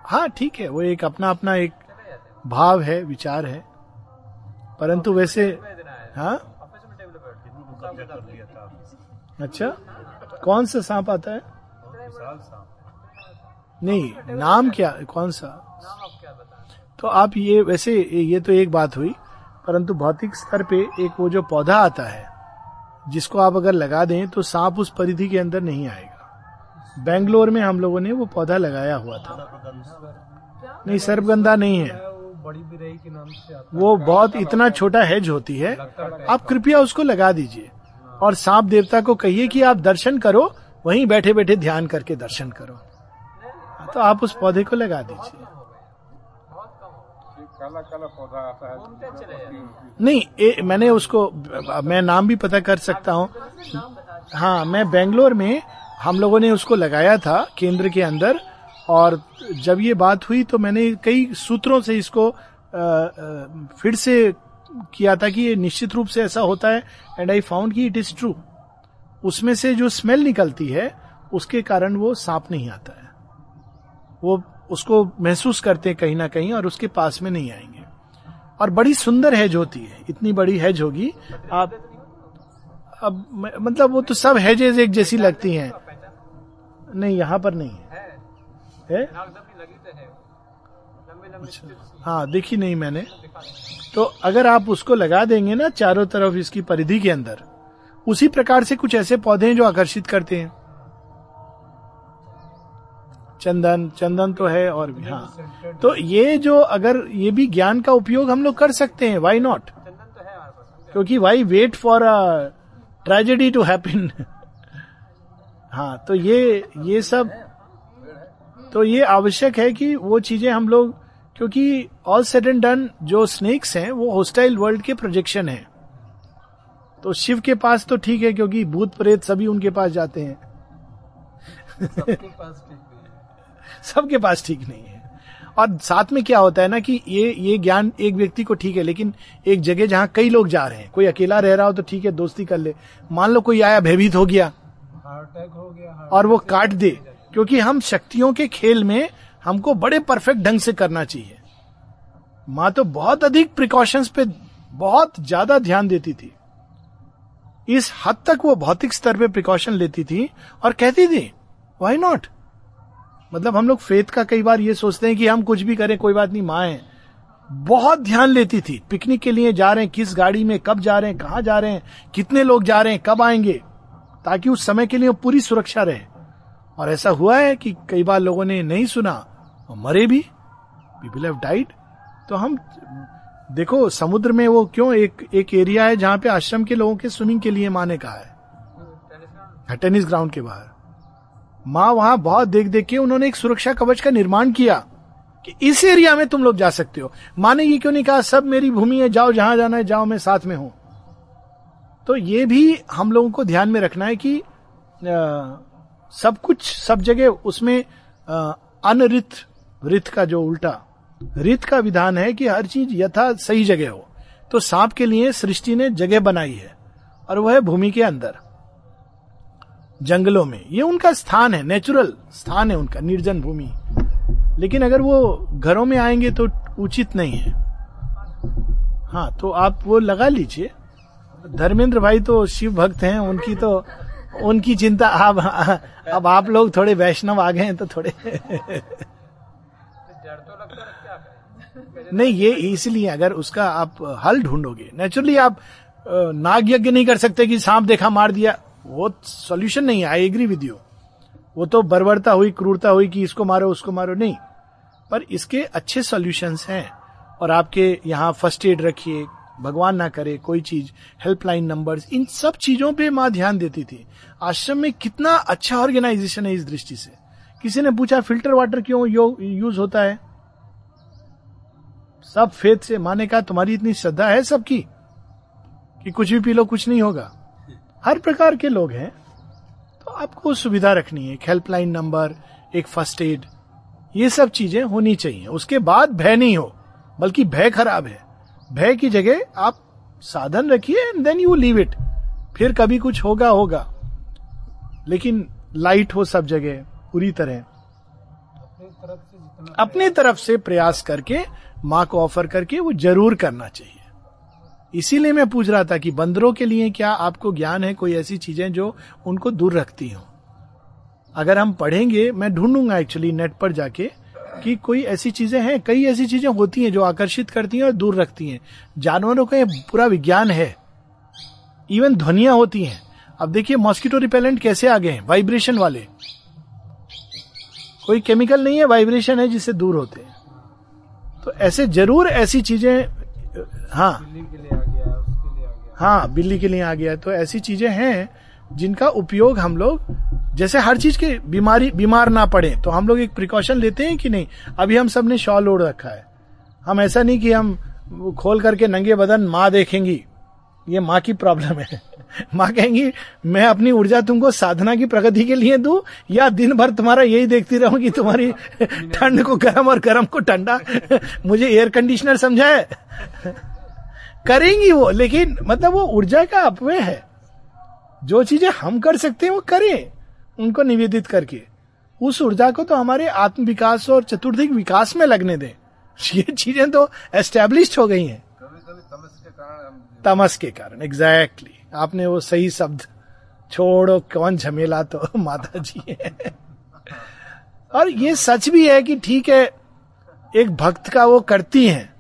S1: हाँ। ठीक है। वो एक अपना अपना एक भाव है विचार है। परंतु वैसे
S2: दिन आया
S1: हाँ? अच्छा कौन सा सांप आता है? नहीं, नाम क्या कौन सा? तो आप ये, वैसे ये तो एक बात हुई, परंतु भौतिक स्तर पे एक वो जो पौधा आता है, जिसको आप अगर लगा दें तो सांप उस परिधि के अंदर नहीं आएगा। बेंगलोर में हम लोगों ने वो पौधा लगाया हुआ था। नहीं, सर्पगंधा नहीं है।
S7: बड़ी बिरई के नाम से आता
S1: वो बहुत इतना छोटा हेज होती है। आप कृपया उसको लगा दीजिए। और सांप देवता को कहिए कि आप दर्शन करो वहीं बैठे बैठे ध्यान करके दर्शन करो। तो आप उस पौधे को लगा दीजिए।
S5: काला काला पौधा आता है
S2: घूमते चले जाते
S1: नहीं ए, मैंने उसको मैं नाम भी पता कर सकता हूँ। हाँ मैं बेंगलोर में हम लोगों ने उसको लगाया था केंद्र के अंदर। और जब ये बात हुई तो मैंने कई सूत्रों से इसको अ, अ, फिर से किया था कि ये निश्चित रूप से ऐसा होता है एंड आई फाउंड कि इट इज़ ट्रू उसमें से जो स्मेल निकलती है उसके कारण वो सांप नहीं आता है। वो उसको महसूस करते हैं कहीं ना कहीं और उसके पास में नहीं आएँगे। और बड़ी सुंदर हैज़ होती है। इतनी बड़ी हैज़ होगी आप अब मतलब वो तो सब हैजेज एक जैसी लगती हैं। नहीं यहाँ पर नहीं है।
S2: है?
S1: है, देखी नहीं मैंने। तो अगर आप उसको लगा देंगे ना चारों तरफ़ इसकी परिधि के अंदर, उसी प्रकार से कुछ ऐसे पौधे हैं जो आकर्षित करते हैं। चंदन चंदन तो है और भी हाँ। तो ये जो अगर ये भी ज्ञान का उपयोग हम लोग कर सकते हैं वाई नॉट क्योंकि why wait for a tragedy to happen हाँ तो ये ये सब तो ये आवश्यक है कि वो चीज़ें हम लोग क्योंकि ऑल सेट एंड डन जो स्नेक्स हैं वो होस्टाइल वर्ल्ड के प्रोजेक्शन हैं। तो शिव के पास तो ठीक है क्योंकि भूत प्रेत सभी उनके पास जाते हैं।
S7: सबके पास ठीक नहीं है।
S1: सबके पास ठीक नहीं है। और साथ में क्या होता है ना कि ये ये ज्ञान एक व्यक्ति को ठीक है लेकिन एक जगह जहाँ कई लोग जा रहे हैं कोई अकेला रह रहा हो तो ठीक है दोस्ती कर ले। मान लो कोई आया भयभीत हो गया।
S7: हार्ट अटैक हो गया
S1: और वो काट दे। क्योंकि हम शक्तियों के खेल में हमको बड़े परफेक्ट ढंग से करना चाहिए। माँ तो बहुत अधिक प्रिकॉशंस पे बहुत ज़्यादा ध्यान देती थी। इस हद तक वो भौतिक स्तर पे प्रिकॉशन लेती थी और कहती थी वाई नॉट मतलब हम लोग फेथ का कई बार ये सोचते हैं कि हम कुछ भी करें, कोई बात नहीं, माँ है। बहुत ध्यान लेती थी पिकनिक के लिए जा रहे हैं, किस गाड़ी में कब जा रहे हैं, कहाँ जा रहे हैं, कितने लोग जा रहे हैं, कब आएँगे, ताकि उस समय के लिए पूरी सुरक्षा रहे। और ऐसा हुआ है कि कई बार लोगों ने नहीं सुना और मरे भी। पीपल हैव डाइड तो हम देखो समुद्र में वो क्यों एक एक एरिया है जहाँ पे आश्रम के लोगों के स्विमिंग के लिए माँ कहा है।
S2: टेनिस ग्राउंड
S1: हाँ, ग्राउंड के बाहर। माँ वहाँ बहुत देख देख के उन्होंने एक सुरक्षा कवच का निर्माण किया कि इस एरिया में तुम लोग जा सकते हो। माँ ने ये क्यों नहीं कहा सब मेरी भूमि है जाओ जहाँ जाना है जाओ मैं साथ में हूँ। तो ये भी हम लोगों को ध्यान में रखना है कि अ, सब कुछ, सब जगह उसमें अनरित, रित का जो उल्टा, रित का विधान है कि हर चीज़ यथा सही जगह हो। तो सांप के लिए सृष्टि ने जगह बनाई है, और वह है भूमि के अंदर, जंगलों में। ये उनका स्थान है नेचुरल स्थान है उनका, निर्जन भूमि। लेकिन अगर वो घरों में आएँगे तो उचित नहीं है। हाँ तो आप वो लगा लीजिए। धर्मेंद्र भाई तो शिव भक्त हैं, उनकी तो उनकी चिंता आप अब आप लोग थोड़े वैष्णव आ गए हैं तो थोड़े। नहीं, ये इसलिए अगर उसका आप हल ढूंढोगे नेचुरली आप नाग यज्ञ नहीं कर सकते कि सांप देखा मार दिया, वो सॉल्यूशन नहीं आई एग्री विद यू वो तो बर्बरता हुई, क्रूरता हुई कि इसको मारो, उसको मारो, नहीं। पर इसके अच्छे सॉल्यूशंस हैं, और आपके यहाँ फ़र्स्ट एड रखिए भगवान ना करे, कोई चीज़ हेल्पलाइन नंबर्स इन सब चीज़ों पे माँ ध्यान देती थी। आश्रम में कितना अच्छा ऑर्गेनाइजेशन है इस दृष्टि से। किसी ने पूछा फ़िल्टर वाटर क्यों यूज़ होता है? सब फेथ से माने कहा, तुम्हारी इतनी श्रद्धा है सबकी, कि कुछ भी पी लो, कुछ नहीं होगा। हर प्रकार के लोग हैं। तो आपको सुविधा रखनी है, एक हेल्पलाइन नंबर एक फ़र्स्ट एड ये सब चीज़ें होनी चाहिए। उसके बाद भय नहीं हो, बल्कि भय खराब है। भय की जगह आप साधन रखिए and then you leave it फिर कभी कुछ होगा होगा। लेकिन लाइट हो सब जगह, पूरी तरह।
S7: अपनी तरफ़ से
S1: प्रयास करके, माँ को ऑफ़र करके वो ज़रूर करना चाहिए। इसीलिए मैं पूछ रहा था कि बंदरों के लिए क्या आपको ज्ञान है कोई ऐसी चीज़ें जो उनको दूर रखती हो? अगर हम पढ़ेंगे, मैं ढूंढूँगा एक्चुअली नेट पर जाके कि कोई ऐसी चीज़ें हैं कई ऐसी चीज़ें होती हैं जो आकर्षित करती हैं और दूर रखती हैं। जानवरों का ये पूरा विज्ञान है। इवन ध्वनियाँ होती हैं। अब देखिए मॉस्किटो रिपेलेंट कैसे आ गए हैं? वाइब्रेशन वाले। कोई केमिकल नहीं है वाइब्रेशन है जिससे दूर होते हैं। तो ऐसे ज़रूर ऐसी चीज़ें हाँ। हाँ बिल्ली के लिए आ गया। तो ऐसी चीज़ें हैं जिनका उपयोग हम लोग, जैसे हर चीज़ के बीमारी, बीमार ना पड़े तो हम लोग एक प्रिकॉशन लेते हैं कि नहीं? अभी हम सबने शॉल ओढ़ रखा है। हम ऐसा नहीं कि हम खोल करके नंगे बदन माँ देखेंगी। ये माँ की प्रॉब्लम है। माँ कहेंगी, मैं अपनी ऊर्जा तुमको साधना की प्रगति के लिए दू, या दिन भर तुम्हारा यही देखती रहूँ कि तुम्हारी ठंड को गर्म और गर्म को ठंडा मुझे एयर कंडीशनर समझा है करेंगी वो, लेकिन मतलब वो ऊर्जा का अपव्यय है। जो चीज़ें हम कर सकते हैं वो करें उनको निवेदित करके। उस ऊर्जा को तो हमारे आत्म विकास और चतुर्थिक विकास में लगने दें। ये चीज़ें तो एस्टेब्लिश हो गई हैं।
S4: कभी कभी तमस के कारण
S1: तमस के कारण एग्जैक्टली exactly. आपने वो सही शब्द छोड़ो कौन झमेला तो माता जी है और ये सच भी है कि ठीक है एक भक्त का वो करती हैं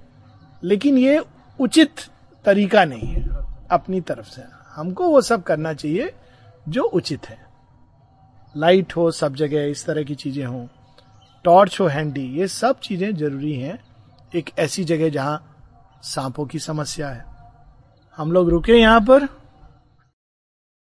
S1: लेकिन ये उचित तरीका नहीं है अपनी तरफ़ से। हमको वो सब करना चाहिए जो उचित है। लाइट हो, सब जगह इस तरह की चीज़ें हो। टॉर्च हो हैंडी ये सब चीज़ें ज़रूरी हैं। एक ऐसी जगह जहाँ सांपों की समस्या है। हम लोग रुके यहाँ पर।